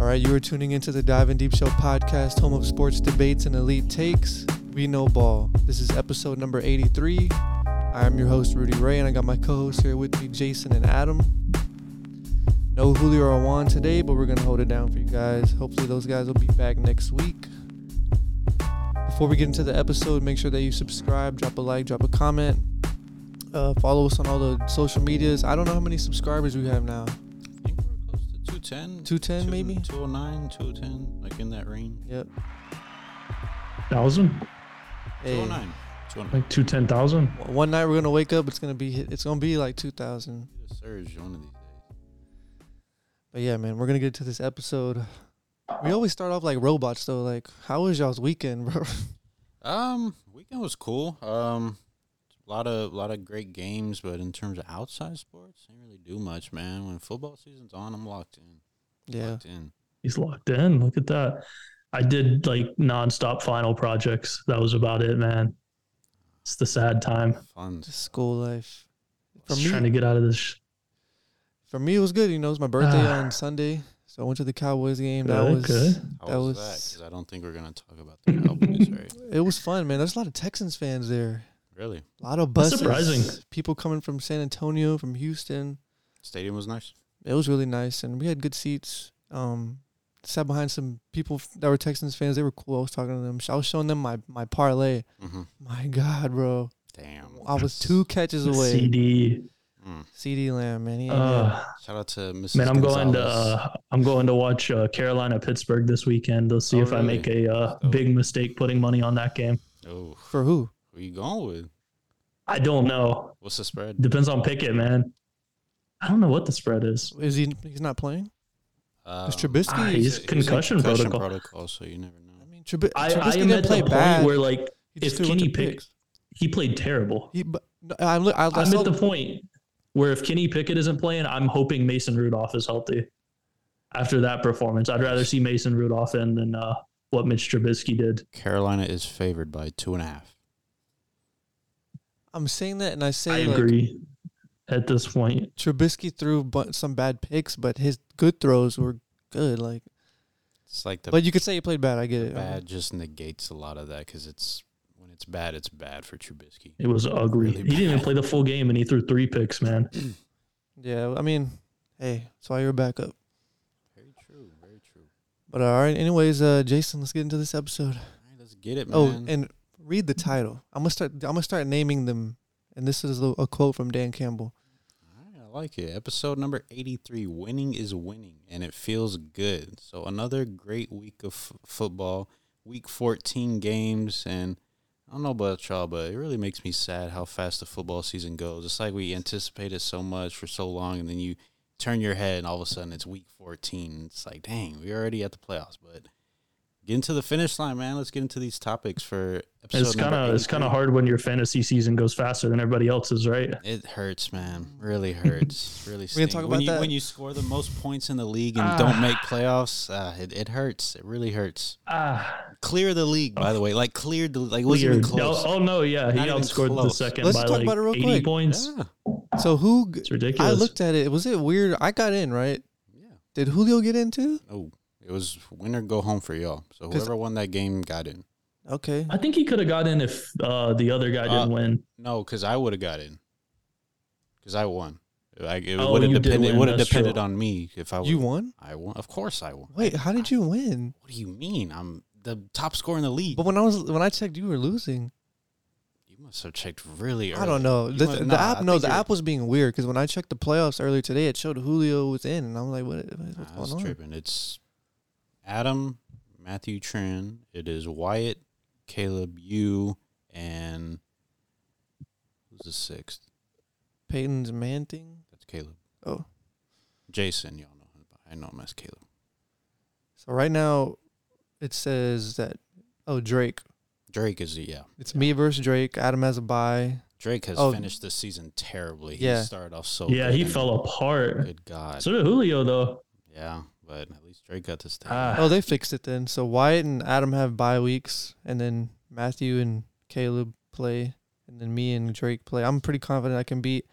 All right, you are tuning into the Dive in Deep Show podcast, home of sports debates and elite takes. We know ball. This is episode number 83. I am your host, Rudy Ray, and I got my co hosts here with me, Jason and Adam. No Julio or Juan today, but we're going to hold it down for you guys. Hopefully, those guys will be back next week. Before we get into the episode, make sure that you subscribe, drop a like, drop a comment. Uh, follow us on all the social medias. I don't know how many subscribers we have now. 210. 210 two- maybe? 209, 210, like in that range. Yep. thousand, Hey, 209. 209. like two ten thousand. one night we're gonna wake up. It's gonna be it's gonna be like 2,000. Surge one of these days. But yeah, man, we're gonna get to this episode. We always start off like robots though. Like, how was y'all's weekend, bro? Um, weekend was cool. Um, a lot of lot of great games, but in terms of outside sports, didn't really do much, man. When football season's on, I'm locked in. Yeah. Locked in. He's locked in. Look at that. I did like nonstop final projects. That was about it, man. It's the sad time. Fun. Just school life. For Just trying to get out of this. sh- for me, it was good. You know, it was my birthday Ah. on Sunday, so I went to the Cowboys game. that was good. How that was, was- that? Because I don't think we're gonna talk about the Cowboys, right? it was fun, man. There's a lot of Texans fans there. Really, A lot of That's buses. surprising. People coming from San Antonio, from Houston. stadium was nice. It was really nice, and we had good seats. Um, sat behind some people that were Texans fans. They were cool. I was talking to them. I was showing them my my parlay. Mm-hmm. My God, bro! Damn. I was two catches away. CeeDee. Mm. CeeDee Lamb, man. He, Uh, Shout out to Mrs. man, I'm going to uh, I'm going to watch uh, Carolina Pittsburgh this weekend. Let's see Oh, if I make a uh, Dope. big mistake putting money on that game. Oh, for who? Who you going with? I don't know. What's the spread? Depends on Pickett, man. I don't know what the spread is. Is he? He's not playing. Um, Trubisky- Ah, he's in concussion protocol. protocol, so you never know. I mean, Trubi- I, I Trubisky am didn't at the play point bad. where like if threw a bunch Kenny of Pick- picks. he played terrible. He, but I'm. I, I I'm at the point where if Kenny Pickett isn't playing, I'm hoping Mason Rudolph is healthy. After that performance, I'd rather see Mason Rudolph in than uh, what Mitch Trubisky did. Carolina is favored by two and a half. I'm saying that, and I say I like agree. At this point, Trubisky threw bu- some bad picks, but his good throws were good. Like, It's like the but you could say he played bad. I get it. bad just negates a lot of that because it's when it's bad, it's bad for Trubisky. it was ugly. Really he didn't even play the full game, and he threw three picks. Man, Yeah, I mean, hey, that's why you're back up. Very true. Very true. But all right, anyways, uh, Jason, let's get into this episode. All right, let's get it, man. Oh, and read the title. I'm gonna start. I'm gonna start naming them, and this is a, a quote from Dan Campbell. I like it. Episode number 83 Winning is winning, and it feels good. So, another great week of f- football, week 14 games. And I don't know about y'all, but it really makes me sad how fast the football season goes. It's like we anticipated so much for so long, and then you turn your head, and all of a sudden it's week 14. It's like, dang, we're already at the playoffs. But getting to the finish line, man. Let's get into these topics for episode it's kind of it's kind of hard when your fantasy season goes faster than everybody else's, right? It hurts, man. Really hurts. Really. We're gonna stings. talk when about you that. when you score the most points in the league and Ah. don't make playoffs. Uh, it, it hurts. It really hurts. Ah, Clear the league, by the way. Like cleared the like wasn't weird. even close. Oh, oh, no, yeah, he Not even outscored the second Let's by talk like about it real 80 quick. points. Yeah, So who? It's ridiculous. I looked at it. Was it weird? I got in right. yeah. Did Julio get in too? Oh, it was win or go home for y'all. So whoever won that game got in. Okay. I think he could have got in if uh, the other guy didn't Uh, win. No, because I would have got in. Because I won. Like it Oh, would have you did depended. It would have depended true. on me if I. You would've- won. I won. Of course, I won. Wait, how did you win? What do you mean? I'm the top scorer in the league. But when I was when I checked, you were losing. You must have checked really early. I don't know. The, must- the nah, app, no, the app was being weird because when I checked the playoffs earlier today, it showed Julio was in, and I'm like, what? What's Nah, going on? tripping. It's Adam, Matthew Tran. It is Wyatt, Caleb, you, and who's the sixth? Peyton's Manting. That's Caleb. Oh, Jason, y'all know him. I know him as Caleb. so right now, it says that. Oh, Drake. Drake is the yeah. It's me versus Drake. Adam has a bye. Drake has Oh. finished the season terribly. Yeah. He started off so yeah, good he fell apart. Good God. So did Julio, though. yeah, but at least Drake got to stay. Ah. Oh, they fixed it then. So Wyatt and Adam have bye weeks, and then Matthew and Caleb play, and then me and Drake play. I'm pretty confident I can beat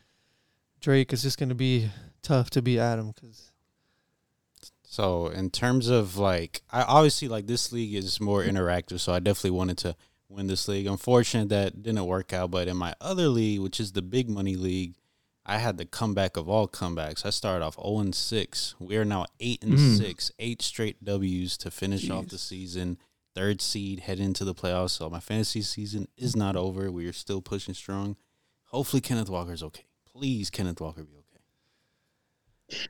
Drake. It's just going to be tough to beat Adam because So in terms of like, I obviously like this league is more interactive, so I definitely wanted to win this league. Unfortunate that didn't work out, but in my other league, which is the big money league, I had the comeback of all comebacks. I started off 0 and 6. We are now 8 and Mm. 6, eight straight W's to finish off the season. Third seed head into the playoffs. So my fantasy season is not over. We are still pushing strong. Hopefully Kenneth Walker's okay. Please Kenneth Walker be okay.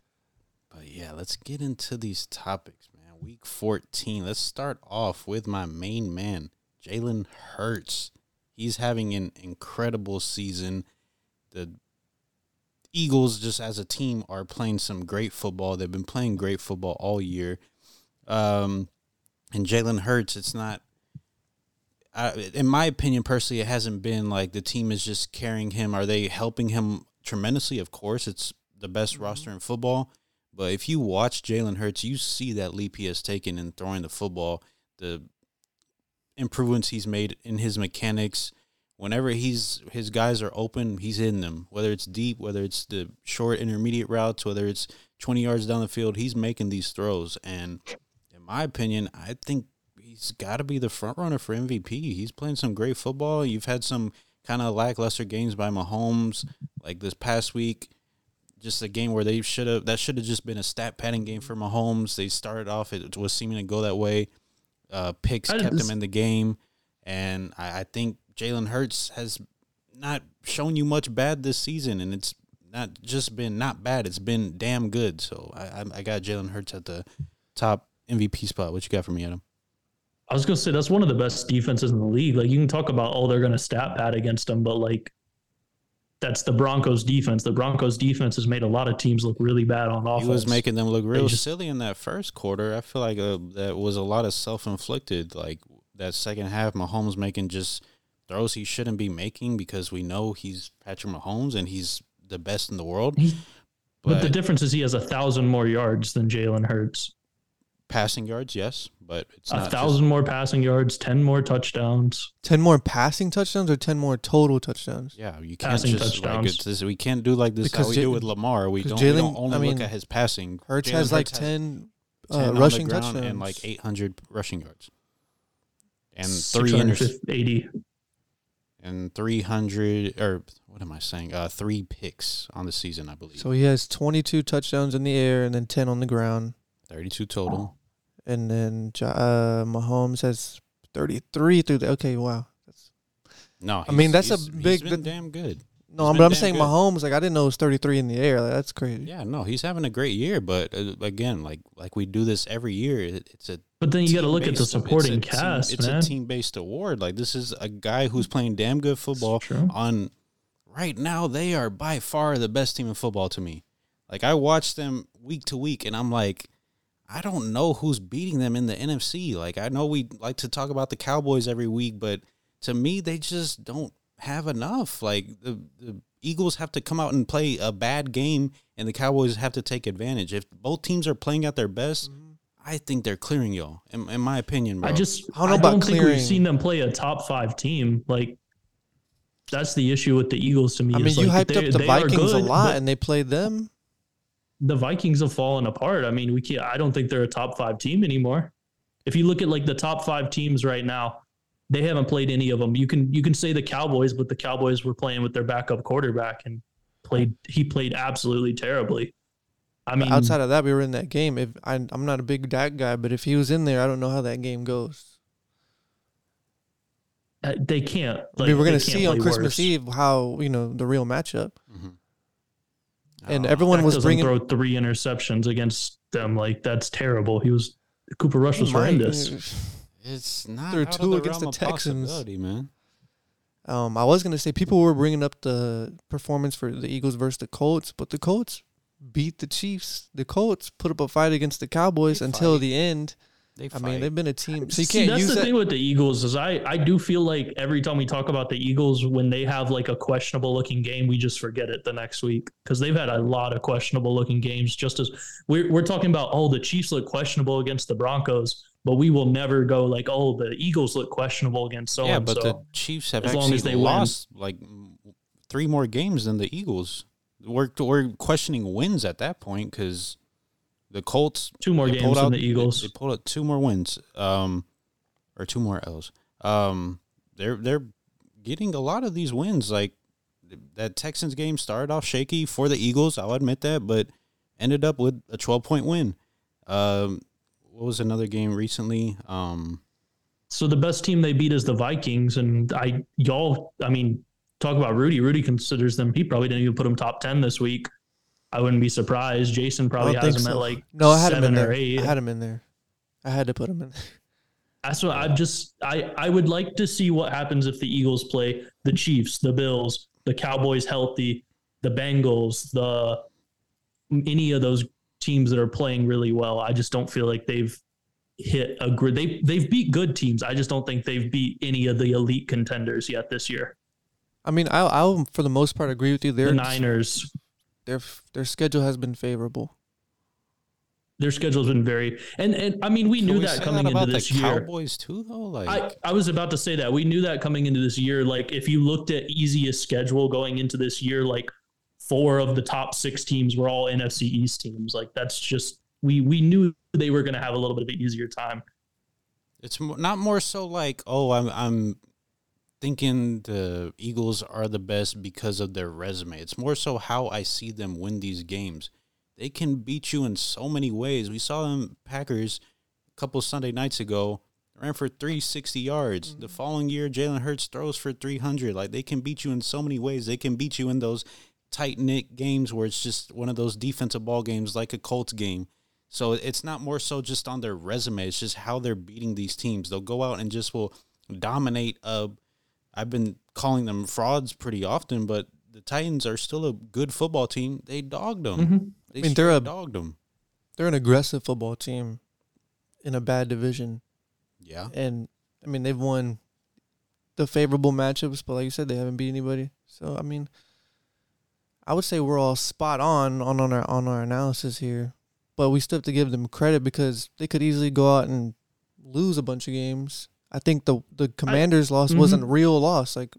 But yeah, let's get into these topics, man. Week 14. Let's start off with my main man, Jalen Hurts. He's having an incredible season. The Eagles, just as a team, are playing some great football. They've been playing great football all year. Um, and Jalen Hurts, it's not. I, in my opinion, personally, it hasn't been like the team is just carrying him. Are they helping him tremendously? Of course, it's the best roster in football. But if you watch Jalen Hurts, you see that leap he has taken in throwing the football, the improvements he's made in his mechanics. Whenever he's his guys are open, he's hitting them. Whether it's deep, whether it's the short intermediate routes, whether it's twenty yards down the field, he's making these throws. And in my opinion, I think he's got to be the front runner for MVP. He's playing some great football. You've had some kind of lackluster games by Mahomes, like this past week. Just a game where they should have that should have just been a stat padding game for Mahomes. They started off; it was seeming to go that way. Uh, picks kept him in the game, and I, I think Jalen Hurts has not shown you much bad this season, and it's not just been not bad; it's been damn good. So I, I, I got Jalen Hurts at the top MVP spot. What you got for me, Adam? I was gonna say that's one of the best defenses in the league. Like you can talk about oh they're gonna stat pad against them, but like that's the Broncos defense. The Broncos defense has made a lot of teams look really bad on offense. He was making them look real just- silly in that first quarter. I feel like uh, that was a lot of self inflicted. Like that second half, Mahomes making just throws he shouldn't be making because we know he's Patrick Mahomes and he's the best in the world. He- but, But, the difference is he has a thousand more yards than Jalen Hurts. passing yards, yes, but it's A not thousand more passing yards, ten more touchdowns. 10 more passing touchdowns or 10 more total touchdowns? Yeah, you can't Passing just like touchdowns. it's this, we can't do like this Because how we Ja- do with Lamar. We don't, we don't only I look at his passing. Hurts Jalen has like Hurts 10, 10 uh, on the rushing touchdowns. and like 800 rushing yards. And three inter- 680. And 300 or what am I saying? Uh, three picks on the season, I believe. So he has 22 touchdowns in the air and then 10 on the ground. 32 total. And then uh, Mahomes has 33 through the. Okay, wow. That's, No, I mean, that's a he's- big- He's been damn good. no, He's but I'm damn saying good. Mahomes, like, I didn't know it was 33 in the air. Like, that's crazy. Yeah, no, he's having a great year. But uh, again, like like we do this every year. It, it's a But then you got to look at the team-based- supporting it's a team- cast, it's man. a team based award. Like this is a guy who's playing damn good football. On right now, they are by far the best team in football to me. Like I watch them week to week, and I'm like, I don't know who's beating them in the NFC. Like I know we like to talk about the Cowboys every week, but to me, they just don't have enough. Like the the Eagles have to come out and play a bad game, and the Cowboys have to take advantage. If both teams are playing at their best, mm-hmm. I think they're clearing y'all. In, in my opinion, bro. I just I don't know I about don't think clearing. we've seen them play a top five team. Like that's the issue with the Eagles to me. I mean, you like, hyped they- up the they are Vikings a lot and they played them. the Vikings have fallen apart. I mean, we can't. I don't think they're a top five team anymore. If you look at like the top five teams right now, they haven't played any of them. You can you can say the Cowboys, but the Cowboys were playing with their backup quarterback and played. He played absolutely terribly. I mean, Outside of that, we were in that game. If I, I'm not a big Dak guy, but if he was in there, I don't know how that game goes. uh, they can't. I mean, we're gonna see on Christmas worse. Eve how you know the real matchup. Mhm. And Oh, everyone Dak was bringing. throw three interceptions against them. Like that's terrible. He was Cooper Rush was horrendous. It's not Threw out two the against the Texans. man. Um, I was gonna say people were bringing up the performance for the Eagles versus the Colts, but the Colts beat the Chiefs. The Colts put up a fight against the Cowboys They until fight. the end. They I mean, they've been a team, so you See, can't that's use the that. thing with the Eagles is I I do feel like every time we talk about the Eagles when they have like a questionable looking game we just forget it the next week because they've had a lot of questionable looking games just as we're we're talking about oh the Chiefs look questionable against the Broncos but we will never go like oh the Eagles look questionable against so yeah, and but so the Chiefs have As long actually as they win. lost like three more games than the Eagles. We're we're questioning wins at that point because The Colts Two more games pulled than out- the they- Eagles. They, pulled out two more wins, um, or two more L's. Um, they're they're getting a lot of these wins. Like that Texans game started off shaky for the Eagles. I'll admit that, but ended up with a twelve point win. Um, what was another game recently? Um, So the best team they beat is the Vikings, and I y'all. I mean, talk about Rudy. Rudy considers them. He probably didn't even put them top ten this week. I wouldn't be surprised. Jason probably has them so. at like no, I had him in seven or there. eight. I had him in there. I had to put him in. That's what I'm just. I I would like to see what happens if the Eagles play the Chiefs, the Bills, the Cowboys healthy, the Bengals, the any of those teams that are playing really well. I just don't feel like they've hit a grid. They they've beat good teams. I just don't think they've beat any of the elite contenders yet this year. I mean, I I'll for the most part agree with you. Their the Niners, their their schedule has been favorable. their schedule's been very and and I mean we can knew we that coming that into this the year. Cowboys too, though. Like I, I was about to say that we knew that coming into this year. Like if you looked at easiest schedule going into this year, like four of the top six teams were all NFC East teams. Like that's just we we knew they were going to have a little bit of an easier time. It's mo- not more so like, oh, I'm I'm thinking the Eagles are the best because of their resume. It's more so how I see them win these games. They can beat you in so many ways. We saw them Packers a couple Sunday nights ago ran for 360 yards. The following year, Jalen Hurts throws for 300. Like they can beat you in so many ways. They can beat you in those tight knit games where it's just one of those defensive ball games like a Colts game. So it's not more so just on their resume. It's just how they're beating these teams. They'll go out and just will dominate. Uh, I've been calling them frauds pretty often, but the Titans are still a good football team. They dogged them. Mhm. They I mean, they're a- dogged them. They're an aggressive football team in a bad division, Yeah. and I mean they've won the favorable matchups, but like you said, they haven't beat anybody. So I mean, I would say we're all spot on on on our on our analysis here, but we still have to give them credit because they could easily go out and lose a bunch of games. I think the the Commanders' loss mm-hmm. wasn't a real loss. Like,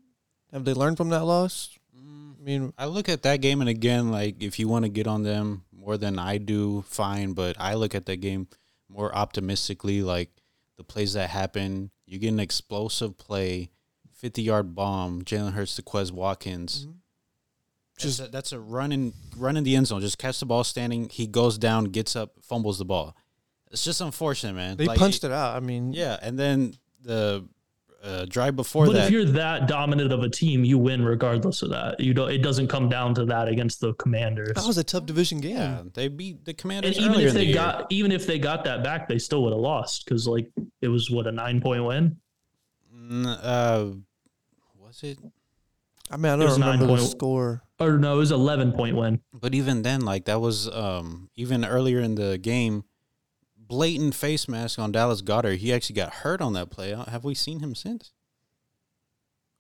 have they learned from that loss? I mean, I look at that game, and again, like if you want to get on them more than I do, fine. But I look at that game more optimistically. Like the plays that happen, you get an explosive play, fifty-yard bomb, Jalen Hurts to Quez Watkins. Mm-hmm. Just Just- that's a run in run in the end zone. Just catch the ball standing. He goes down, gets up, fumbles the ball. It's just unfortunate, man. they Like, punched it out. I mean, Yeah, and then the uh, drive before But that. if you're that dominant of a team, you win regardless of that. You don't. It doesn't come down to that against the Commanders. that was a tough division game. yeah, they beat the Commanders and even if in the they year. got even if they got that back, they still would have lost because like it was what a nine point win. Mm, uh, was it? I mean, I don't was nine remember the point- score. Or no, it was eleven point win. But even then, like that was um even earlier in the game, blatant face mask on Dallas Goedert. He actually got hurt on that play. Uh, Have we seen him since?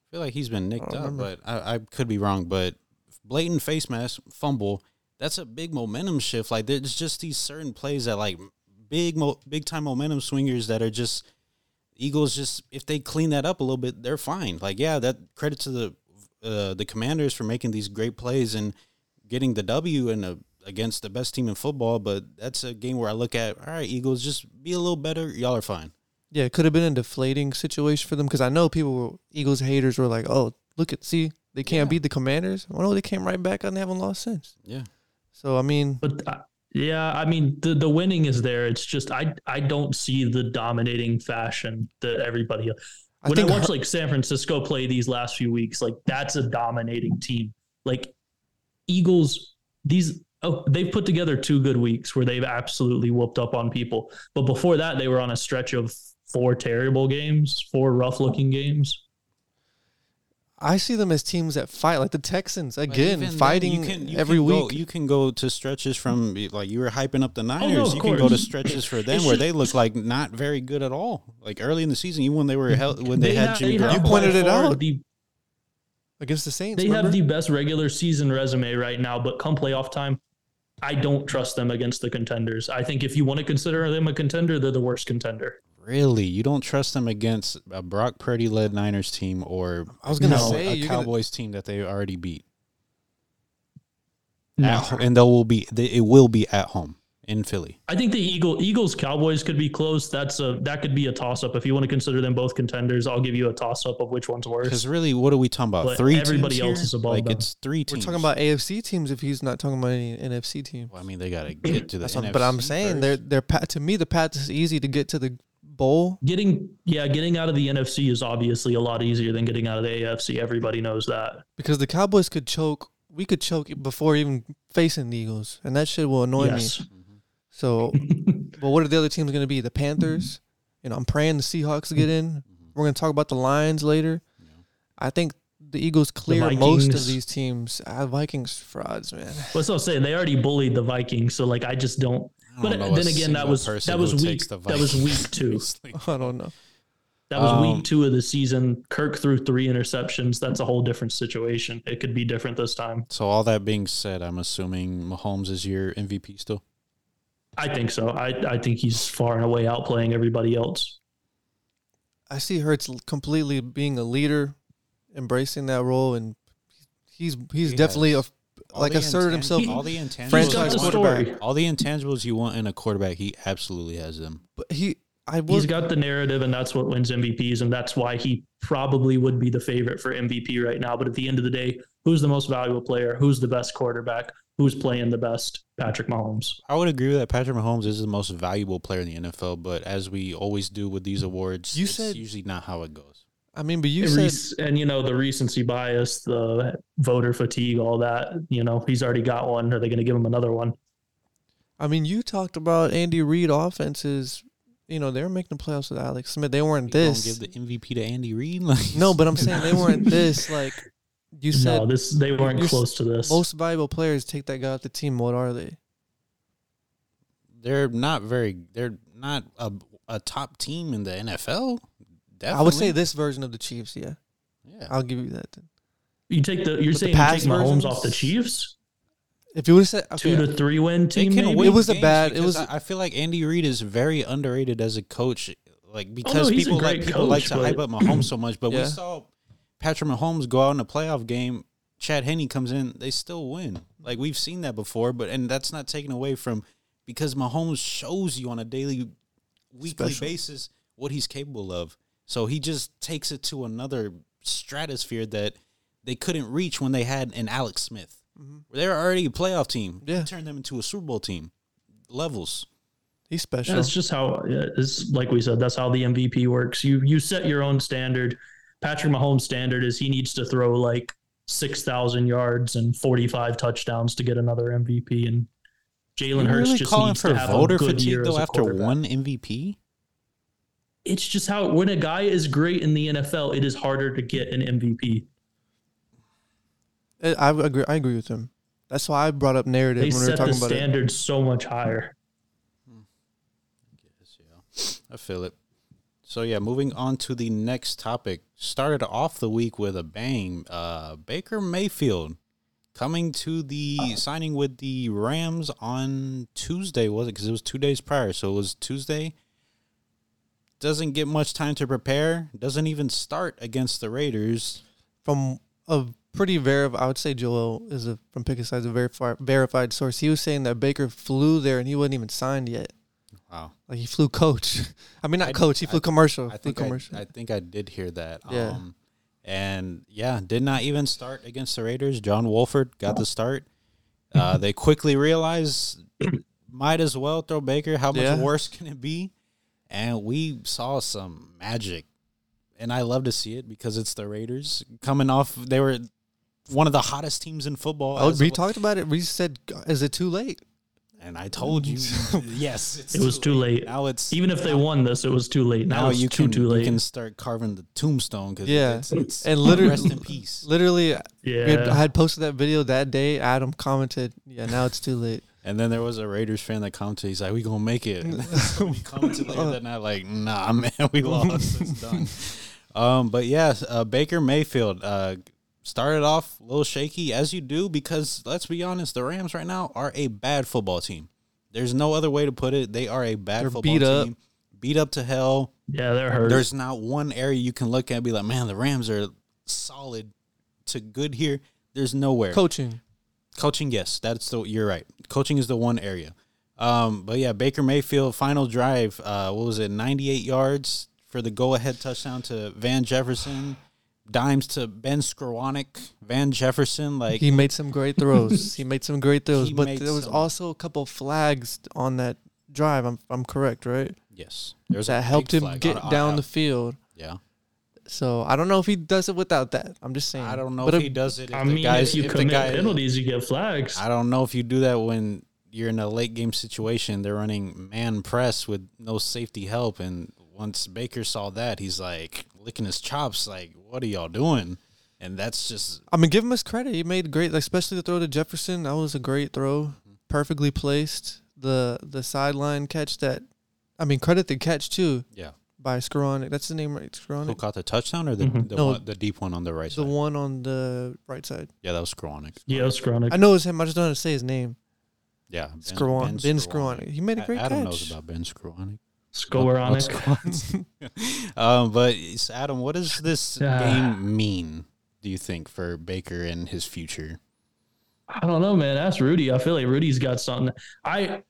I feel like he's been nicked up, remember. but I, I could be wrong. But blatant face mask fumble. That's a big momentum shift. Like there's just these certain plays that like big mo- big time momentum swingers that are just Eagles. Just if they clean that up a little bit, they're fine. Like yeah, that credit to the uh, the Commanders for making these great plays and getting the W and a, against the best team in football. But that's a game where I look at all right, Eagles, just be a little better. Y'all are fine. Yeah, it could have been a deflating situation for them because I know people were Eagles haters were like, "Oh, look at see they can't Yeah. beat the Commanders." Well, no, they came right back and they haven't lost since. Yeah. So I mean, But uh, yeah, I mean the the winning is there. It's just I I don't see the dominating fashion that everybody. I When I, think watch Her- like San Francisco play these last few weeks, like that's a dominating team. Like Eagles, these oh they've put together two good weeks where they've absolutely whooped up on people. But before that, they were on a stretch of four terrible games, four rough looking games. I see them as teams that fight, like the Texans again, even then, fighting you can- you every can go- week. you can go to stretches from like you were hyping up the oh, Niners. no, of you can go to stretches for them where they look like not very good at all. Like early in the season, even when they were held, when they, had ha- Jimmy You pointed it out. The, against the Saints. they remember? have the best regular season resume right now, but come playoff time, I don't trust them against the contenders. I think if you want to consider them a contender, they're the worst contender. Really, you don't trust them against a Brock Purdy led Niners team or I was gonna No. say a you're gonna- Cowboys team that they already beat. No. At and they will be they, it will be at home in Philly. I think the Eagle Eagles Cowboys could be close. That's a that could be a toss up if you want to consider them both contenders. I'll give you a toss up of which one's worse. Because really, what are we talking about? But three. everybody teams else here? is above Like them. it's three We're talking about AFC teams if he's not talking about any NFC team. Well, I mean, they gotta get to the. NFC but I'm saying first. they're they're pat to me the path is easy to get to the bowl. Getting yeah, getting out of the NFC is obviously a lot easier than getting out of the AFC. Everybody knows that. Because the Cowboys could choke, we could choke before even facing the Eagles, and that shit will annoy me. Yes. So, but what are the other teams going to be? The Panthers. You know, I'm praying the Seahawks get in. We're going to talk about the Lions later. Yeah. I think the Eagles clear most of these teams. Ah, Vikings frauds, man. What's I'm saying? They already bullied the Vikings, so like I just don't. I But don't know a then again, that was person that was week that was week Vikings two. I don't know. That was Um, week two of the season. Kirk threw three interceptions. That's a whole different situation. It could be different this time. So all that being said, I'm assuming Mahomes is your MVP still. I think so. I, I think he's far and away outplaying everybody else. I see Hurts completely being a leader, embracing that role, and he's he's He definitely has. a like asserted intan- himself. All the intangibles. Franchise He's got the you want- quarterback. story. All the intangibles you want in a quarterback, he absolutely has them. But he, I he's got the narrative, and that's what wins MVPs, and that's why he probably would be the favorite for MVP right now. But at the end of the day, who's the most valuable player? Who's the best quarterback? Who's playing the best? Patrick Mahomes. I would agree with that. Patrick Mahomes is the most valuable player in the NFL, but as we always do with these awards, You it's said- usually not how it goes. I mean, but you And said and you know the recency bias, the voter fatigue, all that. You know he's already got one. Are they going to give him another one? I mean, you talked about Andy Reid offenses. You know, they were making the playoffs with Alex Smith. They weren't You don't this. give the MVP to Andy Reid. Like, no, but I'm saying they weren't this. Like you said, no, this they weren't close to this. most valuable players take that guy off the team. What are they? they're not very. They're not a, a top team in the NFL. Definitely. I would say this version of the Chiefs. Yeah, Yeah. I'll give you that. Then. you take the you're the saying you past take Mahomes versions? off the Chiefs, If you would have said okay, two to three win They team. maybe? win It was a bad- it was- I I feel like Andy Reid is very underrated as a coach. Like oh, because Oh, he's a people like great people like coach, to hype up but- Mahomes so much, but Yeah. we saw Patrick Mahomes go out in a playoff game. Chad Henne comes in, they still win. Like we've seen that before, but and that's not taken away from because Mahomes shows you on a daily, weekly Special. basis what he's capable of. So he just takes it to another stratosphere that they couldn't reach when they had an Alex Smith. Mhm. They were already a playoff team. Yeah. Turn them into a Super Bowl team. Levels. He's special. That's just how it's like we said. That's how the MVP works. You you set your own standard. Patrick Mahomes' standard is he needs to throw like six thousand yards and forty five touchdowns to get another MVP. And Jalen Hurts really just calling needs for to have voter a good year fatigue as though a after one MVP. It's just how when a guy is great in the NFL, it is harder to get an MVP. I I agree. I agree with him. That's why I brought up narrative They when we were set the talking about it. standard so much higher. Hmm. Yes, yeah. I feel it. So yeah, moving on to the next topic. Started off the week with a bang. Uh, Baker Mayfield coming to the signing with the Rams on Tuesday, was it? Because it was two days prior, so it was Tuesday. Doesn't get much time to prepare. Doesn't even start against the Raiders. From a pretty verified, I would say Joel is a from Pick Side's a verified source. He was saying that Baker flew there and he wasn't even signed yet. Wow. Like he flew coach. I mean, not I- coach. He flew I- commercial. I think I, commercial. I think I did hear that. Yeah. Um, and yeah, did not even start against the Raiders. John Wolford got the start. Uh, they quickly realized might as well throw Baker. How much Yeah. worse can it be? And we saw some magic, and I love to see it because it's the Raiders coming off. They were one of the hottest teams in football. oh, we talked about it. We said, "Is it too late?" And I told you, yes, it's It was too late. Now it's Even if they won this, it was too late. Now, now it's you too can too you can start carving the tombstone because Yeah. it's, it's And literally- rest in peace. Literally, we had, I had posted that video that day. Adam commented, "Yeah, now it's too late." And then there was a Raiders fan that commented, he's like, "We gonna make it." And somebody commented later that night, like, "Nah, man, we lost. It's done." Um, but yeah, uh, Baker Mayfield uh, started off a little shaky as you do because let's be honest, the Rams right now are a bad football team. There's no other way to put it. They are a bad They're football beat up. team, beat up to hell. yeah, they're hurt. There's not one area you can look at and be like, "Man, the Rams are solid to good here." There's nowhere. Coaching. Coaching, yes, that's the you're right. Coaching is the one area. Um, but yeah, Baker Mayfield final drive. Uh, what was it? Ninety eight yards for the go ahead touchdown to Van Jefferson. Dimes to Ben Skowronek, Van Jefferson. Like He made some great throws. he made some great throws, He but there was some- also a couple flags on that drive. I'm I'm correct, right? yes, there's that big helped him get I- I- down I- the field. Yeah, So I don't know if he does it without that. I'm just saying. I don't know But if if- he does it. If I the mean, guys, if you if the commit guy, penalties, you get flags. I don't know if you do that when you're in a late game situation. They're running man press with no safety help, and once Baker saw that, he's like licking his chops, like, "What are y'all doing?" And that's just I mean, give him his credit. He made great, like, especially the throw to Jefferson. That was a great throw, Mm-hmm. perfectly placed. The the sideline catch that, I mean, credit the catch too yeah. by Skowronek. That's the name, right? Who Skowronek. caught the touchdown or the Mhm. the, No. one, the deep one on the right The side? one on the right side. Yeah, that was Skowronek. yeah, it's chronic. I know it's him. I just don't know how to say his name. Yeah, Ben, Skowron, Ben Skowronek. He made a great catch. Adam catch. knows about Ben Skowronek. Skowronek. um, but Adam, what does this Ah. game mean? Do you think for Baker and his future? I don't know, man. Ask Rudy. I feel like Rudy's got something. I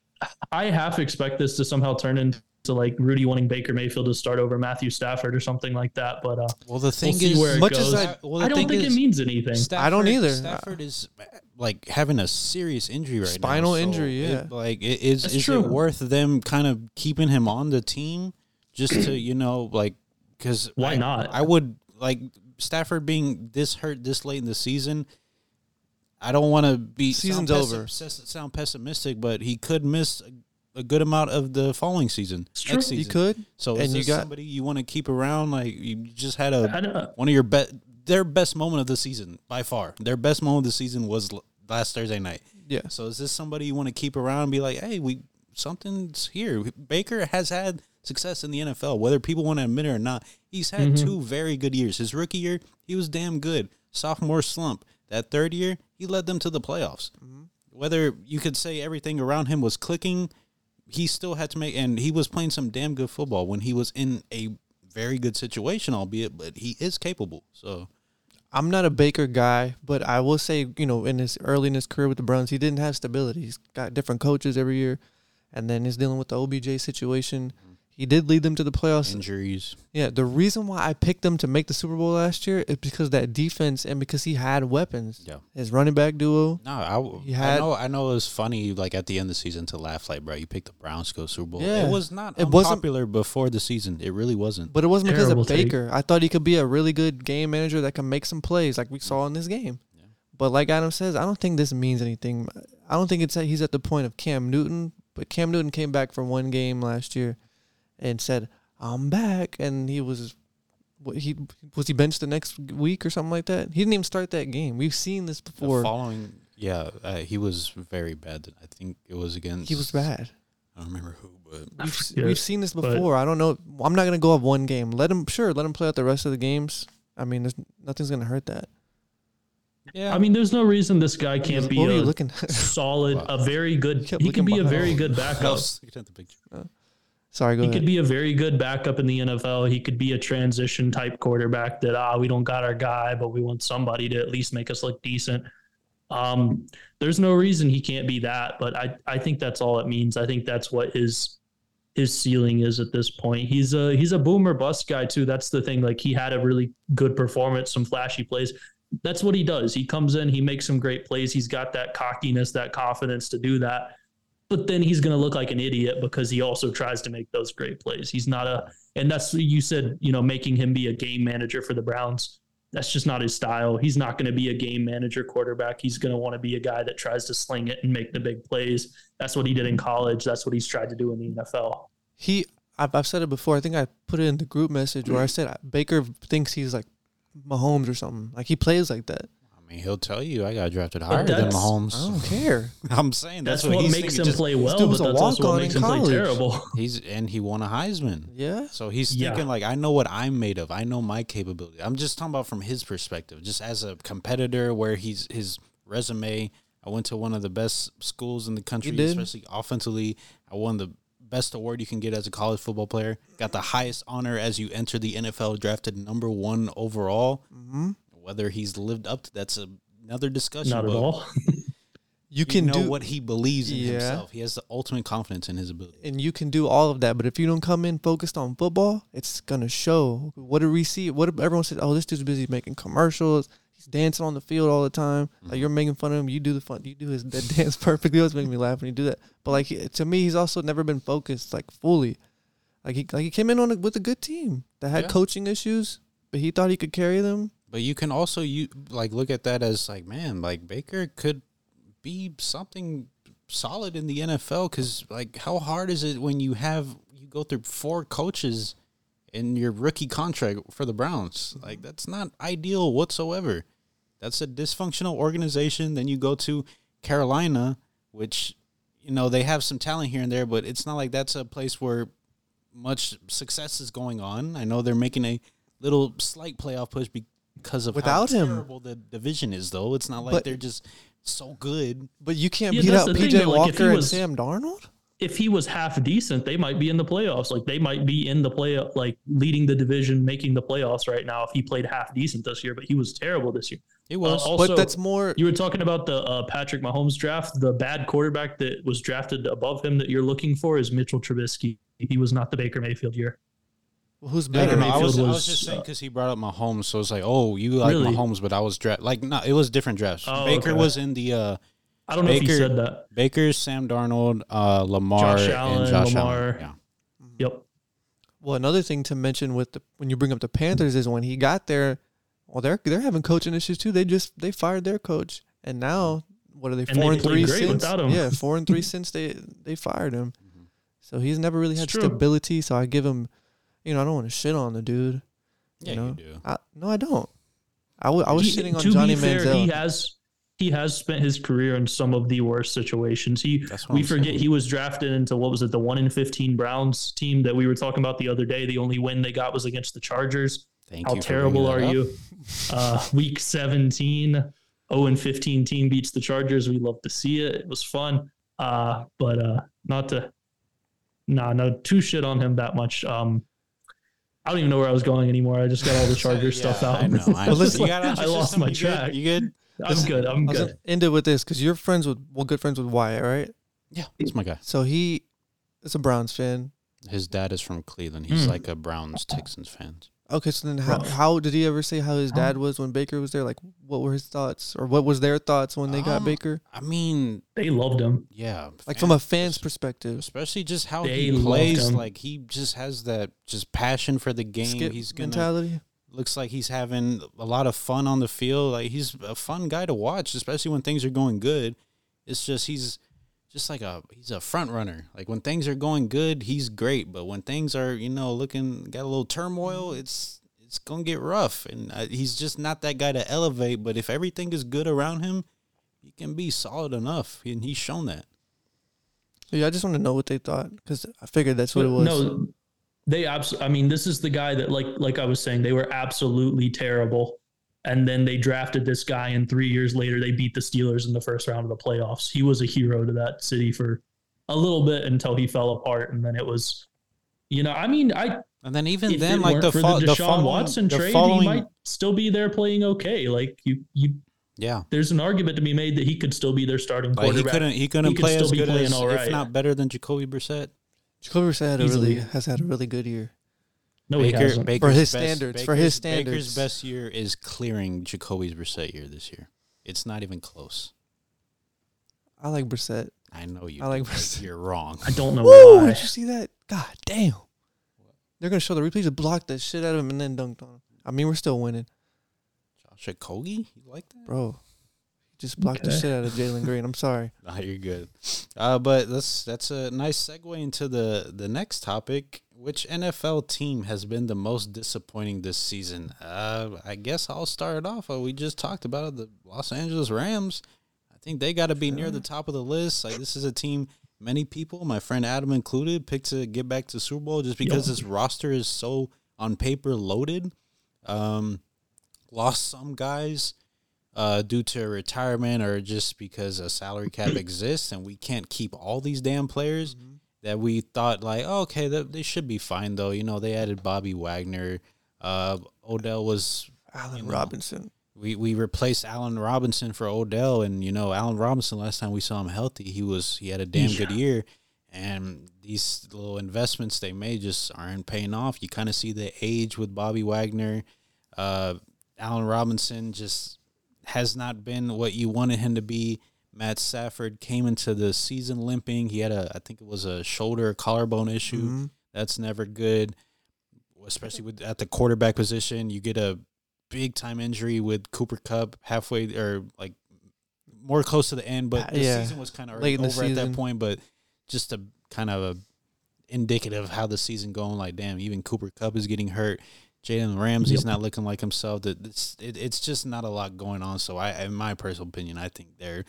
I half expect this to somehow turn into like Rudy wanting Baker Mayfield to start over Matthew Stafford or something like that. But uh, Well, the thing see is, where it Much as. I- well, I don't think is, it means anything. I don't either. Stafford is like having a serious injury right now. Spinal so injury, it- yeah. like, it is That's is true. it worth them kind of keeping him on the team just to you know like because Why I, not? I would like Stafford being this hurt this late in the season. I don't want to be Season's sound over. pessi- sound pessimistic, but he could miss a, good amount of the following season. It's true. Season. could. So and is you this got- somebody you want to keep around? Like you just had a one of your best, their best moment of the season by far. Their best moment of the season was last Thursday night. Yeah. So is this somebody you want to keep around and be like, hey, we something's here? Baker has had success in the NFL, whether people want to admit it or not. He's had Mhm. two very good years. His rookie year, he was damn good. Sophomore slump. That third year, he led them to the playoffs. Whether you could say everything around him was clicking, he still had to make, and he was playing some damn good football when he was in a very good situation, albeit, but he is capable. So I'm not a Baker guy, but I will say, you know, in his early in his career with the Browns, he didn't have stability. He's got different coaches every year, and then he's dealing with the OBJ situation. He did lead them to the playoffs. injuries. Yeah, the reason why I picked them to make the Super Bowl last year is because that defense and because he had weapons. Yeah. His running back duo. No, I, w- He I had- know. I know it was funny, like at the end of the season, to laugh like, bro, you picked the Browns to go Super Bowl. Yeah. It was not It wasn't- unpopular before the season. It really wasn't. But it wasn't because Terrible of take. Baker. I thought he could be a really good game manager that can make some plays like we saw in this game. Yeah. But like Adam says, I don't think this means anything. I don't think it's that he's at the point of Cam Newton. But Cam Newton came back from one game last year and said, "I'm back," and he was. He was he benched the next week or something like that. He didn't even start that game. We've seen this The before. following, yeah, uh, he was very bad. I think it was against. He was bad. I don't remember who, but We've, forget, we've seen this before. I don't know. I'm not gonna go off one game. Let him sure. Let him play out the rest of the games. I mean, there's nothing's gonna hurt that. yeah, I mean, there's no reason this guy can't be what were a looking? solid, a very good. kept He can be a very behind. good I backup. Sorry, go He ahead. could be a very good backup in the NFL. He could be a transition type quarterback that ah we don't got our guy, but we want somebody to at least make us look decent. Um, there's no reason he can't be that, but I I think that's all it means. I think that's what his his ceiling is at this point. He's a he's a boomer bust guy too. That's the thing. Like he had a really good performance, some flashy plays. That's what he does. He comes in, he makes some great plays. He's got that cockiness, that confidence to do that but then he's going to look like an idiot because he also tries to make those great plays. He's not a, and that's you said, you know, making him be a game manager for the Browns. That's just not his style. He's not going to be a game manager quarterback. He's going to want to be a guy that tries to sling it and make the big plays. That's what he did in college. That's what he's tried to do in the NFL. he. I've, I've said it before. I think I put it in the group message where I said Baker thinks he's like Mahomes or something. Like he plays like that. I mean, he'll tell you I got drafted higher than that's- Mahomes. I don't care. I'm saying That's, that's, what, he's makes thinking, him just- play well, dude but was a that's also walk-on what in makes him play terrible. He's and he won a Heisman. Yeah. So he's Yeah. thinking like I know what I'm made of. I know my capability. I'm just talking about from his perspective, just as a competitor where he's his resume. I went to one of the best schools in the country, did. especially offensively. I won the best award you can get as a college football player. Got the highest honor as you enter the NFL, drafted number one overall. Mm-hmm. Whether he's lived up to that's a, another discussion. Not at all. you can know do what he believes in Yeah. himself. He has the ultimate confidence in his ability. and you can do all of that. But if you don't come in focused on football, it's gonna show. What do we see? What if everyone said? Oh, this dude's busy making commercials. He's dancing on the field all the time. Like mm-hmm. you're making fun of him. You do the fun. You do his that dance perfectly. Always making me laugh when you do that. But like he- to me, he's also never been focused like fully. Like he like he came in on a, with a good team that had Yeah. coaching issues, but he thought he could carry them. But you can also you like look at that as like man, like Baker could be something solid in the NFL because like how hard is it when you have you go through four coaches in your rookie contract for the Browns? Mm-hmm. Like that's not ideal whatsoever. That's a dysfunctional organization. Then you go to Carolina, which you know they have some talent here and there, but it's not like that's a place where much success is going on. I know they're making a little slight playoff push because of Without how him. terrible the division is, though. It's not like But- they're just so good. But you can't Yeah, beat that's out the thing, PJ though, like, if he Walker and Sam Darnold. if he was half decent, they might be in the playoffs. Like they might be in the play, like leading the division, making the playoffs right now. If he played half decent this year, but he was terrible this year. It was. Uh, also, but that's more. You were talking about the uh, Patrick Mahomes draft. The bad quarterback that was drafted above him that you're looking for is Mitchell Trubisky. He was not the Baker Mayfield year. Who's No, no, better? no, I Mayfield was, I was was, just saying uh, because he brought up Mahomes, so it's like, oh, you like Really? Mahomes, but I was draft like no, it was different drafts. Oh, Baker okay. was in the uh, I don't know if he said that. Baker, Sam Darnold, uh, Lamar, Josh Allen, and Josh Lamar. Allen. Yeah. Yep. Well, another thing to mention with the when you bring up the Panthers is when he got there, well, they're they're having coaching issues too. They just they fired their coach, and now what are they And four they and three great since? him. Yeah, four and three since they they fired him. Mhm. So he's never really had stability. So I give him, you know, I don't want to shit on the dude. Yeah, know? you do. I, no, I don't. I was He- shitting on to Johnny be fair, Manziel. he has he has spent his career in some of the worst situations. He we I'm forget saying. he was drafted into what was it the one in fifteen Browns team that we were talking about the other day. The only win they got was against the Chargers. Thank How you. for terrible are bringing that you? Uh, week 17, 0 and 15 team beats the Chargers. We love to see it. It was fun. Uh, but uh, not to, nah, no, too shit on him that much. Um, I don't even know where I was going anymore. I just got all the Chargers Yeah, stuff out. I know. I, Well, listen, you got I lost system? my You good? track. You good? I'm good. I'm I was good. gonna end it with this because you're friends with well, good friends with Wyatt, right? Yeah, he's my guy. So he is a Browns fan. His dad is from Cleveland. He's Hmm. like a Browns Texans fan. Okay, so then how, how did he ever say how his dad was when Baker was there? Like, what were his thoughts, or what was their thoughts when they got Um, Baker? I mean, They loved him. yeah. Like from a fans- fan's perspective, especially just how They he plays. Like he just has that just passion for the game. skip he's gonna mentality. looks like he's having a lot of fun on the field. Like he's a fun guy to watch, especially when things are going good. It's just he's just like a he's a front runner. Like when things are going good, he's great, but when things are you know looking got a little turmoil, it's it's gonna get rough. And uh, he's just not that guy to elevate. But if everything is good around him, he can be solid enough, and he's shown that. Yeah, I just want to know what they thought because I figured that's what it was. No, they absolutely. I mean, this is the guy that, like, like I was saying, they were absolutely terrible, and then they drafted this guy, and three years later, they beat the Steelers in the first round of the playoffs. He was a hero to that city for a little bit until he fell apart, and then it was, you know, I mean, I And then even if then, it like the, for fo- the the Deshaun following, Watson the trade, following, he might still be there playing okay. Like you, you, yeah. there's an argument to be made that he could still be their starting Like he couldn't he couldn't He play still as be good as, all if not better than Jacoby Brissett. Jacoby Brissett really has had a really good year. No, he hasn't. Baker's his best- standards, for his standards. Baker's best year is clearing Jacoby's Brissett year this year. It's not even close. I like Brissett. I know you. I like Brissett. You're wrong. I don't know Woo! why. Did you see that? God damn! They're gonna show the replay. Just blocked the shit out of him and then dunked on him. I mean, we're still winning, Josh Okogie, you like that? bro. Just blocked the shit out of Jalen Green. I'm sorry. Nah, you're good. Uh, but that's that's a nice segue into the the next topic. Which NFL team has been the most disappointing this season? Uh, I guess I'll start it off. Uh, we just talked about it, the Los Angeles Rams. I think they got to be near the top of the list. Like this is a team many people, my friend Adam included, picked to get back to Super Bowl just because Yep. this roster is so on paper loaded. Um, lost some guys uh, due to retirement or just because a salary cap exists and we can't keep all these damn players that we thought like oh, okay they should be fine though you know they added Bobby Wagner uh, Odell was Allen You know. Robinson. we we replaced Allen Robinson for Odell, and you know Allen Robinson. Last time we saw him healthy, he was he had a damn good year, and these little investments they made just aren't paying off. You kind of see the age with Bobby Wagner, uh, Allen Robinson just has not been what you wanted him to be. Matt Stafford came into the season limping. He had a I think it was a shoulder collarbone issue. Mhm. That's never good, especially with at the quarterback position. You get a big time injury with Cooper Kupp halfway or like more close to the end, but Uh, the yeah. season was kind of over at that point. But just a kind of a indicative of how the season going. Like, damn, even Cooper Kupp is getting hurt. Jalen Ramsey's Yep. not looking like himself. That it's it, it's just not a lot going on. So I, in my personal opinion, I think they're,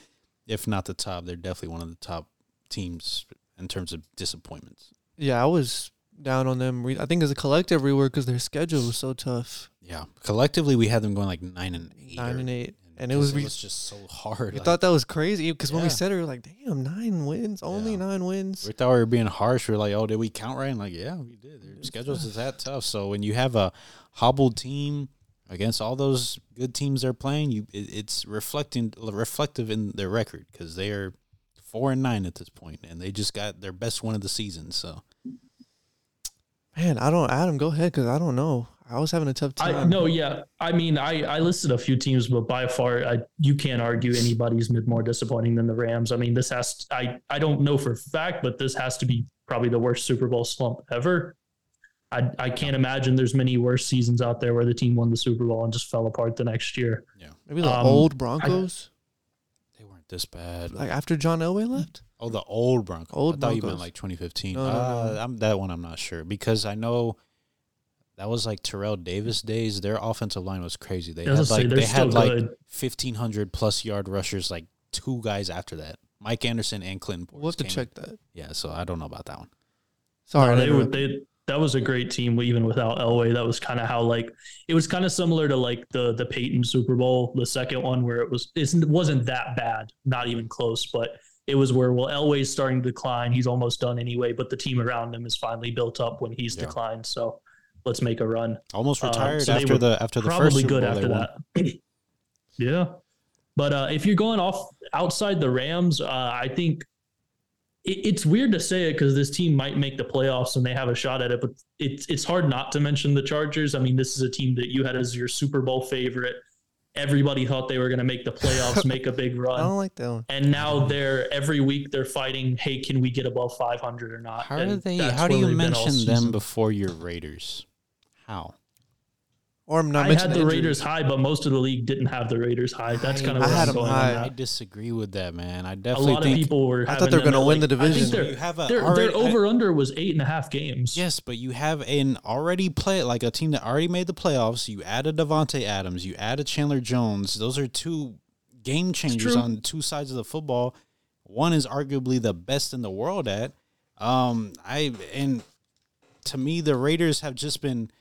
if not the top, they're definitely one of the top teams in terms of disappointments. Yeah, I was down on them. I think as a collective we were because their schedule was so tough. Yeah, collectively we had them going like nine and eight. Nine and eight, and it was. because We, just so hard. we like, thought that was crazy because when we said it, we were like, "Damn, nine wins, only Yeah. nine wins." we thought we were being harsh. We are like, oh, did we count right? And like, yeah, we did. Their schedules is that tough. So when you have a hobbled team against all those good teams they're playing, you it, it's reflecting reflective in their record because they are four and nine at this point, and they just got their best one of the season. So Man, I don't. Adam, go ahead because I don't know. I was having a tough time. I no, yeah. I mean, I I listed a few teams, but by far, I, you can't argue anybody's been more disappointing than the Rams. I mean, this has I I don't know for a fact, but this has to be probably the worst Super Bowl slump ever. I I can't imagine there's many worse seasons out there where the team won the Super Bowl and just fell apart the next year. Yeah. Maybe the um, old Broncos, they weren't this bad. like after John Elway left. Oh, the old Broncos. Old I thought you meant like 2015. No, no, no. uh, I'm that one. I'm not sure because I know that was like Terrell Davis days. Their offensive line was crazy. They had gonna say, like they're had like good. 1500 plus yard rushers. Like two guys after that, Mike Anderson and Clinton. Portis We'll have to came- check that. Yeah, so I don't know about that one. Sorry, No, they were they that was a great team even without Elway. That was kind of how like it was kind of similar to like the the Peyton Super Bowl, the second one where it was it wasn't that bad, not even close, but it was where well Elway's starting to decline. He's almost done anyway, but the team around him is finally built up when he's Yeah. declined. So let's make a run. Almost Uh, retired so after the after the first Probably Super good Bowl after that. yeah. But uh, if you're going off outside the Rams, uh, I think it, it's weird to say it because this team might make the playoffs and they have a shot at it. But it's it's hard not to mention the Chargers. I mean, this is a team that you had as your Super Bowl favorite. Everybody thought they were going to make the playoffs, make a big run. I don't like that one. and now they're every week they're fighting. Hey, can we get above 500 or not? How And do they? How do you they've been all mention them before your Raiders? How? Or I'm not I had the injuries. Raiders high, but most of the league didn't have the Raiders high. That's I- kind of I had I'm them going high. on I disagree with that, man. I A definitely lot of people were. I thought they were gonna win like- the I think division. their, you have a their, already, their over under was eight and a half games. Yes, but you have an already play like a team that already made the playoffs. You added Davante Adams. You added Chandler Jones. Those are two game changers on two sides of the football. One is arguably the best in the world at. Um, I and to me, the Raiders have just been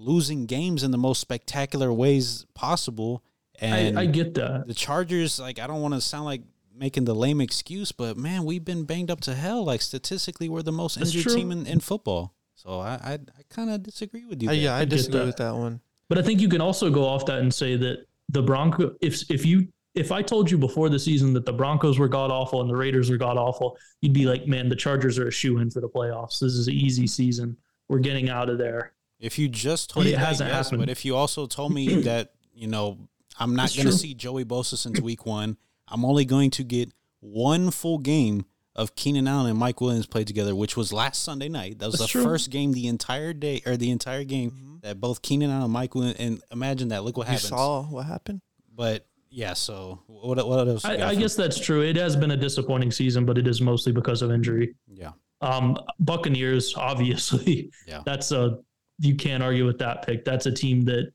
losing games in the most spectacular ways possible. And I, I get that. the Chargers, like, I don't want to sound like making the lame excuse, but man, we've been banged up to hell. Like, statistically, we're the most That's injured true. team in, in football. So I I, I kind of disagree with you. Uh, yeah, I I disagree that. with that one. But I think you can also go off that and say that the Bronco. If if you if I told you before the season that the Broncos were god awful and the Raiders were god awful, you'd be like, man, the Chargers are a shoe in for the playoffs. This is an easy season. We're getting out of there. If you just told But me that, hasn't yes, happened. but if you also told me that, you know, I'm not going to see Joey Bosa since week one, I'm only going to get one full game of Keenan Allen and Mike Williams played together, which was last Sunday night. That was That's the true. first game the entire day or the entire game that both Keenan Allen and Mike Williams, and imagine that. Look what You happens. saw what happened. But yeah, so what, what else? I, I guess that's true. It has been a disappointing season, but it is mostly because of injury. Yeah. Um, Buccaneers, obviously, Yeah. that's a you can't argue with that pick. That's a team that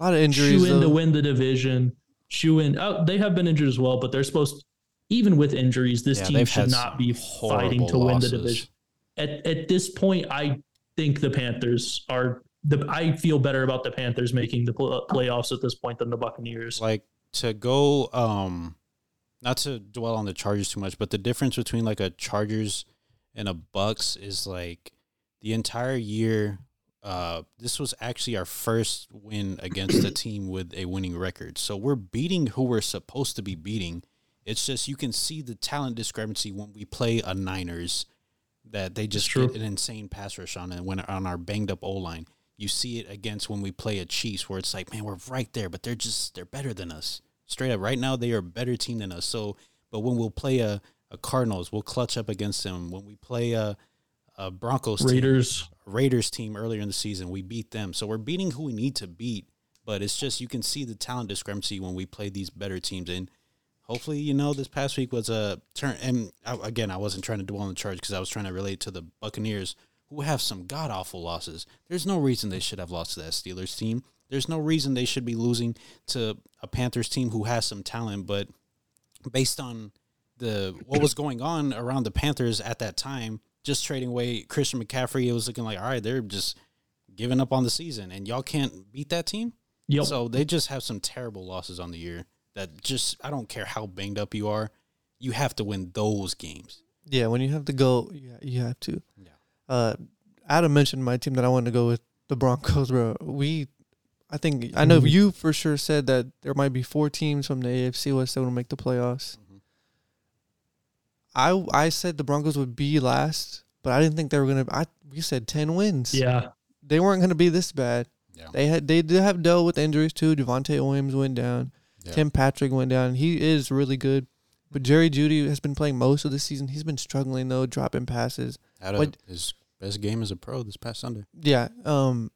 A lot of injuries. shoe in to win the division. Shoe in. Oh, they have been injured as well, but they're supposed. even with injuries, this Yeah, team should not be fighting to horrible win the division. At at this point, I think the Panthers are the. I feel better about the Panthers making the pl- playoffs at this point than the Buccaneers. like to go um not to dwell on the chargers too much but the difference between like a chargers and a bucks is like the entire year uh, this was actually our first win against a team with a winning record. So we're beating who we're supposed to be beating. It's just you can see the talent discrepancy when we play a Niners that they just get an insane pass rush on and when on our banged up O line. You see it against when we play a Chiefs where it's like, man, we're right there, but they're just they're better than us. Straight up, right now they are a better team than us. So, but when we'll play a, a Cardinals, we'll clutch up against them. When we play a, a Broncos team, Raiders. Raiders team earlier in the season. We beat them. So we're beating who we need to beat. But it's just you can see the talent discrepancy when we play these better teams. And hopefully, you know, this past week was a turn. And I, again, I wasn't trying to dwell on the charge because I was trying to relate to the Buccaneers who have some god awful losses. There's no reason they should have lost to that Steelers team. There's no reason they should be losing to a Panthers team who has some talent. But based on the what was going on around the Panthers at that time, just trading away Christian McCaffrey, it was looking like, all right, they're just giving up on the season, and y'all can't beat that team. Yep. So they just have some terrible losses on the year. That just I don't care how banged up you are, you have to win those games. Yeah, when you have to go, yeah, you have to. Yeah. Uh, Adam mentioned my team that I wanted to go with the Broncos, bro. We, I think I know Mhm. you for sure said that there might be four teams from the AFC West that will make the playoffs. I I said the Broncos would be last, but I didn't think they were gonna. I we said ten wins. Yeah. they weren't gonna be this bad. Yeah. They had they did have dealt with injuries too. Devontae Williams went down. Yeah. Tim Patrick went down. He is really good. But Jerry Jeudy has been playing most of the season. He's been struggling though, dropping passes. Had a, What- his best game as a pro this past Sunday. Yeah. Um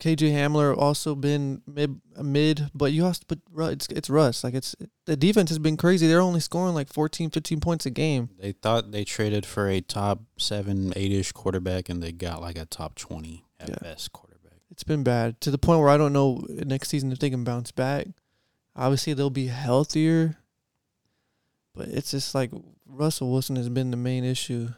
KJ Hamler also been mid mid, but you have to put it's it's Russ. Like it's the defense has been crazy. They're only scoring like 14, 15 points a game. They thought they traded for a top seven, eight ish quarterback, and they got like a top twenty at Yeah. best quarterback. It's been bad to the point where I don't know next season if they can bounce back. Obviously, they'll be healthier, but it's just like Russell Wilson has been the main issue,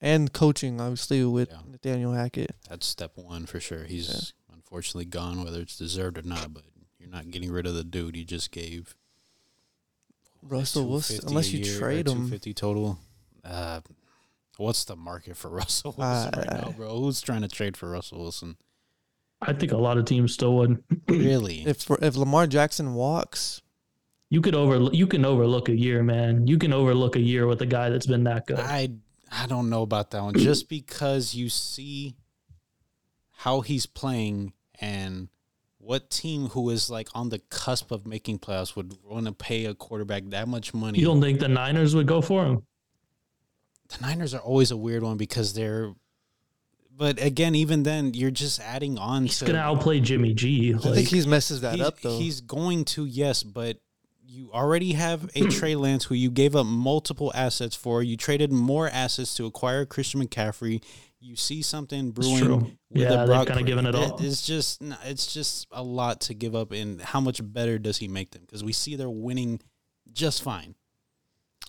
and coaching obviously with Yeah. Nathaniel Hackett. That's step one for sure. He's unfortunately gone, whether it's deserved or not. But you're not getting rid of the dude you just gave. Russell Wilson, unless you year, trade him. 250 total. Uh, what's the market for Russell Wilson right Uh, now, bro? Who's trying to trade for Russell Wilson? I think a lot of teams still would. Really? If if Lamar Jackson walks, You could over you can overlook a year, man. You can overlook a year with a guy that's been that good. I I don't know about that one. Just because you see how he's playing and what team who is like on the cusp of making playoffs would want to pay a quarterback that much money. You don't think the Niners would go for him? the Niners are always a weird one because they're. But again, even then, you're just adding on He's to. gonna outplay Jimmy G. I Like, think he messes that he's, up though. He's going to, yes, but you already have a Trey Lance who you gave up multiple assets for. You traded more assets to acquire Christian McCaffrey. You see something brewing. true. with Yeah, the they've Brock kinda given it Purdy. all. It's just, it's just a lot to give up. And how much better does he make them? Because we see they're winning just fine.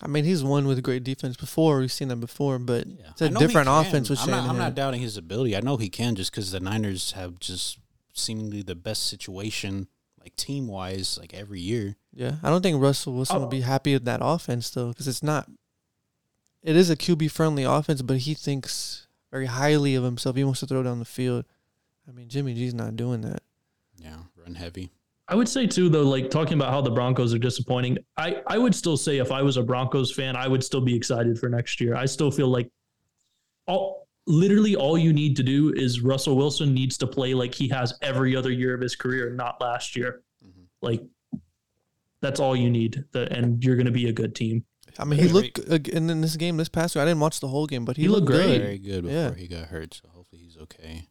I mean, he's won with great defense before. We've seen that before, but it's a different offense with I'm not, I'm not doubting his ability. I know he can just because the Niners have just seemingly the best situation, like team wise, like every year. Yeah, I don't think Russell Wilson will Oh. be happy with that offense though, because it's not. It is a QB friendly offense, but he thinks very highly of himself. He wants to throw down the field. I mean, Jimmy G's not doing that. Yeah, run heavy. I would say too, though, like talking about how the Broncos are disappointing. I I would still say if I was a Broncos fan, I would still be excited for next year. I still feel like all literally all you need to do is Russell Wilson needs to play like he has every other year of his career, not last year. Mhm. Like that's all you need, the, and you're going to be a good team. I mean, he Very- looked uh, and in this game this past week. I didn't watch the whole game, but he, He looked, looked great. good. Very good before Yeah. he got hurt, so hopefully he's okay.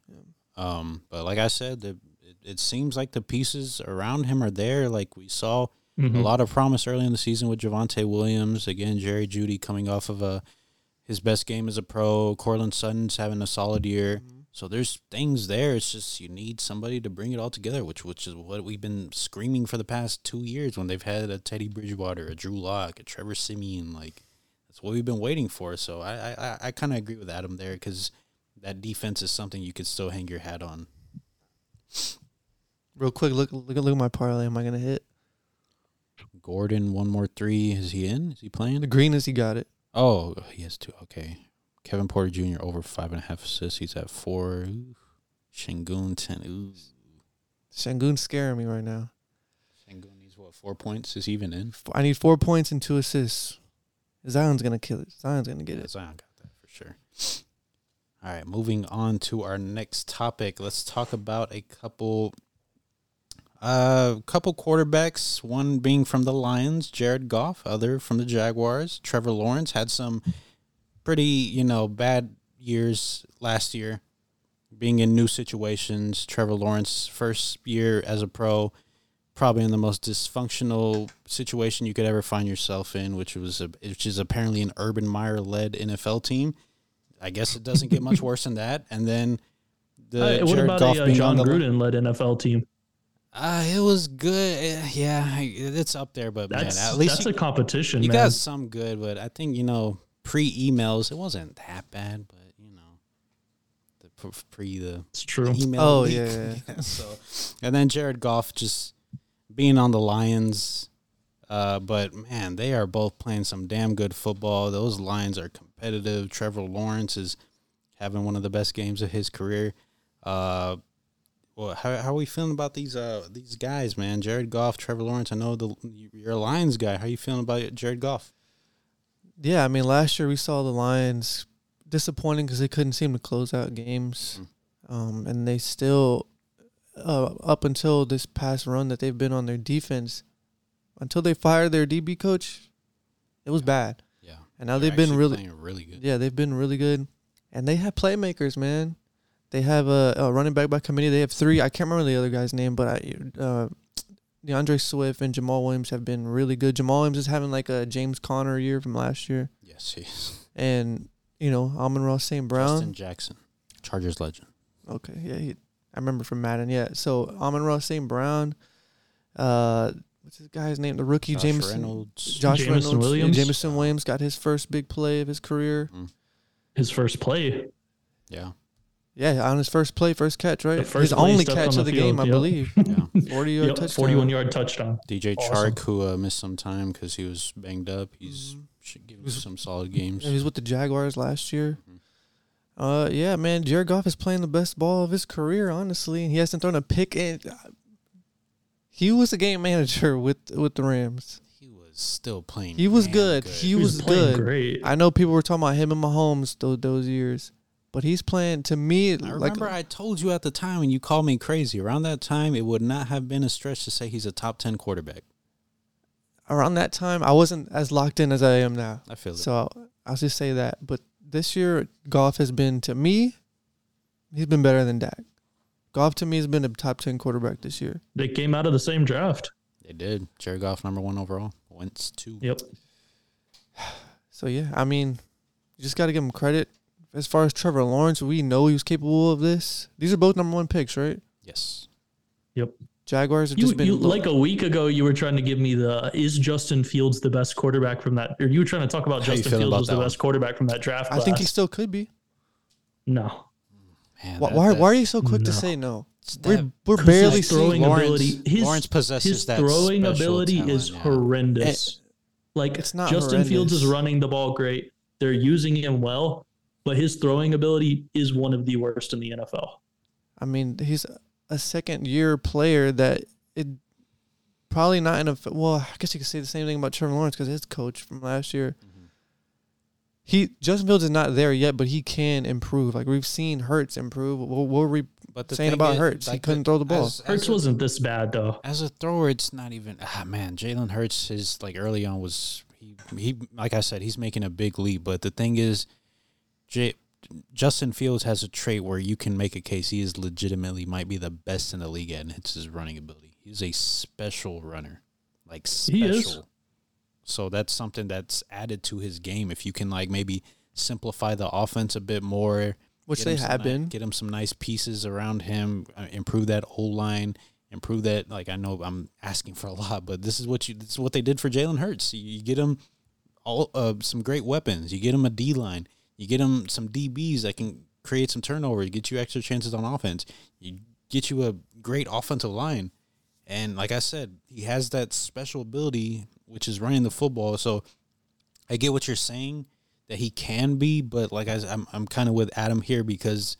Um, but like I said, the, it, it seems like the pieces around him are there. Like we saw Mhm. a lot of promise early in the season with Javonte Williams. Again, Jerry Jeudy coming off of a his best game as a pro. Courtland Sutton's having a solid year. So there's things there. It's just you need somebody to bring it all together, which which is what we've been screaming for the past two years when they've had a Teddy Bridgewater, a Drew Lock, a Trevor Siemian. Like that's what we've been waiting for. So I I, I, kind of agree with Adam there because that defense is something you could still hang your hat on. Real quick, look look look at my parlay. Am I gonna hit Gordon, one more three. Is he in? Is he playing? the green? Is he got it? Oh, he has two. Okay. Kevin Porter Jr. over five and a half assists. He's at four. Sengun ten. Ooh, scaring me right now. Sengun needs what four points? Is he even in? I need four points and two assists. Zion's gonna kill it. Zion's gonna get Yeah, it. Zion got that for sure. All right, moving on to our next topic. Let's talk about a couple uh couple quarterbacks, one being from the Lions, Jared Goff, other from the Jaguars. Trevor Lawrence had some pretty, you know, bad years last year being in new situations. Trevor Lawrence first year as a pro probably in the most dysfunctional situation you could ever find yourself in, which was a, which is apparently an Urban Meyer led NFL team. I guess it doesn't get much worse than that. And then the Hey, what Jared about Goff a uh, Jon Gruden led NFL team? uh, it was good. Eh, Yeah, it's up there, but That's man, at least that's you, a competition, you man. got some good. But I think you know pre emails, it wasn't that bad. But you know, the pre the It's true. email. Oh, leak. yeah, yeah. so, and then Jared Goff just being on the Lions. Uh, but man, they are both playing some damn good football. Those Lions are competitive. Trevor Lawrence is having one of the best games of his career. Uh, well, how, how are we feeling about these uh these guys, man? Jared Goff, Trevor Lawrence. I know the you're a Lions guy. How are you feeling about Jared Goff? Yeah, I mean, last year we saw the Lions disappointing because they couldn't seem to close out games, um, and they still, uh, up until this past run that they've been on their defense, until they fired their DB coach, it was Yeah. bad. Yeah, And now They're they've been really, really good. yeah, they've been really good, and they have playmakers, man. They have a, a running back by committee. They have three. I can't remember the other guy's name, but I, uh, D'Andre Swift and Jamaal Williams have been really good. Jamaal Williams is having like a James Conner year from last year Yes, he's and you know Amon-Ra St. Brown. Justin Jackson, Chargers legend. Okay, yeah, he, I remember from Madden. Yeah, so Amon-Ra St. Brown. Uh, what's this guy's name? The rookie Josh Jameson. Reynolds. Josh Jameson Reynolds. Yeah, Williams? Jameson Williams got his first big play of his career. His first play. Yeah, Yeah, on his first play, first catch, right? First his only catch on of the the game, field, I yep. believe. yeah. Forty yard Yep, touchdown. 41 yard touchdown. DJ Awesome. Chark, who uh, missed some time because he was banged up. He's Mhm. should give us some solid games. Yeah, he was with the Jaguars last year. Mhm. Uh, yeah, man, Jared Goff is playing the best ball of his career. Honestly, he hasn't thrown a pick. In, he was a game manager with with the Rams. He was still playing. He was damn good. He He was was playing good. great. I know people were talking about him and Mahomes those those years, but he's playing to me I like remember I told you at the time when you called me crazy. Around that time, it would not have been a stretch to say he's a top ten quarterback. around that time I wasn't as locked in as I am now. I feel it. So I'll, I'll just say that. But this year, Goff has been to me, he's been better than Dak. Goff to me has been a top ten quarterback this year. They came out of the same draft. They did. Jared Goff, number one overall. Wentz two. Yep. So yeah, I mean, you just got to give him credit. As far as Trevor Lawrence, we know he was capable of this. These are both number one picks, right? Yes. Yep. Jaguars have You, just been you like a week ago, you were trying to give me the is Justin Fields the best quarterback from that? Or you were trying to talk about How Justin Fields about was the that best quarterback from that draft. I think he still could be. no. Man, Why? that- Why, that- why are you so quick to say no? that- We're we're 'Cause barely his throwing seeing. Lawrence, ability- his- Lawrence possesses His that throwing ability talent, is yeah. horrendous. like It's not Justin Fields is running the ball great. They're using him well, but his throwing ability is one of the worst in the NFL. I mean, he's a second year player that it probably not in a. Well, I guess you could say the same thing about Trevor Lawrence because his coach from last year. Mhm. He Justin Fields is not there yet, but he can improve. Like we've seen Hurts improve. What, what were we But the saying about is, Hurts? he couldn't throw the ball. as- as Hurts a- wasn't this bad though. As a thrower, it's not even. Ah, man, Jalen Hurts is like early on was he he like I said he's making a big leap. But the thing is, J, Justin Fields has a trait where you can make a case he is legitimately might be the best in the league at, and it's his running ability. He's a special runner, like special. He is. So that's something that's added to his game. If you can like maybe simplify the offense a bit more, which they have ni- been. Get him some nice pieces around him. Uh, improve that O line. Improve that. Like I know I'm asking for a lot, but this is what you. This is what they did for Jalen Hurts. You, you get him all uh, some great weapons. You get him a D line. You get him some DBs that can create some turnover. Get you extra chances on offense. You get you a great offensive line. And like I said, he has that special ability, which is running the football. So I get what you're saying that he can be, but like I, am I'm kind of with Adam here because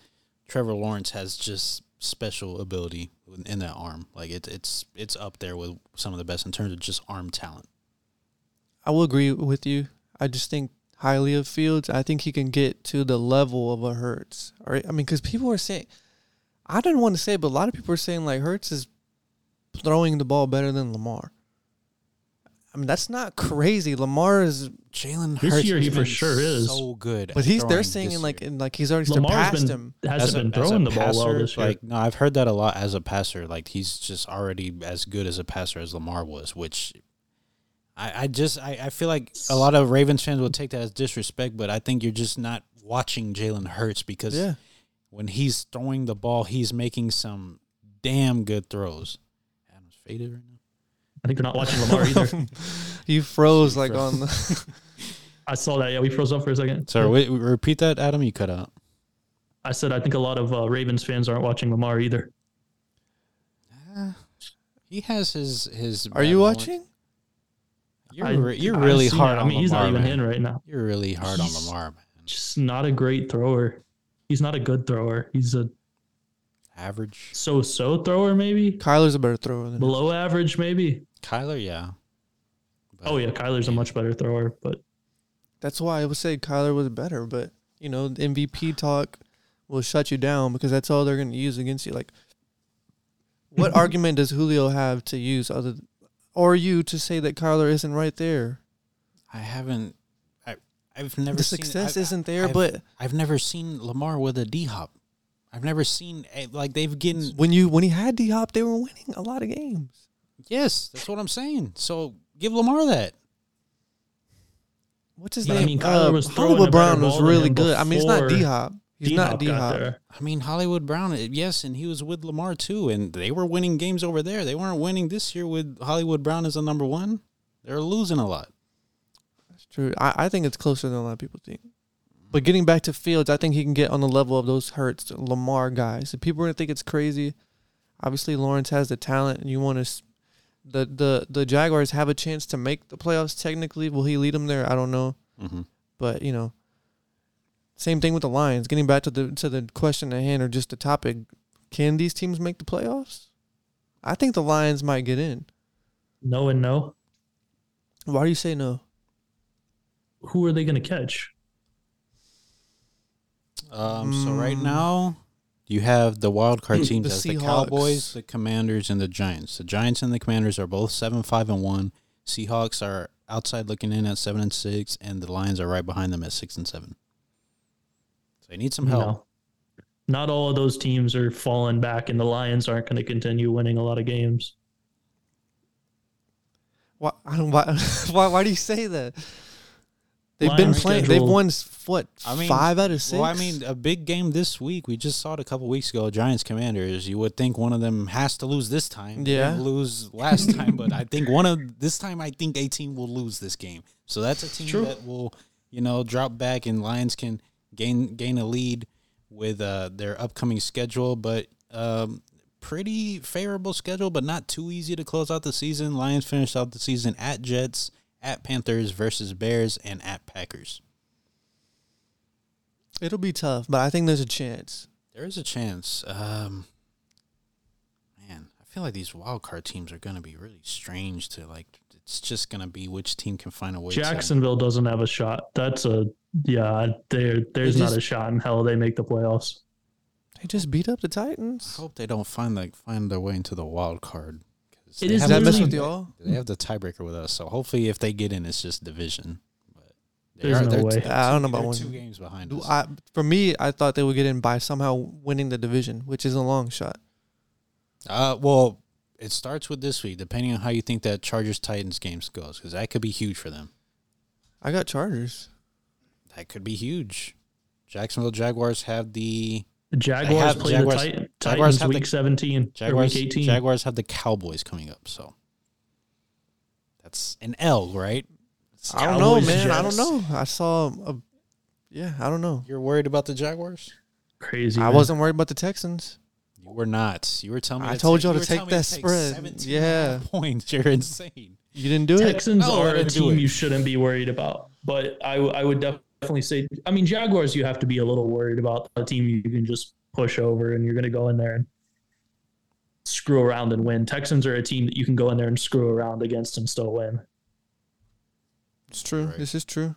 Trevor Lawrence has just special ability in that arm. Like it's it's it's up there with some of the best in terms of just arm talent. I will agree with you. I just think highly of Fields. I think he can get to the level of a Hurts. All right. I mean, because people are saying, I didn't want to say, but a lot of people are saying like Hurts is throwing the ball better than Lamar. I mean, that's not crazy. Lamar is, Jalen This year he for sure is. so good. but he's they're saying like year. in, like he's already Lamar's surpassed been him. hasn't been throwing the ball well this year. Like no, I've heard that a lot as a passer. Like he's just already as good as a passer as Lamar was, which I, I just I, I feel like a lot of Ravens fans will take that as disrespect, but I think you're just not watching Jalen Hurts because Yeah. when he's throwing the ball, he's making some damn good throws. Adam's faded right now. I think they're not watching Lamar either. you froze like froze. on the. I saw that. Yeah, we froze up for a second. Sorry, wait, repeat that, Adam. You cut out. I said I think a lot of uh, Ravens fans aren't watching Lamar either. He has his his. Are you moments. watching? You're I- re- you're I've really seen hard it. on I mean, he's Lamar. not even man. in right now. You're really hard on He's- Lamar, man. Just not a great thrower. He's not a good thrower. He's a Average. so-so thrower, maybe Kyler's a better thrower than him. below average, maybe. Kyler, yeah. But- Oh yeah, Kyler's a much better thrower, but That's why I would say Kyler was better, but you know, the MVP talk will shut you down because that's all they're going to use against you. Like, what argument does Julio have to use other, or you to say that Kyler isn't right there? I haven't. I I've never the seen, success I- isn't there, I've- but I've never seen Lamar with a D hop. I've never seen like they've getting. when you when he had D Hop, they were winning a lot of games. Yes, that's what I'm saying. So give Lamar that. What's his But, I name? mean, Kyler uh, was throwing Hollywood Brown was really good. I mean, it's not D Hop. He's not D-Hop D Hop. I mean, Hollywood Brown, uh, yes, and he was with Lamar too, and they were winning games over there. They weren't winning this year with Hollywood Brown as a number one. They're losing a lot. That's true. I, I think it's closer than a lot of people think. But getting back to Fields, I think he can get on the level of those Hurts, Lamar guys. If people are gonna think it's crazy, obviously Lawrence has the talent, and you want to. The the the Jaguars have a chance to make the playoffs. Technically, will he lead them there? I don't know, Mm-hmm. but you know. Same thing with the Lions. Getting back to the to the question at hand or just the topic, can these teams make the playoffs? I think the Lions might get in. no and no. Why do you say no? Who are they going to catch? Um, so right Mm. now, you have the wild card teams The as the Seahawks. Cowboys, the Commanders, and the Giants. The Giants and the Commanders are both seven, five, and one. Seahawks are outside looking in at seven and six, and the Lions are right behind them at six and seven. So they need some help. No. Not all of those teams are falling back, and the Lions aren't going to continue winning a lot of games. Why? I don't, why, why? Why do you say that? They've been Lions playing. They've won s- what? I mean, five out of six. Well, I mean, a big game this week. We just saw it a couple weeks ago. Giants Commanders. You would think one of them has to lose this time. Yeah. didn't lose last time, but I think one of this time. I think a team will lose this game. So that's a team True. that will, you know, drop back and Lions can gain gain a lead with uh, their upcoming schedule. But um, pretty favorable schedule, but not too easy to close out the season. Lions finished out the season at Jets, at Panthers versus Bears, and at Packers. It'll be tough, but I think there's a chance. There is a chance. Um, man, I feel like these wild card teams are going to be really strange to like. It's just going to be which team can find a way. to- Jacksonville doesn't have a shot. That's a yeah. There, there's They not a shot in hell they make the playoffs. They just beat up the Titans. I Titans. hope they don't find like find their way into the wild card. It they have that mess with y'all? They have the tiebreaker with us, so hopefully, if they get in, it's just division. But they There's no they're way. two- I don't know about they're one. two games behind us. I, for me, I thought they would get in by somehow winning the division, which is a long shot. Uh, well, it starts with this week, depending on how you think that Chargers Titans games goes, because that could be huge for them. I got Chargers. That could be huge. Jacksonville Jaguars have the The Jaguars have- play Jaguars- the Tit- Jaguars Titans have the- week 17 Jaguars. week 18. Jaguars have the Cowboys coming up, so that's an L, right? I don't know, Cowboys, man. I don't know. I saw a, yeah, I don't know. You're worried about the Jaguars? Crazy. I man. wasn't worried about the Texans. You were not. You were telling me. I to told take, y'all to take telling me that take spread. 17 and a half Yeah. points. You're insane. You didn't do it. Texans No, are a team you shouldn't be worried about. But I, w- I would definitely say, I mean, Jaguars, you have to be a little worried about a team you can just push over, and you're going to go in there and screw around and win. Texans are a team that you can go in there and screw around against and still win. It's true. Right. This is true.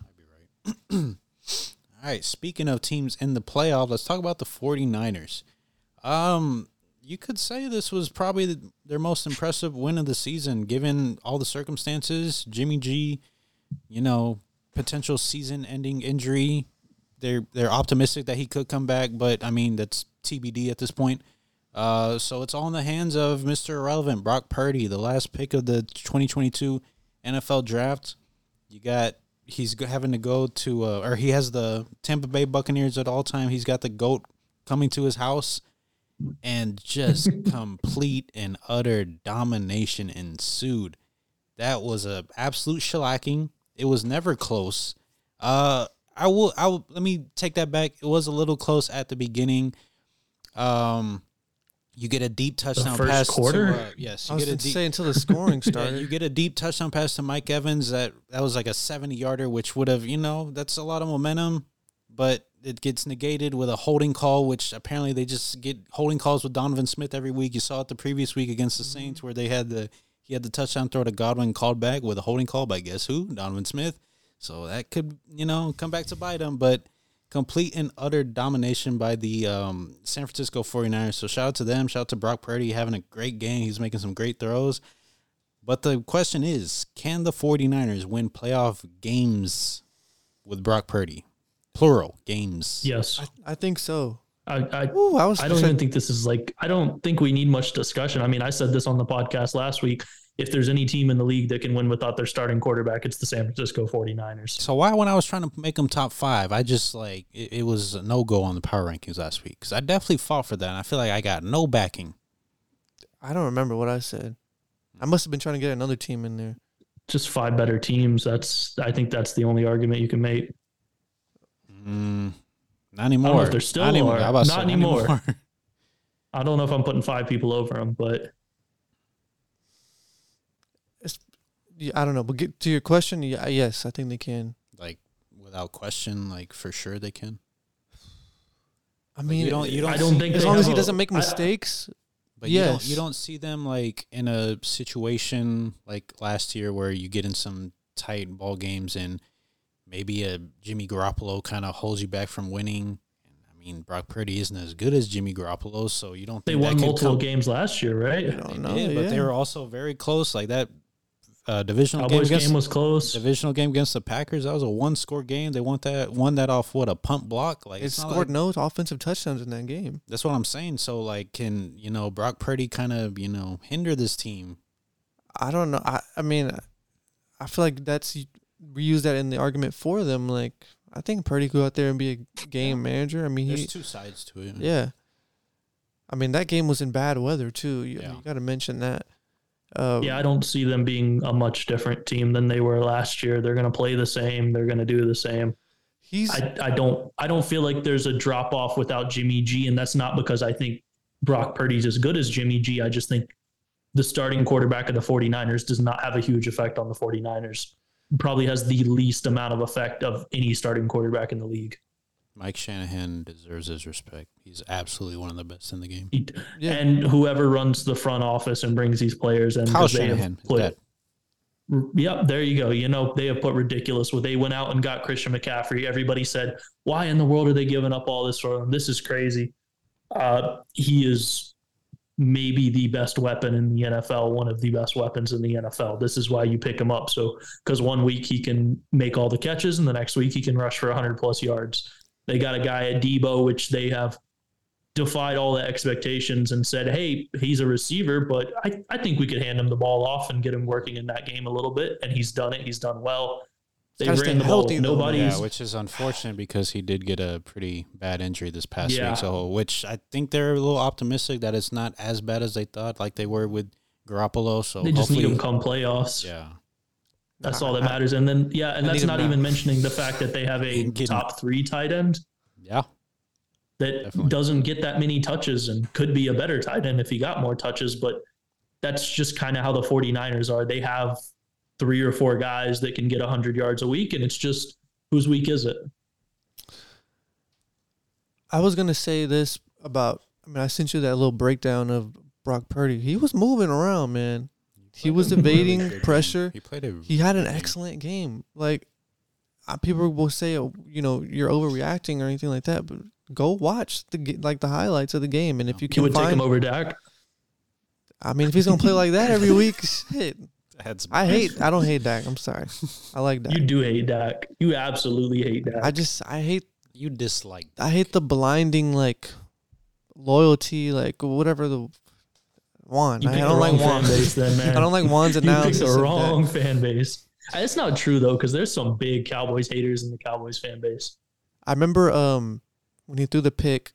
Might be right. All right. Speaking of teams in the playoff, let's talk about the 49ers. Um, you could say this was probably the, their most impressive win of the season, given all the circumstances. Jimmy G, you know, potential season-ending injury. They're they're optimistic that he could come back, but I mean that's TBD at this point. Uh, so it's all in the hands of Mr. Irrelevant, Brock Purdy, the last pick of the 2022 NFL draft. You got he's having to go to uh, or he has the Tampa Bay Buccaneers at all time. He's got the goat coming to his house and just complete and utter domination ensued. That was a absolute shellacking. It was never close. Uh I will I will let me take that back. It was a little close at the beginning. Um you get a deep touchdown first pass quarter? to uh, yes, I you was get a going to deep say until the scoring yeah, started. you get a deep touchdown pass to Mike Evans that that was like a 70 yarder, which would have, you know, that's a lot of momentum, but it gets negated with a holding call, which apparently they just get holding calls with Donovan Smith every week. You saw it the previous week against the Saints where they had the he had the touchdown throw to Godwin called back with a holding call by guess who? Donovan Smith. So that could, you know, come back to bite him, but complete and utter domination by the um, San Francisco 49ers. So shout out to them. Shout out to Brock Purdy having a great game. He's making some great throws. But the question is, can the 49ers win playoff games with Brock Purdy? Plural games. Yes. I, I think so. I, I, Ooh, I was. I don't even think this is like, I don't think we need much discussion. I mean, I said this on the podcast last week. If there's any team in the league that can win without their starting quarterback, it's the San Francisco 49ers. So why, when I was trying to make them top five, I just like it, it was a no go on the power rankings last week because I definitely fought for that. And I feel like I got no backing. I don't remember what I said. I must have been trying to get another team in there. Just five better teams. That's, I think that's the only argument you can make. Mm, not anymore. know if there still not anymore. are. I was about to Not say, anymore. I don't know if I'm putting five people over them, but Yeah, I don't know, but get to your question. Yeah, yes, I think they can. like without question, like for sure they can. I Like, mean, you don't- you don't I don't see- think as long as he a- doesn't make I- mistakes. But you don't Yes. you don't see them like in a situation like last year where you get in some tight ball games and maybe a Jimmy Garoppolo kind of holds you back from winning. I mean, Brock Purdy isn't as good as Jimmy Garoppolo, so you don't they think that won multiple come- games last year, right? You don't know. They did, but they were also very close. Like that uh, divisional game against game was close. divisional game against the Packers. That was a one score game. They won that won that off what a pump block. Like It scored like- no offensive touchdowns in that game. That's what I'm saying. So like, can you know Brock Purdy kind of you know hinder this team? I don't know. I I mean, I feel like that's we use that in the argument for them. Like I think Purdy could go out there and be a game manager. I mean, There's he two sides to it. yeah. I mean that game was in bad weather too. You, Yeah. you got to mention that. Um, Yeah, I don't see them being a much different team than they were last year. They're going to play the same. They're going to do the same. he's I, I don't I don't feel like there's a drop off without Jimmy G, and that's not because I think Brock Purdy's as good as Jimmy G. I just think the starting quarterback of the 49ers does not have a huge effect on the 49ers. Probably has the least amount of effect of any starting quarterback in the league. Mike Shanahan deserves his respect. He's absolutely one of the best in the game. He- yeah. And whoever runs the front office and brings these players in, Kyle 'cause they have Shanahan, put-. Yep, there you go. You know, they have put ridiculous. Well, they went out and got Christian McCaffrey. Everybody said, "Why in the world are they giving up all this for him? This is crazy." Uh, he is maybe the best weapon in the NFL, one of the best weapons in the NFL. This is why you pick him up. So, because one week he can make all the catches, and the next week he can rush for 100 plus yards. They got a guy at Debo, which they have defied all the expectations and said, hey, he's a receiver, but I, I think we could hand him the ball off and get him working in that game a little bit. And he's done it. He's done well. They Gotta ran the ball. healthy, though. Nobody's Yeah, which is unfortunate because he did get a pretty bad injury this past Yeah. week. So, which I think they're a little optimistic that it's not as bad as they thought, like they were with Garoppolo. So they just need hopefully, him come playoffs. yeah, That's Nah, all that I- matters. And then yeah, and I that's not even mentioning the fact that they have a Get top three tight end yeah. that Definitely. doesn't get that many touches and could be a better tight end if he got more touches. But that's just kind of how the 49ers are. They have three or four guys that can get 100 yards a week, and it's just whose week is it? I was gonna say this about. I mean, I sent you that little breakdown of Brock Purdy. He was moving around, man. He was played a really evading game. pressure. He played a. He had an game. excellent game. Like people will say, oh, you know, you're overreacting or anything like that, but go watch the like the highlights of the game, and if you You can would take him over Dak. I mean, if he's gonna play like that every week, shit. Had some- I hate. I don't hate Dak. I'm sorry. I like Dak. You do hate Dak. You absolutely hate Dak. I just I hate You dislike. I hate the blinding like loyalty like whatever the Juan. you I picked don't the like wrong Juan. fan base, then man. I don't like Juan's You picked the of Dak. wrong fan base. It's not true though, because there's some big Cowboys haters in the Cowboys fan base. I remember um when he threw the pick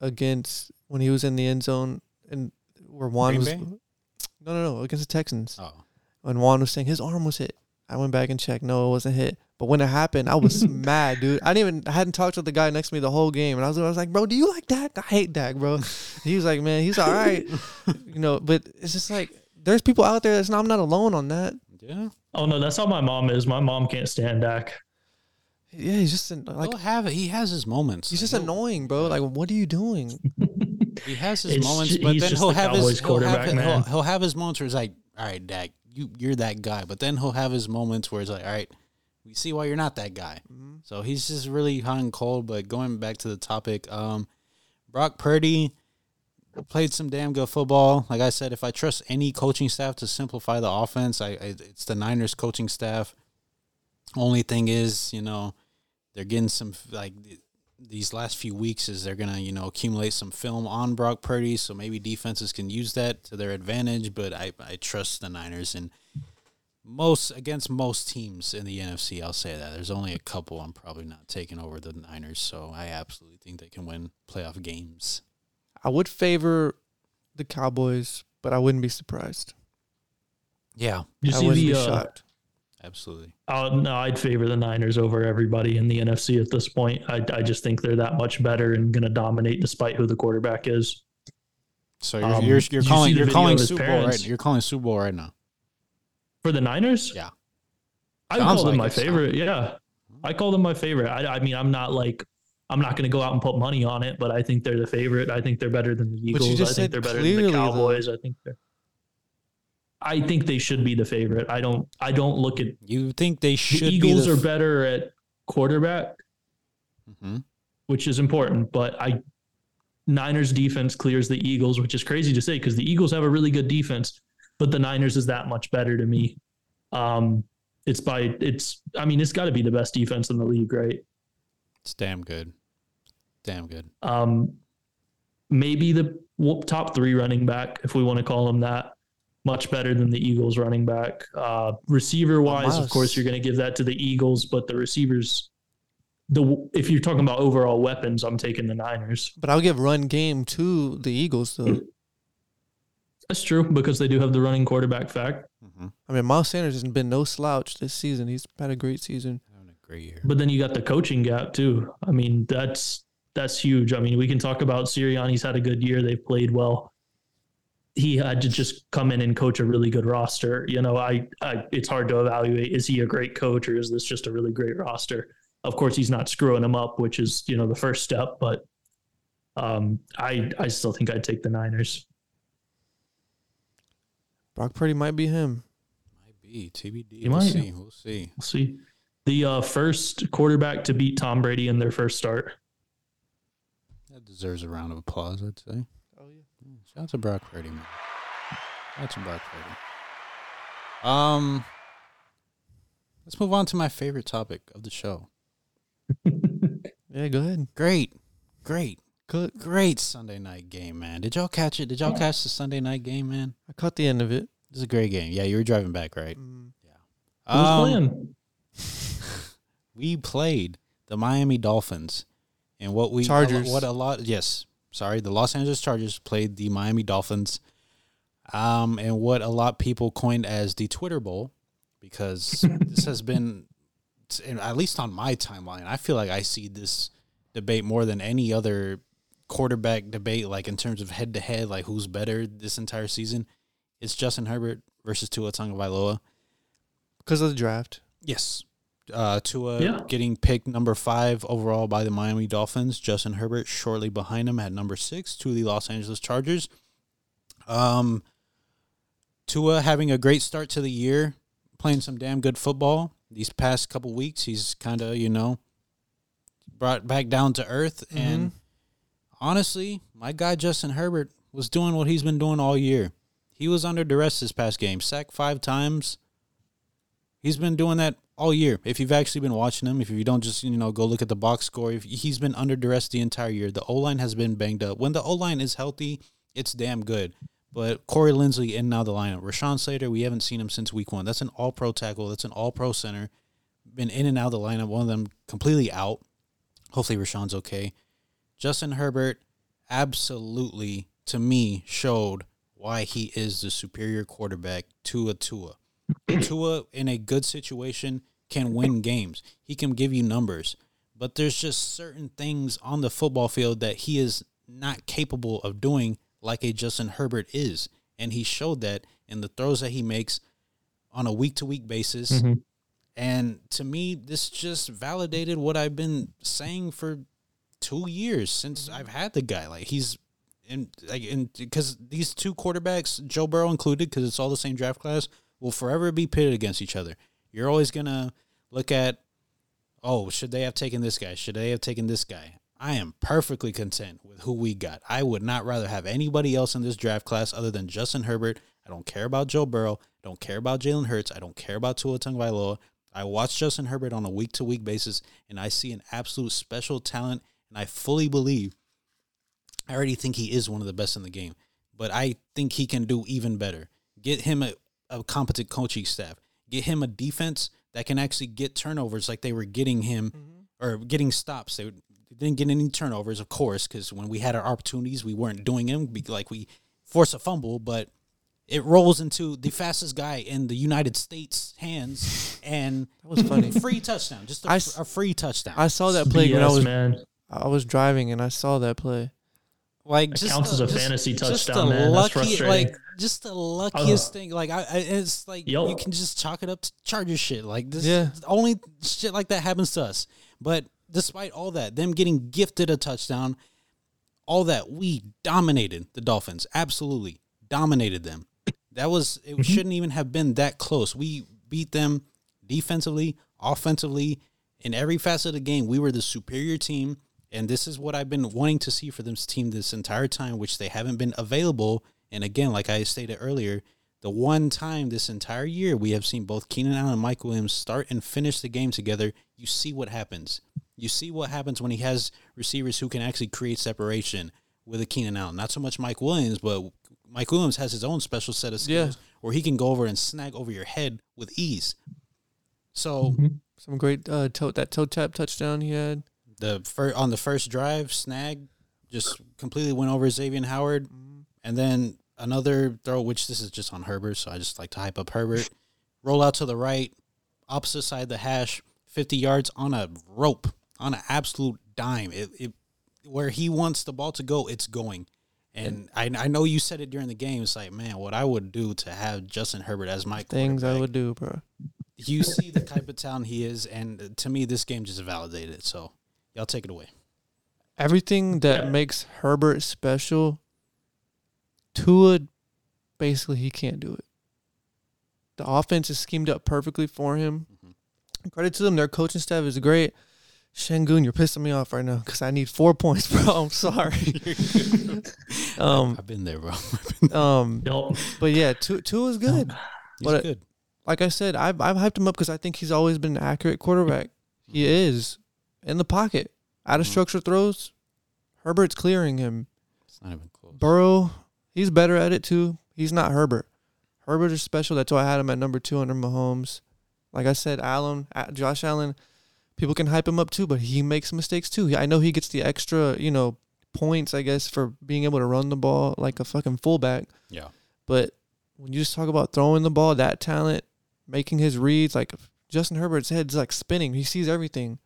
against when he was in the end zone and where Juan Green was Bay? no no no against the Texans Oh, when Juan was saying his arm was hit. I went back and checked. No, it wasn't hit. But when it happened, I was mad, dude. I didn't even I hadn't talked to the guy next to me the whole game, and I was I was like, bro, do you like Dak? I hate Dak, bro. he was like, man, he's all right, you know. But it's just like there's people out there that's not I'm not alone on that. yeah. Oh no, that's how my mom is. My mom can't stand Dak. Yeah, he's just an, like He'll have it. He has his moments. he's Like, just annoying, bro. Like, what are you doing? He has his It's moments, ju- but then he'll the have his he'll have, quarterback, he'll, he'll have his moments where it's like, all right, Dak, you you're that guy. But then he'll have his moments where it's like, all right, we see why you're not that guy. Mm-hmm. So he's just really hot and cold. But going back to the topic, um, Brock Purdy played some damn good football. Like I said, if I trust any coaching staff to simplify the offense, I, I it's the Niners coaching staff. Only thing is, you know, they're getting some like these last few weeks is they're gonna you know accumulate some film on Brock Purdy, so maybe defenses can use that to their advantage. But I I trust the Niners and most against most teams in the NFC. I'll say that there's only a couple I'm probably not taking over the Niners, so I absolutely think they can win playoff games. I would favor the Cowboys, but I wouldn't be surprised. Yeah, You I see wouldn't the be uh, shocked. Absolutely. Uh, no, I'd favor the Niners over everybody in the NFC at this point. I, I just think they're that much better and going to dominate despite who the quarterback is. So you're Um, you're, you're calling see you're calling Super Bowl right. You're calling Super Bowl right now. For the Niners? Yeah. I Sounds call them like my it. favorite. Yeah. I call them my favorite. I, I mean, I'm not like, I'm not going to go out and put money on it, but I think they're the favorite. I think they're better than the Eagles. I think they're better than the though. Cowboys. I think they're. I think they should be the favorite. I don't. I don't look at You think they the should Eagles be are better at quarterback, hmm which is important. But I, Niners defense clears the Eagles, which is crazy to say because the Eagles have a really good defense, but the Niners is that much better to me. Um, it's by it's. I mean, it's got to be the best defense in the league, right? It's damn good. Damn good. Um, maybe the top three running back, if we want to call him that, much better than the Eagles running back. Uh, receiver wise, of course, you're going to give that to the Eagles, but the receivers, the if you're talking about overall weapons, I'm taking the Niners. But I'll give run game to the Eagles though. That's true because they do have the running quarterback fact. Mm-hmm. I mean, Miles Sanders hasn't been no slouch this season. He's had a great season. Having a great year. But then you got the coaching gap too. I mean, that's that's huge. I mean, we can talk about Sirianni's had a good year. They've played well. He had to just come in and coach a really good roster. You know, I, I it's hard to evaluate. Is he a great coach or is this just a really great roster? Of course, he's not screwing them up, which is you know the first step. But um, I I still think I'd take the Niners. Brock Purdy might be him. Might be TBD. He we'll might. see. We'll see. We'll see. The uh, first quarterback to beat Tom Brady in their first start. That deserves a round of applause. I'd say. Yeah. Yeah, Shout out to Brock Purdy, man. Shout out to Brock Purdy. Um, let's move on to my favorite topic of the show. Yeah, go ahead. Great, great, Cook. great Sunday night game, man. Did y'all catch it? Did y'all catch the Sunday night game, man? I caught the end of it. This is a great game. Yeah, you were driving back, right? Mm. Who's Um, playing? we played the Miami Dolphins, and what we Chargers. What a lot. Yes, sorry, the Los Angeles Chargers played the Miami Dolphins, um, and what a lot of people coined as the Twitter Bowl, because this has been, at least on my timeline, I feel like I see this debate more than any other quarterback debate, like in terms of head to head, like who's better this entire season. It's Justin Herbert versus Tua Tagovailoa. Because of the draft. Yes. Uh, Tua Yeah. getting picked number five overall by the Miami Dolphins. Justin Herbert shortly behind him at number six to the Los Angeles Chargers. Um, Tua having a great start to the year, playing some damn good football. These past couple weeks, he's kind of you know brought back down to earth. And honestly, my guy Justin Herbert was doing what he's been doing all year. He was under duress this past game, sacked five times. He's been doing that all year. If you've actually been watching him, if you don't just you know go look at the box score, he's been under duress the entire year. The O line has been banged up. When the O line is healthy, it's damn good. But Corey Linsley in and of the lineup. Rashawn Slater, we haven't seen him since week one. That's an all pro tackle. That's an all pro center. Been in and out of the lineup. One of them completely out. Hopefully Rashawn's okay. Justin Herbert absolutely to me showed why he is the superior quarterback to a Tua. Tua in a good situation can win games. He can give you numbers. But there's just certain things on the football field that he is not capable of doing like a Justin Herbert is. And he showed that in the throws that he makes on a week to week basis. Mhm. And to me, this just validated what I've been saying for two years since I've had the guy. Like he's in like in because these two quarterbacks, Joe Burrow included, because it's all the same draft class, will forever be pitted against each other. You're always gonna look at, oh, should they have taken this guy? Should they have taken this guy? I am perfectly content with who we got. I would not rather have anybody else in this draft class other than Justin Herbert. I don't care about Joe Burrow. I don't care about Jalen Hurts. I don't care about Tua Tagovailoa. I watch Justin Herbert on a week to week basis, and I see an absolute special talent, and I fully believe. I already think he is one of the best in the game, but I think he can do even better. Get him a, a competent coaching staff. Get him a defense that can actually get turnovers like they were getting him mm-hmm. or getting stops. They didn't get any turnovers, of course, because when we had our opportunities, we weren't doing them. Like we force a fumble, but it rolls into the fastest guy in the United States' hands, and That was funny. free touchdown, just a, I s- a free touchdown. I saw that play when I was man. I was driving and I saw that play. Like That just counts the- as a just- fantasy just touchdown, the man. That's frustrating. Like just the luckiest thing. Like I, I it's like Yo. you can just chalk it up to Charger shit. Like this, Yeah. only shit like that happens to us. But despite all that, them getting gifted a touchdown, all that we dominated the Dolphins. Absolutely dominated them. That was it. Mm-hmm. Shouldn't even have been that close. We beat them defensively, offensively, in every facet of the game. We were the superior team, and this is what I've been wanting to see for this team this entire time, which they haven't been available. And again, like I stated earlier, the one time this entire year we have seen both Keenan Allen and Mike Williams start and finish the game together, you see what happens. You see what happens when he has receivers who can actually create separation with a Keenan Allen. Not so much Mike Williams, but Mike Williams has his own special set of skills where he can go over and snag over your head with ease. So Mhm. Some great uh, toe that toe tap touchdown he had. The fir- on the first drive, snag just completely went over Xavier Howard, mm-hmm. and then another throw, which this is just on Herbert, so I just like to hype up Herbert. Roll out to the right, opposite side of the hash, fifty yards on a rope, on an absolute dime. It, it where he wants the ball to go, it's going. And I, I know you said it during the game. It's like, man, what I would do to have Justin Herbert as my Things I would do, bro. You see the type of talent he is, and to me, this game just validated it. So, y'all take it away. Everything that Yeah. makes Herbert special, Tua, basically he can't do it. The offense is schemed up perfectly for him. Mhm. Credit to them, their coaching staff is great. Sengun, you're pissing me off right now because I need four points, bro. I'm sorry. um, I've been there, bro. um, Yup. but yeah, Tua, Tua is good. He's But- good. like I said, I've I've hyped him up because I think he's always been an accurate quarterback. He is in the pocket, out of Mhm. structure throws. Herbert's clearing him. It's not even close. Burrow, he's better at it too. He's not Herbert. Herbert is special. That's why I had him at number two under Mahomes. Like I said, Allen, Josh Allen, people can hype him up too, but he makes mistakes too. I know he gets the extra, you know, points, I guess, for being able to run the ball like a fucking fullback. Yeah. But when you just talk about throwing the ball, that talent, making his reads, like Justin Herbert's head's like spinning. He sees everything.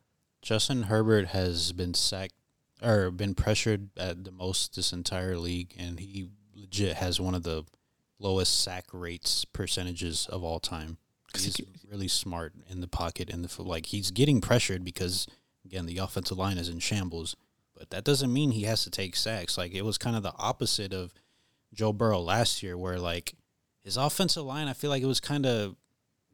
Justin Herbert has been sacked or been pressured at the most this entire league, and he legit has one of the lowest sack rates percentages of all time. He's really smart in the pocket and the like. He's getting pressured because again the offensive line is in shambles, but that doesn't mean he has to take sacks. Like it was kind of the opposite of Joe Burrow last year, where like his offensive line, I feel like it was kind of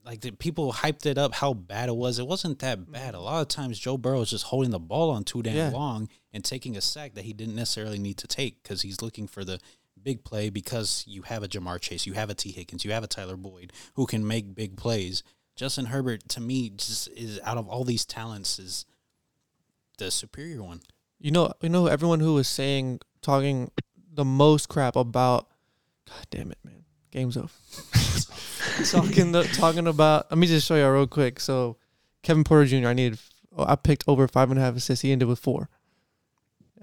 like the people hyped it up how bad it was. It wasn't that mm-hmm. bad. A lot of times Joe Burrow is just holding the ball on too damn Yeah. long and taking a sack that he didn't necessarily need to take because he's looking for the big play because you have a Ja'Marr Chase, you have a Tee Higgins, you have a Tyler Boyd who can make big plays. Justin Herbert to me just is out of all these talents is the superior one. You know, you know, everyone who was saying, talking the most crap about. God damn it, man! Game's up. talking, the, talking about. Let me just show you real quick. So, Kevin Porter Jr. I needed. oh, I picked over five and a half assists. He ended with four.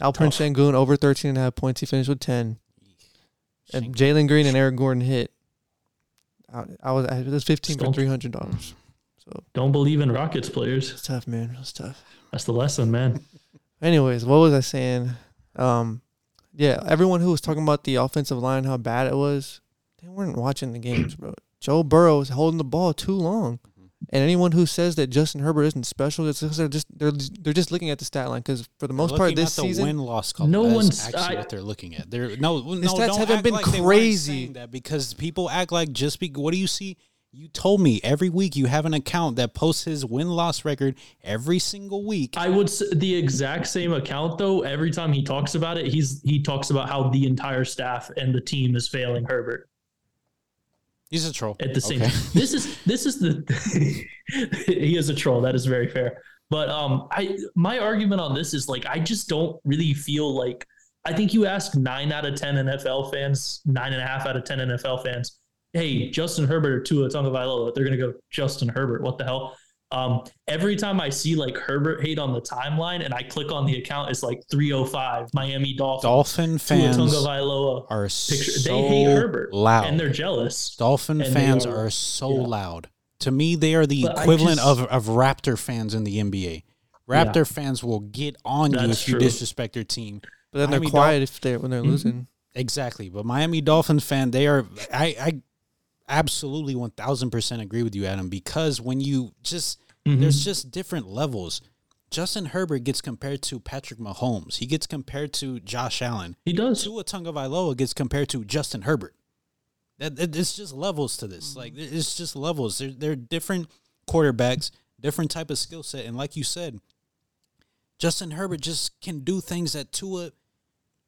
Alperen Tough. Sengun over 13 and a half points. He finished with 10. And Jalen Green and Eric Gordon hit. I, I was it was 15 for $300. So Don't believe in Rockets players. it's tough, man. It's tough. That's the lesson, man. Anyways, what was I saying? Um, yeah, everyone who was talking about the offensive line, how bad it was, they weren't watching the games, bro. Joe Burrow was holding the ball too long, mm-hmm. and anyone who says that Justin Herbert isn't special, it's because they're just they're they're just looking at the stat line. Because for the most part, this the season, win loss column. No That's one's- actually I- what they're looking at. They're no, no, stats haven't been like crazy. That because people act like just be. What do you see? You told me every week you have an account that posts his win loss record every single week. I would s- the exact same account though. Every time he talks about it, he's he talks about how the entire staff and the team is failing Herbert He's a troll. at the same Okay. time. This is this is the he is a troll. That is very fair. But um, I my argument on this is like I just don't really feel like I think you ask nine out of ten NFL fans, nine and a half out of ten NFL fans, hey, Justin Herbert or Tua Tagovailoa, but they're gonna go Justin Herbert. What the hell? Um, every time I see like Herbert hate on the timeline and I click on the account, it's like 305 Miami Dolphins. Dolphin fans Tagovailoa are picture. so they hate Herbert loud. and they're jealous. Dolphin fans are- are, so yeah. loud. To me, they are the But equivalent just- of, of Raptor fans in the NBA. Raptor fans will get on you if you true. disrespect their team. but then they're Miami quiet if they're when they're Mhm. losing. Exactly. But Miami Dolphins fan, they are I, I absolutely one thousand percent agree with you, Adam, because when you just Mhm. there's just different levels. Justin Herbert gets compared to Patrick Mahomes. He gets compared to Josh Allen. he does. Tua Tagovailoa gets compared to Justin Herbert. That, that- it's just levels to this. Like it's just levels. They're they're different quarterbacks, different type of skill set, and like you said, Justin Herbert just can do things that Tua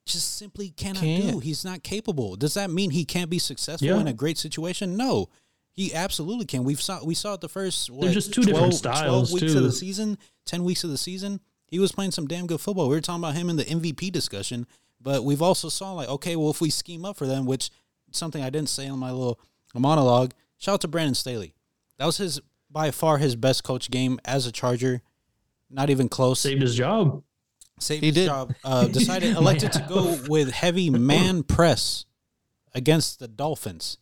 just simply cannot do. Can't. He's not capable. Does that mean he can't be successful Yeah. in a great situation? No. He absolutely can. We've saw we saw it the first what, just two different 12 styles, weeks too. of the season, ten weeks of the season. He was playing some damn good football. We were talking about him in the MVP discussion, but we've also saw like, okay, well, if we scheme up for them, which something I didn't say in my little monologue. Shout out to Brandon Staley. That was his by far his best coach game as a Charger. Not even close. Saved his job. Saved He his did. job. Uh, decided elected to go with heavy man press against the Dolphins.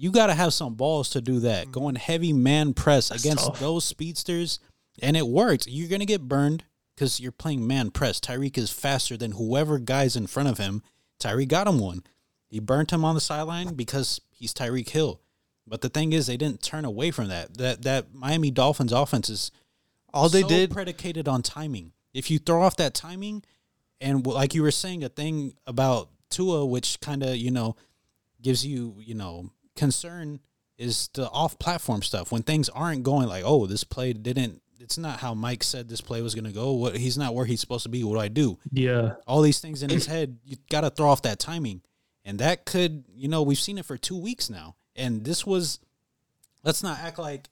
You got to have some balls to do that. Mm. Going heavy man press against tough. those speedsters, and it worked. You're gonna get burned because you're playing man press. Tyreek is faster than whoever guy's in front of him. Tyreek got him one. He burnt him on the sideline because he's Tyreek Hill. But the thing is, they didn't turn away from that. That that Miami Dolphins offense is All they so did, predicated on timing. If you throw off that timing, and like you were saying, a thing about Tua, which kind of you know gives you you know concern, is the off-platform stuff when things aren't going like, oh, this play didn't. It's not how Mike said this play was going to go. What he's not where he's supposed to be. What do I do? Yeah. All these things in his head. You got to throw off that timing, and that could you know we've seen it for two weeks now, and this was. Let's not act like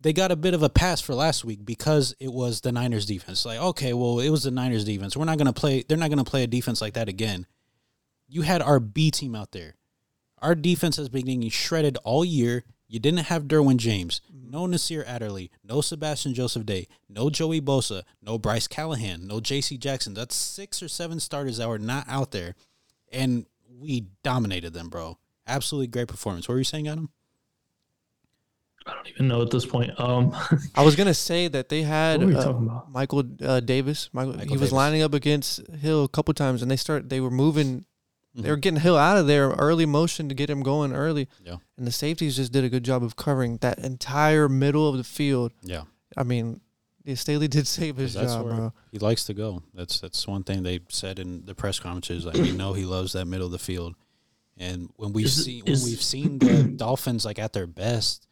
they got a bit of a pass for last week because it was the Niners defense. Like, okay, well, it was the Niners defense. We're not going to play, they're not going to play a defense like that again. You had our B team out there. Our defense has been getting shredded all year. You didn't have Derwin James, no Nasir Adderley, no Sebastian Joseph Day, no Joey Bosa, no Bryce Callahan, no JC Jackson. That's six or seven starters that were not out there. And we dominated them, bro. Absolutely great performance. What were you saying, Adam? I don't even know at this point. Um, I was gonna say that they had What were you uh. Michael uh, Davis. Michael, Michael he was Davis. lining up against Hill a couple times, and they start they were moving Mm-hmm. They were getting Hill out of there early motion to get him going early. Yeah. And the safeties just did a good job of covering that entire middle of the field. Yeah. I mean, yeah, Staley did save his That's job, bro. he likes to go. That's that's one thing they said in the press conferences. Like we know he loves that middle of the field, and when we've Is- seen is- when we've seen the Dolphins like at their best,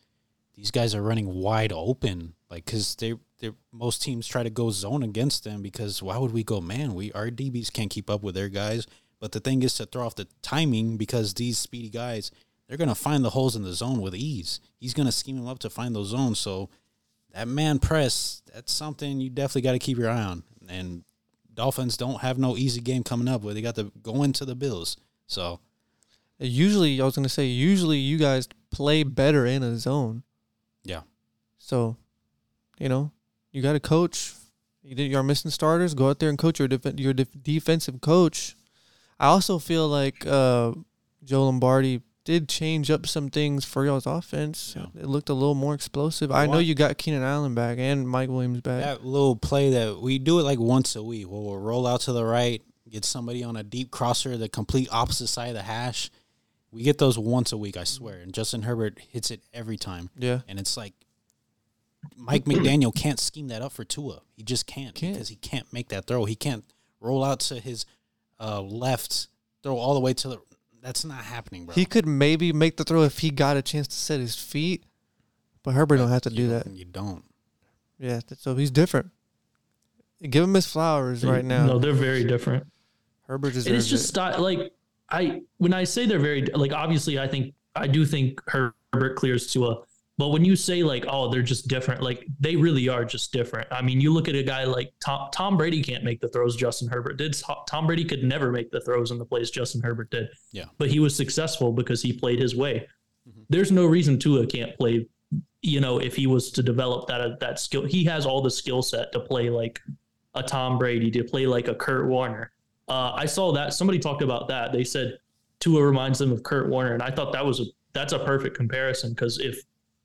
these guys are running wide open. Like because they they most teams try to go zone against them because why would we go man? We our DBs can't keep up with their guys. But the thing is to throw off the timing because these speedy guys they're gonna find the holes in the zone with ease. He's gonna scheme them up to find those zones. So that man press, that's something you definitely got to keep your eye on. And Dolphins don't have no easy game coming up where they got to go into the Bills. So Usually, I was gonna say, usually you guys play better in a zone. Yeah. So, you know, you got to coach. You did, you're missing starters. Go out there and coach your def- your def- defensive coach. I also feel like uh, Joe Lombardi did change up some things for y'all's offense. Yeah. It looked a little more explosive. I know you got Keenan Allen back and Mike Williams back. that little play that we do it like once a week. We'll, we'll roll out to the right, get somebody on a deep crosser, the complete opposite side of the hash. We get those once a week, I swear. And Justin Herbert hits it every time. yeah. And it's like Mike McDaniel can't scheme that up for Tua. He just can't, Can't. because he can't make that throw. He can't roll out to his uh, left, throw all the way to the. That's not happening, bro. He could maybe make the throw if he got a chance to set his feet, but Herbert don't have to do don't- that. You don't. Yeah, so he's different. Give him his flowers right now. No, they're very different. Herbert is. It's just it. style, like I when I say they're very like obviously I think I do think Herbert clears Tua, but when you say like oh they're just different, like they really are just different. I mean, you look at a guy like Tom Tom Brady can't make the throws Justin Herbert did. Tom Brady could never make the throws in the plays Justin Herbert did. Yeah. but he was successful because he played his way. Mhm. There's no reason Tua can't play. You know, if he was to develop that that skill, he has all the skill set to play like a Tom Brady, to play like a Kurt Warner. Uh, I saw that somebody talked about that. They said Tua reminds them of Kurt Warner, and I thought that was a that's a perfect comparison because if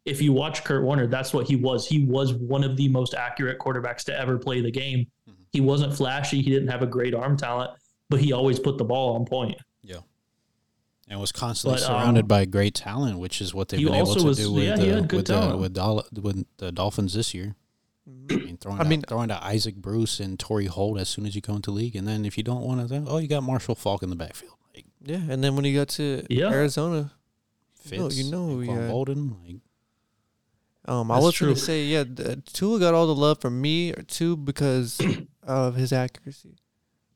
if you watch Kurt Warner, that's what he was. He was one of the most accurate quarterbacks to ever play the game. Mhm. He wasn't flashy. He didn't have a great arm talent, but he always put the ball on point. Yeah. And was constantly But, surrounded um, by great talent, which is what they've been able also to was- do with yeah, he uh, with, the, with, Dol- with the Dolphins this year. I mean, throwing I to, mean- throwing to Isaac Bruce and Torry Holt as soon as you come into league, and then if you don't want to, oh, you got Marshall Faulk in the backfield, like yeah, and then when he got to Yeah. Arizona, You know- Fitz, you know who he Anquan had. Boldin, like um, I That's was gonna say yeah, th- Tua got all the love from me or too because of his accuracy.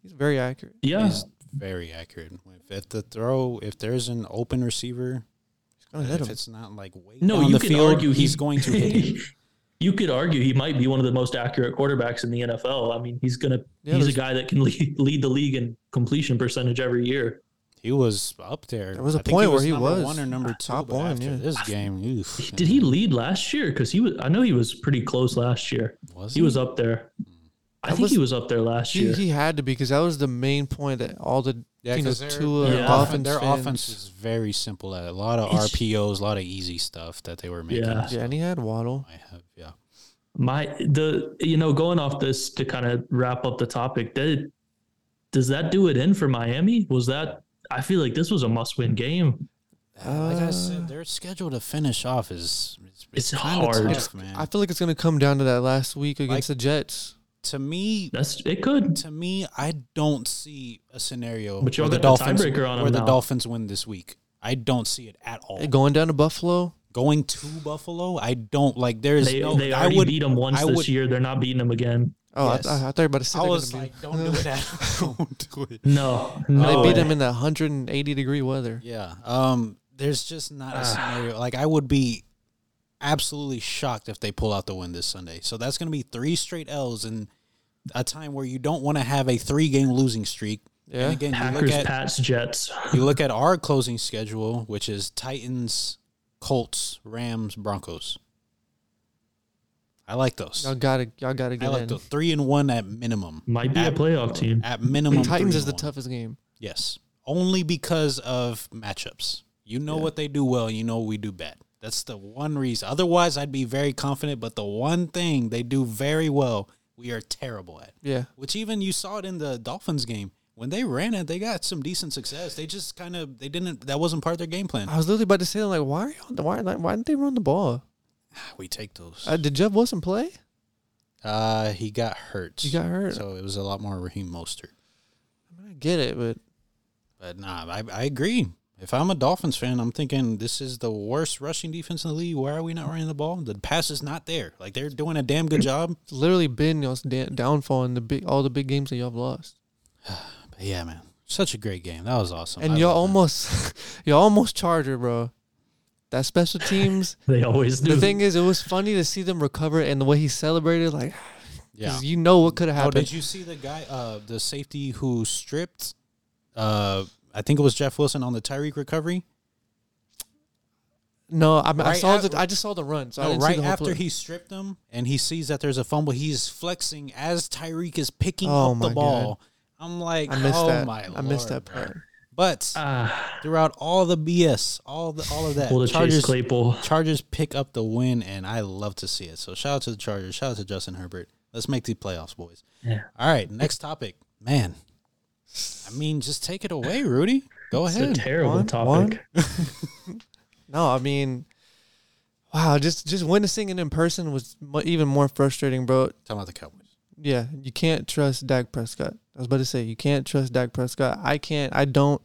He's very accurate. Yeah, he's very accurate. If at the throw, if there's an open receiver, He's gonna hit if him. it's not like way no, down you the could field, argue he's he- going to hit him. you could argue he might be one of the most accurate quarterbacks in the NFL. I mean, he's gonna Yeah, he's a guy that can lead, lead the league in completion percentage every year. He was up there. There was a I think point where he number was one or number two. top but one, after yeah. This game, oof, Did he lead last year? Because he was. I know he was pretty close last year. Was He was up there. I That think was- he was up there last He, year. he had to be because that was the main point that all the Yeah, you know, 'cause their, Tua their, Yeah. Dolphin- Dolphins their fans- offense is very simple. At a lot of It's- RPOs, a lot of easy stuff that they were making. Yeah. yeah, and he had Waddle. I have, yeah. My the you know going off this to kind of wrap up the topic. Did does that do it in for Miami? Was that? I feel like this was a must-win game. Uh, like I Uh, said, their schedule to finish off is it's, It's kind of hard. tough, man. I feel like it's gonna come down to that last week against the Jets. to me, That's it. Could to me, I don't see a scenario But where the Dolphins tiebreaker where the now. Dolphins win this week. I don't see it at all. Hey, going down to Buffalo. Going to Buffalo, I don't like. There's they no. they I already would. beat them once I this would- year. They're not beating them again. Oh, Yes. I, I, I thought you were about to say I they're was gonna like, be- don't do that. don't do it. No, no. They beat way. him in the 180 degree weather. Yeah. Um. There's just not a scenario. Like I would be absolutely shocked if they pull out the win this Sunday. So that's going to be three straight L's in a time where you don't want to have a three game losing streak. Yeah. And again, you Packers, look at Pats, Jets. you look at our closing schedule, which is Titans, Colts, Rams, Broncos. I like those. Y'all gotta, y'all gotta get I get like in. those three and one at minimum. Might be a playoff team. At minimum, Titans is the one. toughest game. Yes, only because of matchups. You know Yeah. what they do well. You know what we do bad. That's the one reason. Otherwise, I'd be very confident. But the one thing they do very well, we are terrible at. Yeah. Which even you saw it in the Dolphins game. when they ran it, they got some decent success. They just kind of they didn't. That wasn't part of their game plan. I was literally about to say, like, why are you, why like, why didn't they run the ball? We take those. Uh, did Jeff Wilson play? Uh, he got hurt. He got hurt. so it was a lot more Raheem Mostert. I, mean, I get it, but But nah, I, I agree. If I'm a Dolphins fan, I'm thinking this is the worst rushing defense in the league. Why are we not running the ball? The pass is not there. Like they're doing a damn good job. it's literally been y'all's downfall in the big all the big games that y'all have lost. But yeah, man, such a great game. That was awesome. And I y'all almost, y'all almost Charger, bro. That special teams. They always do. the thing is, it was funny to see them recover and the way he celebrated. Like, yeah. 'cause you know what could have Oh, happened. did you see the guy, uh, the safety who stripped? Uh, I think it was Jeff Wilson on the Tyreek recovery. no, I, mean, I saw at- the. I just saw the run. So I No, didn't see right the after play. he stripped him and he sees that there's a fumble, he's flexing as Tyreek is picking Oh up the my ball. I'm like, I missed oh that. my I missed that part. But Ah, throughout all the BS, all the all of that, pull the Chargers Claypool. Chargers pick up the win, and I love to see it. So shout out to the Chargers. Shout out to Justin Herbert. Let's make the playoffs, boys. Yeah. All right, next topic, man. I mean, just take it away, Rudy. Go It's a ahead. terrible One- topic. No, I mean, wow, just just witnessing it in person was even more frustrating, bro. Talking about the Cowboys. Yeah, you can't trust Dak Prescott. I was about to say you can't trust Dak Prescott. I can't. I don't.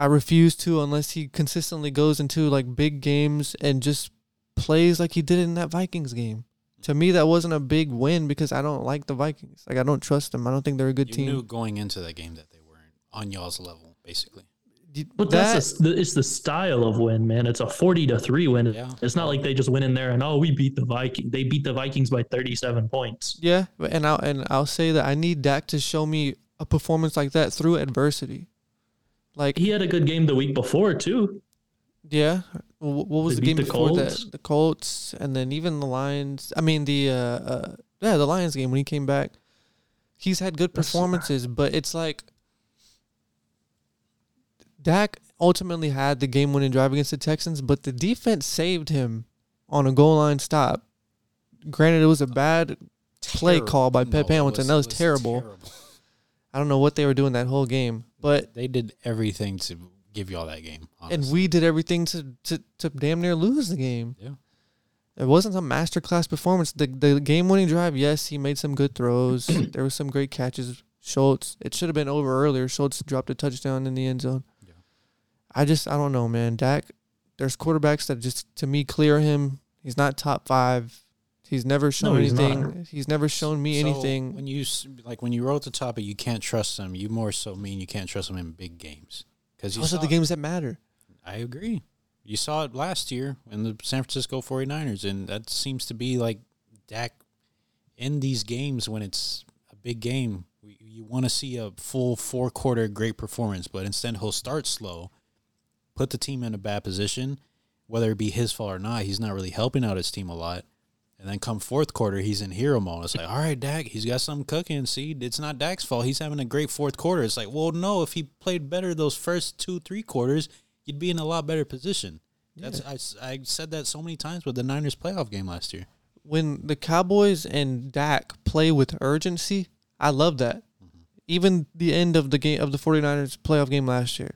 I refuse to unless he consistently goes into like big games and just plays like he did in that Vikings game. To me, that wasn't a big win because I don't like the Vikings. Like I don't trust them. I don't think they're a good You team. knew going into that game that they weren't on y'all's level, basically. But that- that's the, it's the style of win, man. It's a forty to three win. Yeah. It's not like they just went in there and oh, we beat the Vikings. They beat the Vikings by thirty seven points. Yeah, and I'll and I'll say that I need Dak to show me a performance like that through adversity. Like He had a good game the week before too. yeah, what was They the game the before Colts. that? The Colts, and then even the Lions. I mean the uh, uh yeah the Lions game when he came back. He's had good performances, but it's like Dak ultimately had the game-winning drive against the Texans, but the defense saved him on a goal line stop. Granted, it was a bad play call by Pep No, it Hamilton. That was terrible. I don't know what they were doing that whole game, but They did everything to give y'all that game. and we did everything to, to to damn near lose the game. Yeah. It wasn't a masterclass performance. The the game winning drive, yes, he made some good throws. there was some great catches. Schultz, it should have been over earlier. Schultz dropped a touchdown in the end zone. Yeah. I just I don't know, man. Dak, there's quarterbacks that just to me clear him. He's not top five. He's never shown he's anything. not. He's never shown me So, anything. When you like when you wrote the topic, you can't trust him. You more so mean you can't trust him in big games because Those are saw the games that matter. I agree. You saw it last year in the San Francisco 49ers, and that seems to be like Dak in these games when it's a big game. You want to see a full four quarter great performance, but instead he'll start slow, put the team in a bad position, whether it be his fault or not. He's not really helping out his team a lot. And then come fourth quarter, he's in hero mode. It's like, all right, Dak, he's got something cooking. See, it's not Dak's fault. He's having a great fourth quarter. It's like, well, no, if he played better those first two, three quarters, you'd be in a lot better position. That's I, I said that so many times with the Niners playoff game last year. when the Cowboys and Dak play with urgency, I love that. Mm-hmm. Even the end of the game of the 49ers playoff game last year,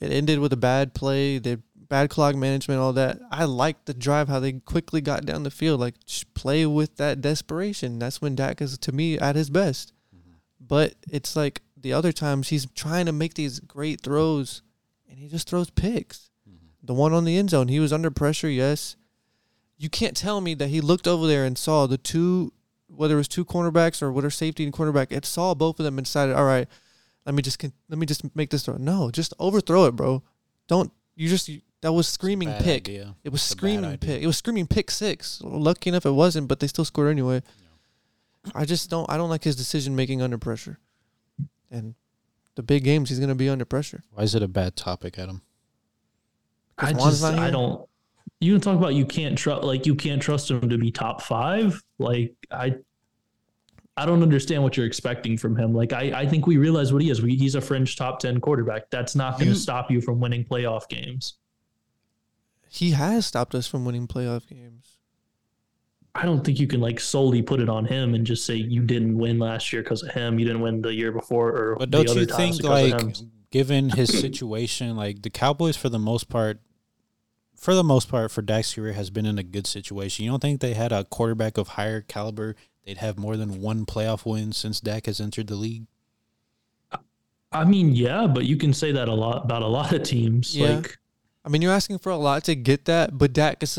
it ended with a bad play, the bad clock management, all that. I liked the drive how they quickly got down the field, like play with that desperation. That's when Dak is to me at his best. Mm-hmm. But it's like the other times he's trying to make these great throws and he just throws picks. Mm-hmm. The one on the end zone, he was under pressure, yes you can't tell me that he looked over there and saw the two, whether it was two cornerbacks or whether safety and cornerback, it saw both of them and decided, all right, let me just let me just make this throw. No, just overthrow it, bro. Don't you just you, that was screaming Bad pick. idea. It was It's screaming pick. It was screaming pick six. Lucky enough it wasn't, but they still scored anyway. I just don't. I don't like his decision making under pressure, and the big games he's gonna be under pressure. Why is it a bad topic, Adam? I Juan's just not I don't. You can talk about you can't trust like you can't trust him to be top five. Like I, I don't understand what you're expecting from him. Like I, I think we realize what he is. We, he's a fringe top ten quarterback. That's not going to stop you from winning playoff games. He has stopped us from winning playoff games. I don't think you can like solely put it on him and just say you didn't win last year because of him. You didn't win the year before, or But don't other you think, like, given his situation, like the Cowboys, for the most part, for the most part, for Dak's career, has been in a good situation. You don't think they had a quarterback of higher caliber? They'd have more than one playoff win since Dak has entered the league. I mean, yeah, but you can say that a lot about a lot of teams. Yeah. Like, I mean, you're asking for a lot to get that, but Dak is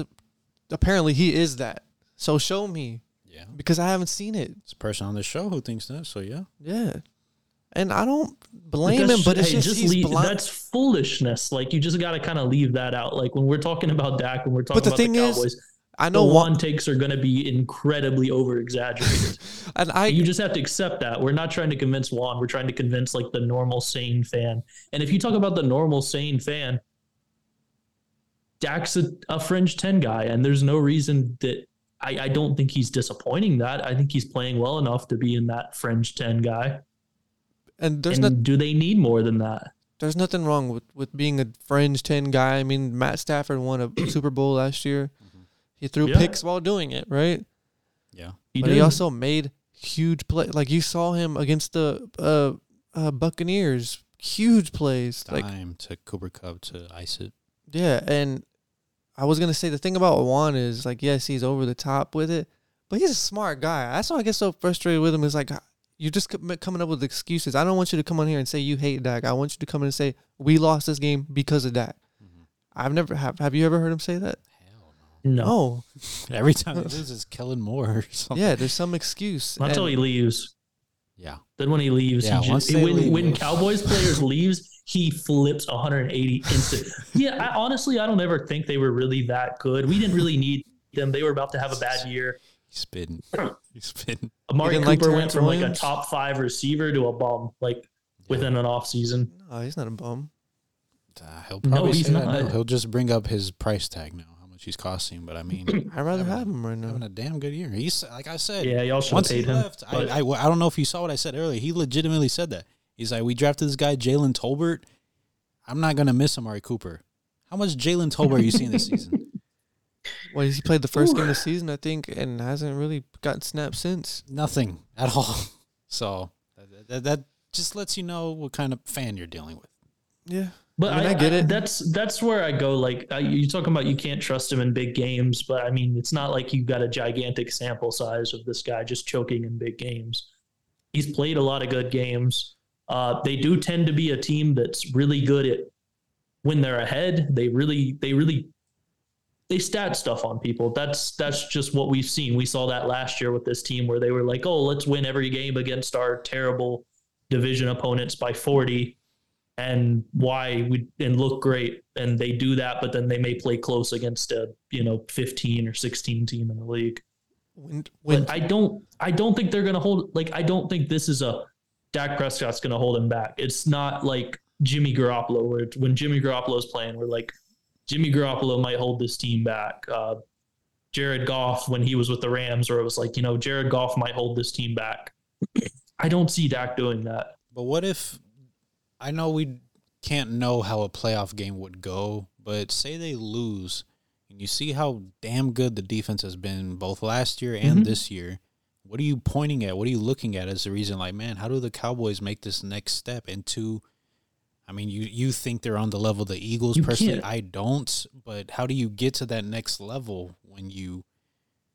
apparently he is that. So show me Yeah, because I haven't seen it. it's a person on the show who thinks that. So yeah, Yeah, and I don't blame that's- him, but it's hey, just, he's leave- blind. that's foolishness. Like, you just got to kind of leave that out. Like when we're talking about Dak, when we're talking the about thing the is, Cowboys, I know one, one takes are going to be incredibly over exaggerated. and I you just have to accept that. We're not trying to convince Juan. We're trying to convince like the normal sane fan. And if you talk about the normal sane fan, Dak's a, a fringe 10 guy, and there's no reason that I, I don't think he's disappointing that. I think he's playing well enough to be in that fringe 10 guy. and there's and not do they need more than that? there's nothing wrong with with being a fringe ten guy. I mean, Matt Stafford won a Super Bowl last year. He threw Yeah. picks while doing it, right? yeah. He but did. he also made huge play. Like you saw him against the uh, uh, Buccaneers, huge plays. Like Time to Cooper Kupp to ice it. Yeah, and I was gonna say the thing about Juan is like yes, he's over the top with it, but he's a smart guy. That's why I get so frustrated with him. Is like you're just coming up with excuses. I don't want you to come on here and say you hate Dak. I want you to come in and say we lost this game because of Dak. Mhm. I've never have. Have you ever heard him say that? Hell no. no. Every time he loses, Kellen Moore or something. yeah. There's some excuse. Not until And- he leaves. Yeah. Then when he leaves, Yeah, he just, they when, leave. when Cowboys players leaves, he flips 180 instant. yeah, I, honestly, I don't ever think they were really that good. We didn't really need them. They were about to have a bad year. He's spitting. He's spitting. Amari didn't Cooper like went Terrence from like a top five receiver to a bum, like within an off season. no, he's not a bum. Uh, he'll No, he's not. now. He'll just bring up his price tag now, how much he's costing. But I mean, I'd rather having have him right now. having a damn good year. He's like I said. Yeah, y'all should have Once he paid him. left, but- I, I I don't know if you saw what I said earlier. He legitimately said that. He's like, we drafted this guy Jalen Tolbert. I'm not gonna miss Amari Cooper. How much Jalen Tolbert are you seeing this season? Well, he played the first Ooh. game of the season, I think, and hasn't really gotten snaps since. Nothing at all. So that, that, that just lets you know what kind of fan you're dealing with. Yeah, But I mean, I get it. That's that's where I go. Like you're talking about, you can't trust him in big games. But I mean, it's not like you've got a gigantic sample size of this guy just choking in big games. He's played a lot of good games. Uh, they do tend to be a team that's really good at when they're ahead. They really, they really, they stat stuff on people. That's that's just what we've seen. We saw that last year with this team where they were like, "Oh, let's win every game against our terrible division opponents by 40." And why we and look great and they do that but then they may play close against a you know 15 or 16 team in the league. When when but i don't i don't think they're going to hold like i don't think this is a Dak Prescott's going to hold him back. It's not like Jimmy Garoppolo where when Jimmy Garoppolo's playing we're like Jimmy Garoppolo might hold this team back. Uh Jared Goff when he was with the Rams where it was like you know Jared Goff might hold this team back. I don't see Dak doing that. But what if I know we can't know how a playoff game would go, but say they lose and you see how damn good the defense has been both last year and Mhm. this year. What are you pointing at? What are you looking at as the reason like, man, how do the Cowboys make this next step into I mean, you you think they're on the level of the Eagles You personally. can't- I don't, but how do you get to that next level when you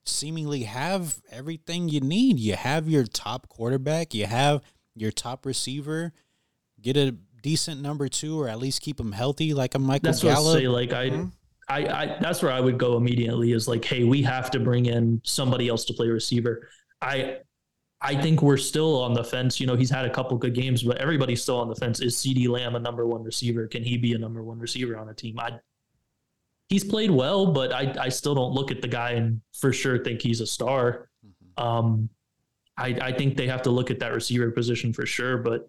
seemingly have everything you need? You have your top quarterback, you have your top receiver, get a decent number two, or at least keep him healthy, like a Michael that's what I say. Like I, Mhm. I, I, that's where I would go immediately. Is like, hey, we have to bring in somebody else to play receiver. I, I think we're still on the fence. You know, he's had a couple good games, but everybody's still on the fence. Is CeeDee Lamb a number one receiver? Can he be a number one receiver on a team? I, he's played well, but I, I still don't look at the guy and for sure think he's a star. Mhm. Um, I, I think they have to look at that receiver position for sure, but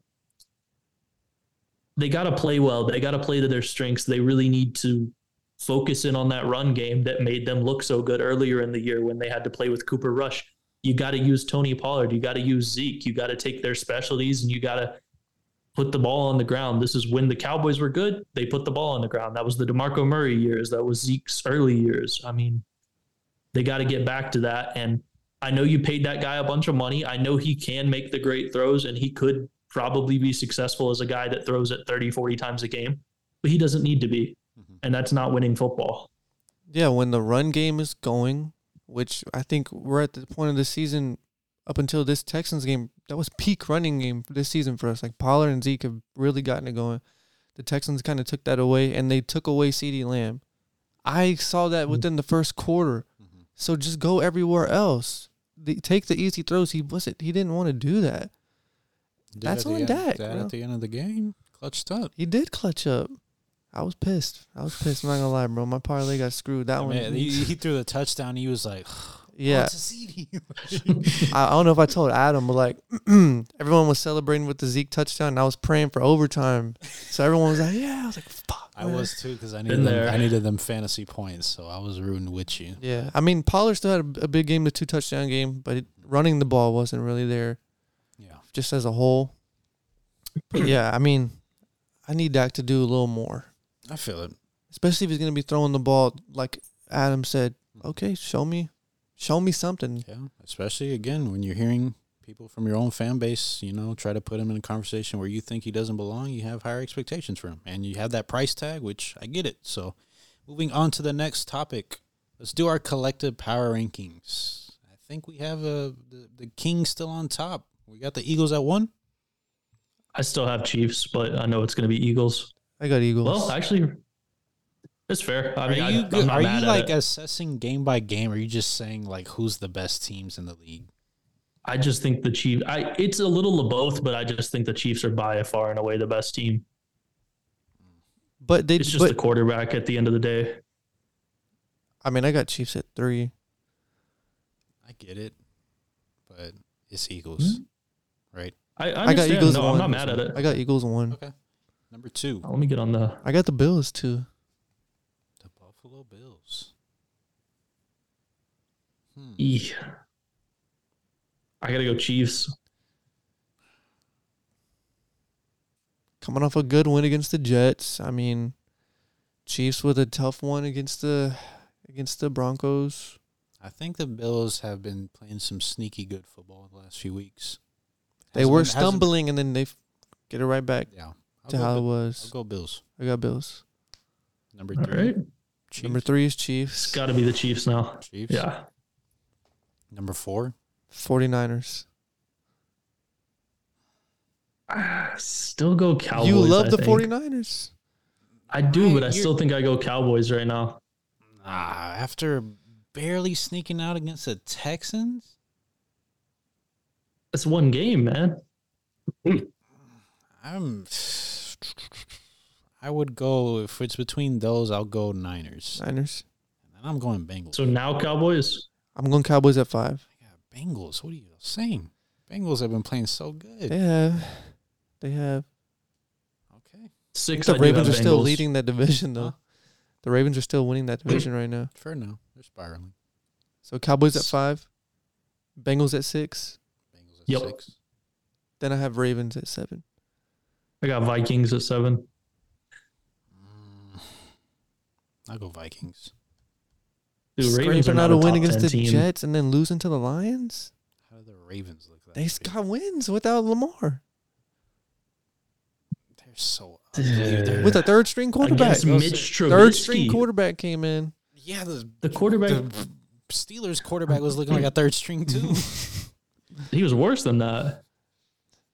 they got to play well. They got to play to their strengths. They really need to focus in on that run game that made them look so good earlier in the year when they had to play with Cooper Rush. You got to use Tony Pollard. You got to use Zeke. You got to take their specialties and you got to put the ball on the ground. This is when the Cowboys were good. They put the ball on the ground. That was the DeMarco Murray years. That was Zeke's early years. I mean, They got to get back to that. And I know you paid that guy a bunch of money. I know he can make the great throws and he could probably be successful as a guy that throws it 30, 40 times a game, but he doesn't need to be. Mhm. And that's not winning football. Yeah, when the run game is going, which I think we're at the point of the season up until this Texans game, that was peak running game this season for us. Like Pollard and Zeke have really gotten it going. The Texans kind of took that away, and they took away CeeDee Lamb. I saw that Mm. within the first quarter. Mhm. So just go everywhere else. The, take the easy throws. He wasn't. He didn't want to do that. Did That's at on end- Dak, That bro. at the end of the game, clutched up. He did clutch up. I was pissed. I was pissed. I'm not gonna lie, bro. My parlay got screwed. That one. Man, he, he threw the touchdown. He was like, yeah. it's a CD. I, I don't know if I told Adam, but like everyone was celebrating with the Zeke touchdown, and I was praying for overtime. So everyone was like, "Yeah." I was like, "Fuck." I man." was too because I needed them. I needed them fantasy points, so I was rooting with you. Yeah, I mean Pollard still had a, a big game, the two touchdown game, but it, running the ball wasn't really there, Yeah, just as a whole. But yeah, I mean, I need Dak to do a little more, I feel it. especially if he's gonna be throwing the ball like Adam said. Mm. Okay, show me, show me something. Yeah, especially again when you're hearing people from your own fan base, you know, try to put him in a conversation where you think he doesn't belong. You have higher expectations for him, and you have that price tag, which I get it. So, moving on to the next topic, let's do our collective power rankings. I think we have a the, the king still on top. We got the Eagles at one. I still have Chiefs, but I know it's going to be Eagles. I got Eagles. Well, actually, it's fair. I mean, are I, you I'm not are you at like it. assessing game by game? Or are you just saying like who's the best teams in the league? I just think the Chiefs. I it's a little of both, but I just think the Chiefs are by far and away the best team. but they, It's just but the quarterback at the end of the day. I mean, I got Chiefs at three. I get it, but it's Eagles, Hmm? Right? I, I, I got. Eagles. No, one. I'm not mad at it. I got Eagles one. Okay, number two. Let me get on the. I got the Bills too. The Buffalo Bills. Hmm. E. I gotta go Chiefs. coming off a good win against the Jets. I mean, Chiefs with a tough one against the against the Broncos. I think the Bills have been playing some sneaky good football the last few weeks. They were been- stumbling and then they f- get it right back Yeah, I'll to go, how it Bi- I'll was. go Bills. I got Bills. Number All three, right, Chiefs. Number three is it's Chiefs. got to be the Chiefs now. Chiefs. Yeah, Number four, 49ers. Ah, still go Cowboys. you love I the think. 49ers. I do, but I you're- still think I go Cowboys right now. ah, after barely sneaking out against the Texans, It's one game, man. Hmm. I'm. I would go if it's between those. I'll go Niners, Niners. and I'm going Bengals. So now Cowboys. I'm going Cowboys at five. I got Bengals. What are you saying? Bengals have been playing so good. They have. They have. Okay, Six. The I Ravens are have still leading that division though. Huh? The Ravens are still winning that division right now. fair enough. They're spiraling. So Cowboys at five, Bengals at six. Bengals at Yep. six. Then I have Ravens at seven. I got Vikings at seven. Mm, I'll go Vikings. Dude, Ravens are Scraping not out a a win against the team. Jets and then losing to the Lions. How do the Ravens look like? They s- got wins without Lamar They're so ugly. With a third string quarterback. Mitch Third string quarterback came in. yeah, the, The quarterback, the Steelers quarterback was looking like a third string too. he was worse than that.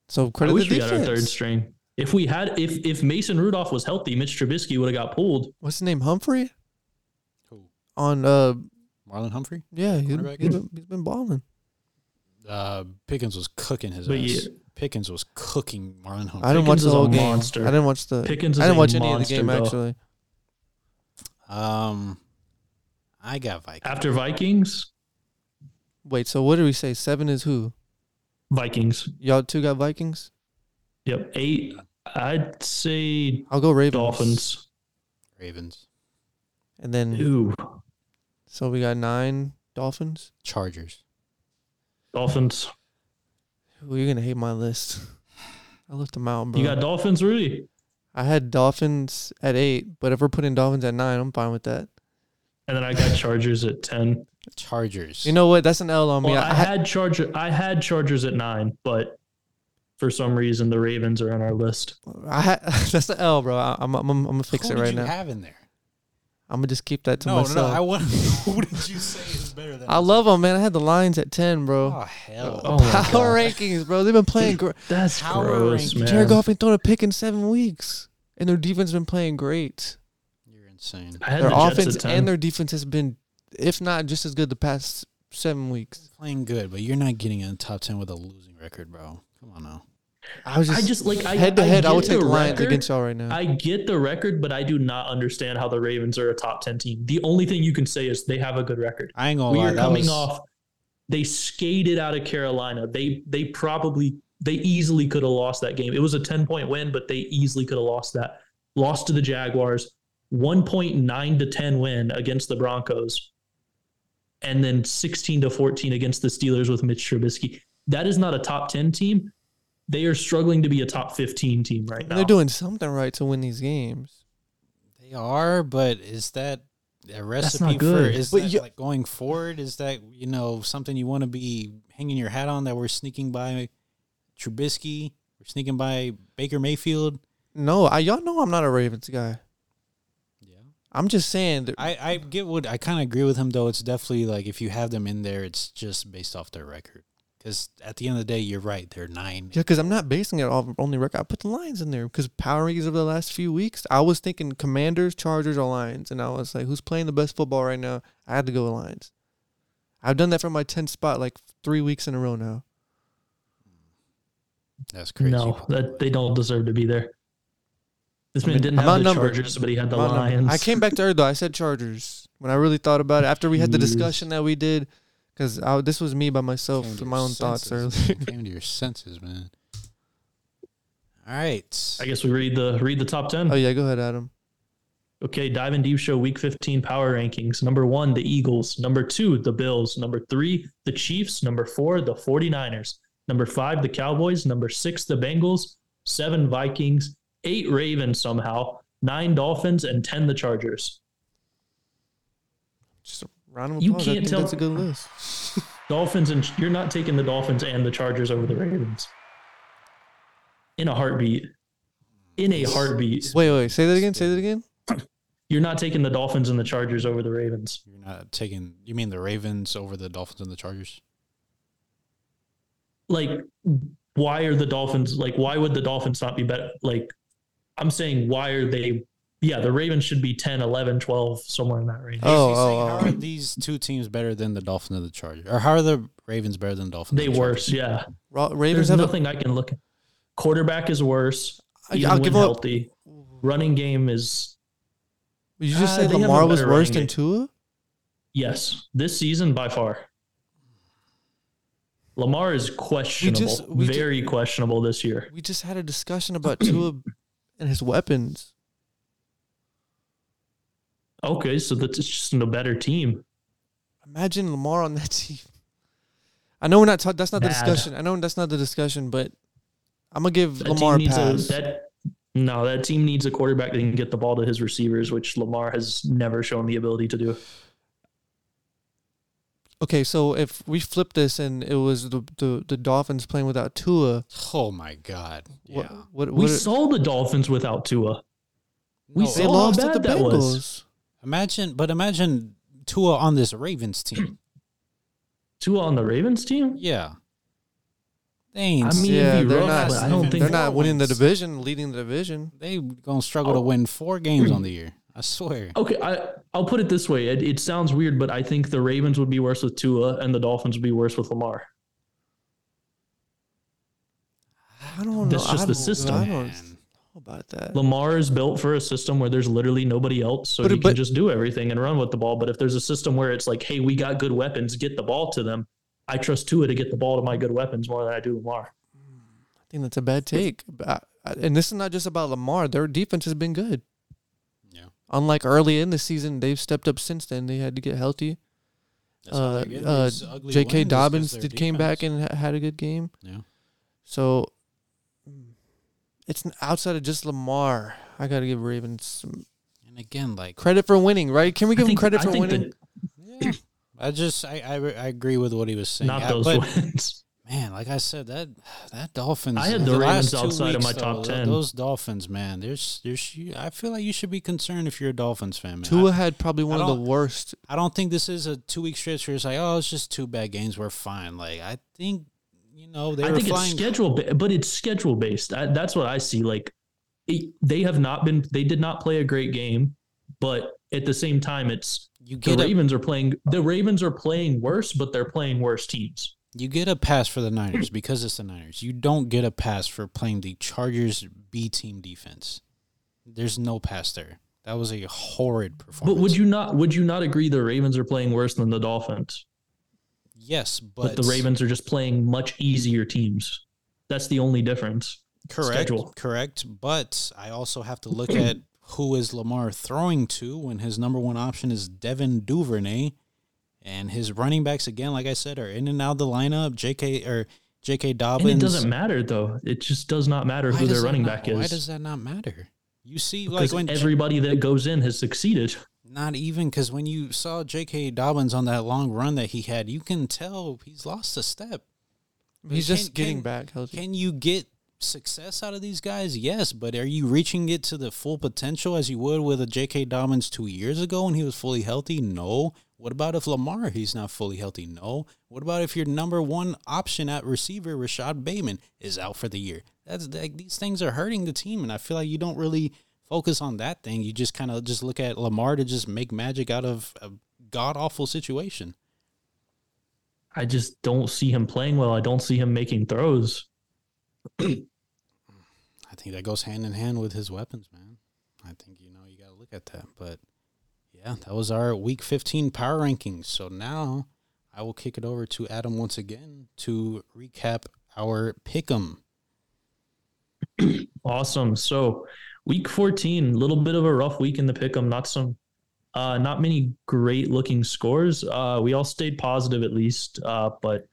So I credit wish the we had our third string. If we had, if if Mason Rudolph was healthy, Mitch Trubisky would have got pulled. What's his name? Humphrey Who? on uh Marlon Humphrey. yeah he's, he's been, he's been balling. Uh, Pickens was cooking his But ass. yeah. Pickens was cooking Marlon Humphrey. I didn't watch Pickens the whole game. monster. I didn't watch the. Pickens is I didn't a watch any of the game though. actually. Um, I got Vikings. After Vikings, Wait, so what did we say? Seven is who? Vikings. Y'all two got Vikings. Yep. Eight. I'd say I'll go Ravens. Dolphins. Ravens, And then Ooh, so we got nine Dolphins. Chargers. Dolphins. Ooh, you're gonna hate my list. I left them out, bro. You got Dolphins, Rudy. I had Dolphins at eight, but if we're putting Dolphins at nine, I'm fine with that. And then I got Chargers at ten. Chargers. You know what? That's an L on me. Well, I, I had, had Charger. I had Chargers at nine, but for some reason the Ravens are on our list. I had that's the L, bro. I, I'm, I'm, I'm gonna fix Who it did right you now. have in there? I'm gonna just keep that to No, no, myself. no. I want. Who did you say is better than? I love them, man. I had the Lions at ten, bro. Oh hell. Oh my Power God. rankings, bro. They've been playing great. That's Power gross, ranking. man. Jared Goff ain't thrown a pick in seven weeks, and their defense been playing great. You're insane. I had Their the Jets offense at 10. and their defense has been, if not just as good, the past seven weeks. Playing good, but you're not getting in the top ten with a losing record, bro. Come on now. I was I just, just like I, head to I head. I get would take the the Lions record. against y'all right now. I get the record, but I do not understand how the Ravens are a top ten team. The only thing you can say is they have a good record. I ain't gonna we lie. are that coming was- off. They skated out of Carolina. They they probably they easily could have lost that game. It was a ten point win, but they easily could have lost that. Lost to the Jaguars. One point nine to ten win against the Broncos, and then sixteen to fourteen against the Steelers with Mitch Trubisky. That is not a top ten team. They are struggling to be a top fifteen team right now. They're doing something right to win these games. They are, but is that a recipe not for? Is But that you- like going forward? Is that you know something you want to be hanging your hat on? That we're sneaking by Trubisky, we're sneaking by Baker Mayfield. No, I y'all know I'm not a Ravens guy. Yeah, I'm just saying that I I get what I kind of agree with him though. It's definitely like if you have them in there, it's just based off their record. Because at the end of the day, you're right. They're nine. Yeah, because I'm not basing it off only record. I put the Lions in there because power rankings over the last few weeks. I was thinking Commanders, Chargers, or Lions, and I was like, who's playing the best football right now? I had to go with Lions. I've done that for my 10th spot like three weeks in a row now. That's crazy. No, that they don't deserve to be there. This I man mean, didn't I'm have the outnumbered. Chargers, but he had the I'm Lions. I came back to earth though. I said Chargers when I really thought about it after we had the Jeez. discussion that we did. Because this was me by myself Came to to my your own thoughts senses, earlier. Came to your senses, man. All right. I guess we read the read the top ten. oh yeah, go ahead, Adam. Okay, dive in deep show week 15 power rankings. Number one, the Eagles. Number two, the Bills. Number three, the Chiefs. Number four, the 49ers. Number five, the Cowboys. Number six, the Bengals. Seven, Vikings. Eight, Ravens somehow. Nine, Dolphins. And 10, the Chargers. Just a round of You applause. I can't think tell- that's a good list. Dolphins, and you're not taking the Dolphins and the Chargers over the Ravens. In a heartbeat. In a heartbeat. Wait, wait, say that again. Say that again. You're not taking the Dolphins and the Chargers over the Ravens. You're not taking. You mean the Ravens over the Dolphins and the Chargers? like why are the dolphins like why would the dolphins not be better like i'm saying why are they yeah the ravens should be 10 11 12 somewhere in that range Oh, oh, oh. How are these two teams better than the Dolphins and the Chargers? Or how are the Ravens better than the Dolphins? they and the worse yeah Ra- Ravens there's have nothing i can look at quarterback is worse a. even I'll when give up. healthy running game is Did you just Uh, say they have a Lamar was worse than Tua? yes this season by far lamar is questionable just- we ju- very questionable this year We just had a discussion about Tua and his weapons. okay so that's just a better team Imagine Lamar on that team. I know we're not. Ta- that's not the discussion. I know that's not the discussion, but I'm gonna give That Lamar a pass. a that no, that team needs a quarterback that can get the ball to his receivers, which Lamar has never shown the ability to do. Okay, so if we flip this and it was the the, the Dolphins playing without Tua, Oh my God! what Yeah. what, We what saw the Dolphins without Tua. We No, saw they how lost to bad the that Bengals. was. Imagine, but imagine Tua on this Ravens team. Tua on the Ravens team? Yeah. Thanks. I mean, yeah, they're, rough, not. but I don't think they're not four winning the division, leading the division. they gonna struggle to Oh. win four games on the year. I swear. Okay, I I'll put it this way. It, it sounds weird, but I think the Ravens would be worse with Tua and the Dolphins would be worse with Lamar. I don't know. That's just I the system. I don't Man. know about that. Lamar is built for a system where there's literally nobody else, so But- he but- can just do everything and run with the ball. But if there's a system where it's like, hey, we got good weapons, get the ball to them. I trust Tua to get the ball to my good weapons more than I do Lamar. I think that's a bad take. And this is not just about Lamar. Their defense has been good. Yeah. Unlike early in the season, they've stepped up since then. They had to get healthy. Uh, uh, J.K. wins is 'cause Dobbins did came back and ha- had a good game. Yeah. So it's outside of just Lamar. I got to give Ravens some And again, like credit for winning, right? Can we I give them think- credit I for think winning? that- I just I, I I agree with what he was saying. Not I- those but wins. Man, like I said, that that Dolphins. I had the last Ravens two outside of weeks, my top though, 10. Those Dolphins, man. There's there's. I feel like you should be concerned if you're a Dolphins fan, man. Tua I, had probably one of the worst. I don't think this is a two week stretch where it's like, oh, it's just two bad games. We're fine. Like I think you know they I were think flying. it's schedule, ba- but it's schedule based. I, that's what I see. Like it, they have not been. They did not play a great game, but at the same time, it's you the get a Ravens are playing. The Ravens are playing worse, but they're playing worse teams. You get a pass for the Niners because it's the Niners. You don't get a pass for playing the Chargers B team defense. There's no pass there. That was a horrid performance. But would you not? Would you not agree the Ravens are playing worse than the Dolphins? Yes, but, But, the Ravens are just playing much easier teams. That's the only difference. correct, schedule. correct. But I also have to look at who is Lamar throwing to when his number one option is Devin Duvernay, and his running backs again, like I said, are in and out of the lineup. J.K. or J.K. Dobbins. And it doesn't matter though. It just does not matter Why who their running not- back is. Why does that not matter? You see, because like when everybody that goes in has succeeded. Not even because when you saw J.K. Dobbins on that long run that he had, you can tell he's lost a step. He's Can- just getting can- back healthy. Can you get success out of these guys? Yes, but are you reaching it to the full potential as you would with a J.K. Dobbins two years ago when he was fully healthy? No. What about if Lamar he's not fully healthy? No. What about if your number one option at receiver Rashod Bateman is out for the year? That's like these things are hurting the team, and I feel like you don't really focus on that thing. You just kind of just look at Lamar to just make magic out of a god awful situation. I just don't see him playing well. I don't see him making throws. Think that goes hand in hand with his weapons, man. I think you know you got to look at that. But yeah, that was our week 15 power rankings. So now I will kick it over to Adam once again to recap our pick'em. Awesome. So week 14, a little bit of a rough week in the pick'em. Not some, uh, not many great looking scores. Uh, we all stayed positive at least, uh, but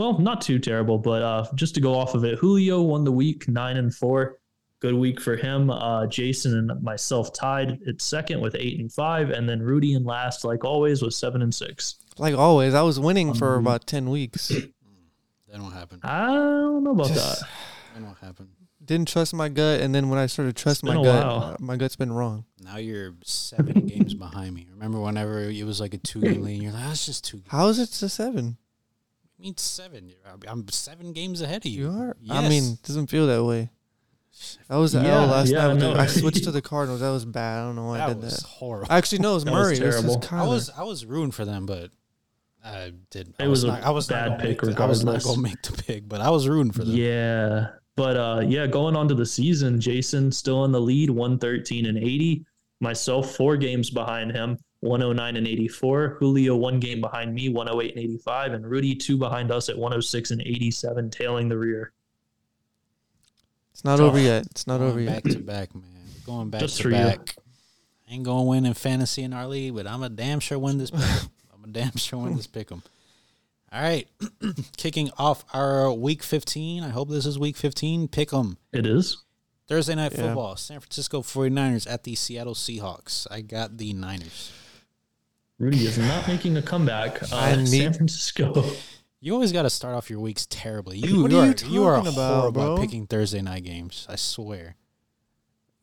well, not too terrible. But uh, just to go off of it, Julio won the week nine and four. Good week for him. Uh, Jason and myself tied at second with eight and five, and then Rudy in last, like always, was seven and six. Like always, I was winning for Um, about ten weeks. That won't happen. I don't know about Just- that. That won't happen. Didn't trust my gut, and then when I started to trust my gut, while. uh, my gut's been wrong. Now you're seven games behind me. Remember whenever it was like a two game lead, and you're like, that's just two. How is it to seven? I mean, seven. I'm seven games ahead of you. You are. I mean, it doesn't feel that way. That was the Yeah, L last yeah, night. no. I switched to the Cardinals. That was bad. I don't know why I did was that. horrible. Actually, no, it was That was Murray. This is terrible. I was I was rooting for them, but I did. I It was a not, I was bad pick make the- I was not going to make the pick, but I was rooting for them. Yeah. But uh yeah, going on to the season, Jason still in the lead, 113 and 80. Myself four games behind him, 109 and 84. Julio one game behind me, 108 and 85, and Rudy two behind us at 106 and 87, tailing the rear. It's not over yet. It's not Going over yet. back to back, man. Going back Just to for you. back. Ain't going to win in fantasy in our league, but I'm a damn sure win this. Pick. I'm a damn sure win this pick 'em. All right, kicking off our week 15. I hope this is week 15. Pick 'em. It is. Thursday night Yeah. football. San Francisco 49ers at the Seattle Seahawks. I got the Niners. Rudy is not making a comeback. Uh, I need- San Francisco. You always got to start off your weeks terribly. You, What you are are you you are talking about, horrible bro? at picking Thursday night games. I swear.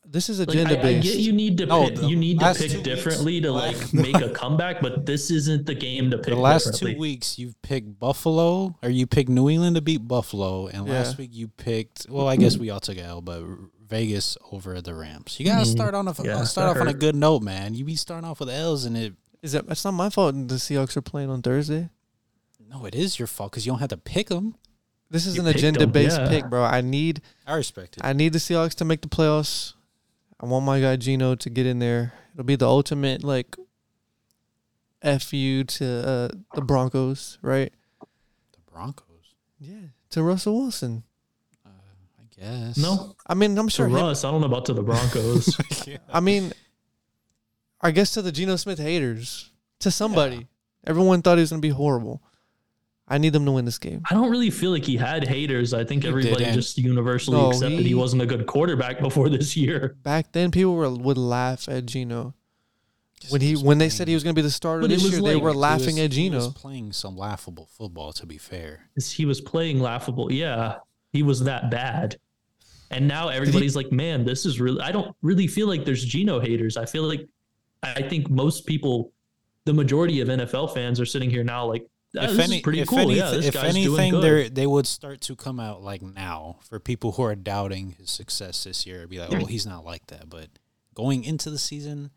This is Like, agenda I, I based. get you need to No, pick, the you need to last two pick weeks- differently to like make a comeback, but this isn't the game to pick. The last differently. two weeks, you've picked Buffalo, or you picked New England to beat Buffalo, and Yeah. last week you picked. Well, I guess we all took L, but Vegas over the Rams. You gotta Mhm. start on a Yeah, start that off on a hurt. good note, man. You be starting off with L's, and it. Is that? It's not my fault. The Seahawks are playing on Thursday. No, it is your fault because you don't have to pick them. This is You an picked agenda them, based yeah. pick, bro. I need I respect it. I need the Seahawks to make the playoffs. I want my guy Geno to get in there. It'll be the ultimate like fu to uh, the Broncos, right? the Broncos. Yeah, to Russell Wilson. Uh, I guess. No, I mean, I'm to sure. him- Russ. I don't know about to the Broncos. I mean, I guess to the Geno Smith haters, to somebody. Everyone thought he was gonna be horrible. I need them to win this game. I don't really feel like he had haters. I think He everybody didn't. just universally No, accepted he, he- wasn't a good quarterback before this year. Back then, people were would laugh at Geno. when he was when they said he was going to be the starter But this was year, they were laughing was, at He was Geno. playing some laughable football. To be fair, He was playing laughable. Yeah, he was that bad. And now everybody's like, man, this is really. I don't really feel like there's Geno haters. I feel like I think most people, the majority of NFL fans, are sitting here now like, "Ah, if this any, is pretty if cool. anyth- yeah, this if guy's anything, doing they good. they would start to come out like now for people who are doubting his success this year. Be like, oh, he's not like that. But going into the season,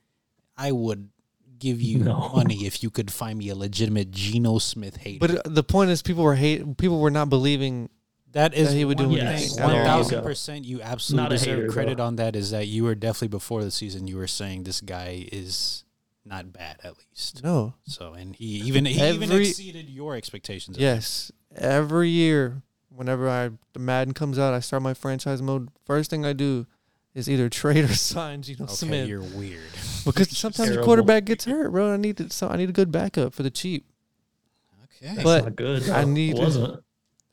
I would give you No. money if you could find me a legitimate Geno Smith hater. But uh, the point is, people were hate. People were not believing. That is that he would do one anything thing. at all. One thousand There you go. percent. You absolutely Not a deserve hater, credit though. on that. Is that you were definitely before the season. You were saying this guy is not bad at least. No. So and he even he even exceeded your expectations. of Yes. Every year, whenever I the Madden comes out, I start my franchise mode. First thing I do is either trade or sign Geno him. Okay, Smith you're weird. because sometimes the Terrible. quarterback gets hurt, bro. I need to, so I need a good backup for the cheap. Okay, That's but not good. I though. need- wasn't.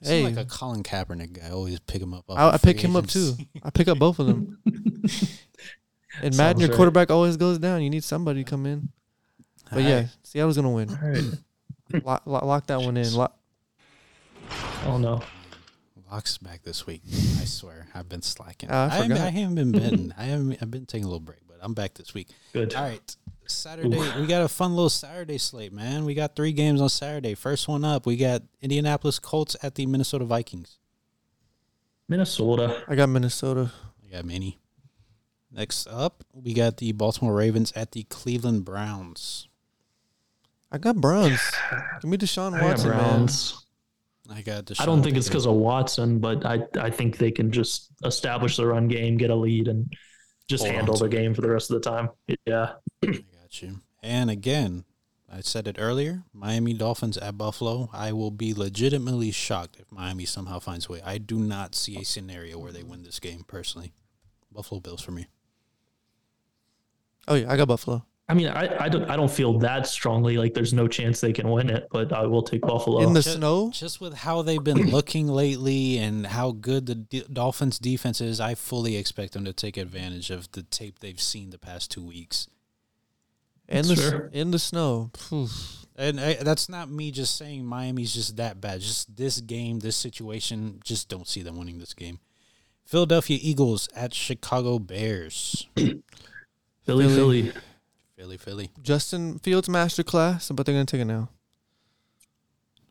You hey. like a Colin Kaepernick guy. I always pick him up. off I, I pick him up too. I pick up both of them. And Sounds Madden, your right. quarterback always goes down. You need somebody to come in. But yeah, Alright. Seattle's gonna win. All right. Lock, lock, lock that one in. Lock, Oh no. Locks back this week. I swear, I've been slacking. Ah, I haven't. I haven't been betting. I haven't. I've been taking a little break, but I'm back this week. Good. All right, Saturday. We got a fun little Saturday slate, man. We got three games on Saturday. First one up, we got Indianapolis Colts at the Minnesota Vikings. Minnesota. I got Minnesota. I got many. Next up, we got the Baltimore Ravens at the Cleveland Browns. I got Browns. Give me Deshaun I got Watson, man. Browns. I got. I don't think it's because of Watson, but I I think they can just establish the run game, get a lead, and just Hold handle the game for the rest of the time. Yeah. I got you. And again, I said it earlier. Miami Dolphins at Buffalo. I will be legitimately shocked if Miami somehow finds a way. I do not see a scenario where they win this game personally. Buffalo Bills for me. Oh yeah, I got Buffalo. I mean, I, I don't I don't feel that strongly like there's no chance they can win it, but I will take Buffalo. In the Ju- snow, Just with how they've been looking lately and how good the D- Dolphins defense is, I fully expect them to take advantage of the tape they've seen the past two weeks. In the Sure. in the snow. And I, that's not me just saying Miami's just that bad. Just this game, this situation, just don't see them winning this game. Philadelphia Eagles at Chicago Bears. Philly, Philly. Philly. Philly, Philly. Justin Fields masterclass, but they're gonna take it now.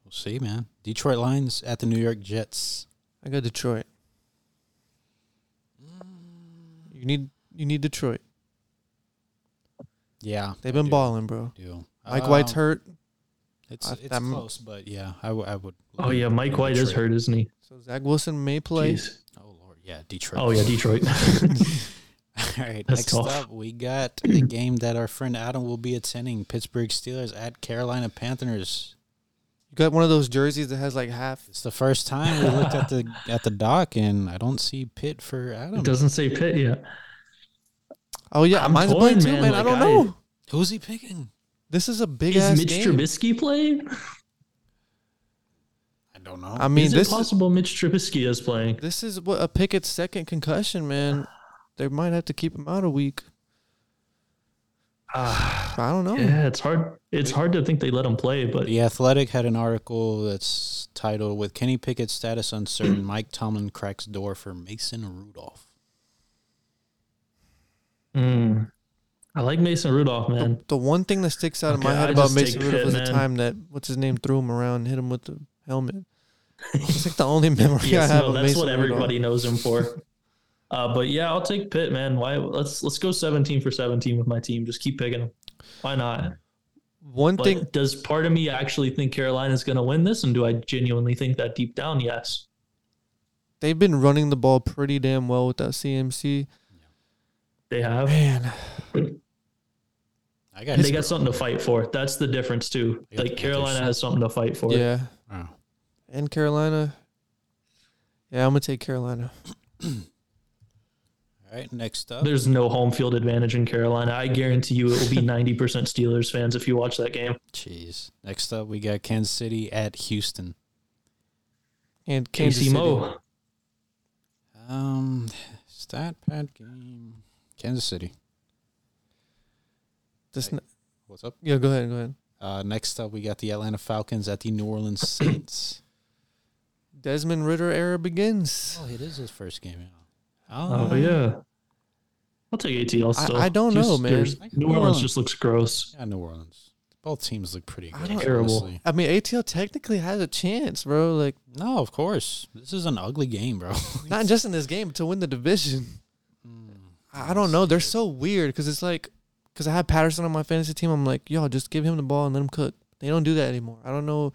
We'll see, man. Detroit Lions at the New York Jets. I got Detroit. You need you need Detroit. Yeah, They've been balling, bro. do. Mike White's Um, hurt, It's I- it's I'm- close, but yeah, I, w- I would. Oh yeah, Mike White is hurt, isn't he? so Zach Wilson may play. Jeez. Oh lord, yeah, Detroit. Oh yeah, Detroit. All right, That's next tough. up, we got a game that our friend Adam will be attending: Pittsburgh Steelers at Carolina Panthers. You got one of those jerseys that has like half. It's the first time we looked at the at the dock, and I don't see Pitt for Adam. it doesn't say Pitt yet. Oh yeah, I'm mine's torn, playing too, man. man. I don't I- know. Who's he picking? This is a big Is ass Mitch game. Trubisky playing? I don't know. I mean, is this it possible Mitch Trubisky is playing? this is what a Pickett's second concussion, man. They might have to keep him out a week. Ah, I don't know. yeah, it's hard. It's hard to think they let him play, but the Athletic had an article that's titled "With Kenny Pickett's status uncertain, Mike Tomlin cracks door for Mason Rudolph." Mm. I like Mason Rudolph, man. The, the one thing that sticks out in my head I about Mason Rudolph Pitt, was the time that what's his name threw him around, and hit him with the helmet. It's like the only memory Yes, I have no, that's Mason what Rudolph. everybody knows him for. Uh, but yeah, I'll take Pitt, man. Why? Let's let's go seventeen for seventeen with my team. Just keep picking them. Why not? One But thing, does part of me actually think Carolina's going to win this, and do I genuinely think that deep down? Yes. they've been running the ball pretty damn well with that CMC. They have. Man, I got And they got something to fight for. That's the difference too. Like Carolina has something to fight for. yeah, Wow. and Carolina. Yeah, I'm gonna take Carolina. All right, next up. There's no home field advantage in Carolina. I guarantee you it will be 90% Steelers fans if you watch that game. Jeez. Next up, we got Kansas City at Houston. And Kansas KC City. Mo. Um, stat pad game. Kansas City. This n- What's up? yeah, go ahead, go ahead. Uh, next up, we got the Atlanta Falcons at the New Orleans Saints. Desmond Ridder era begins. oh, it is his first game. Yeah. Oh yeah. I'll take ATL I- still. I don't know, man. New New Orleans Orleans. just looks gross. Yeah, New Orleans. Both teams look pretty good. don't- Terrible. honestly. I mean, ATL technically has a chance, bro. Like, No, of course. This is an ugly game, bro. not just in this game, to win the division. I I don't know. They're so weird because it's like, because I have Patterson on my fantasy team. I'm like, yo, just give him the ball and let him cook. They don't do that anymore. I don't know.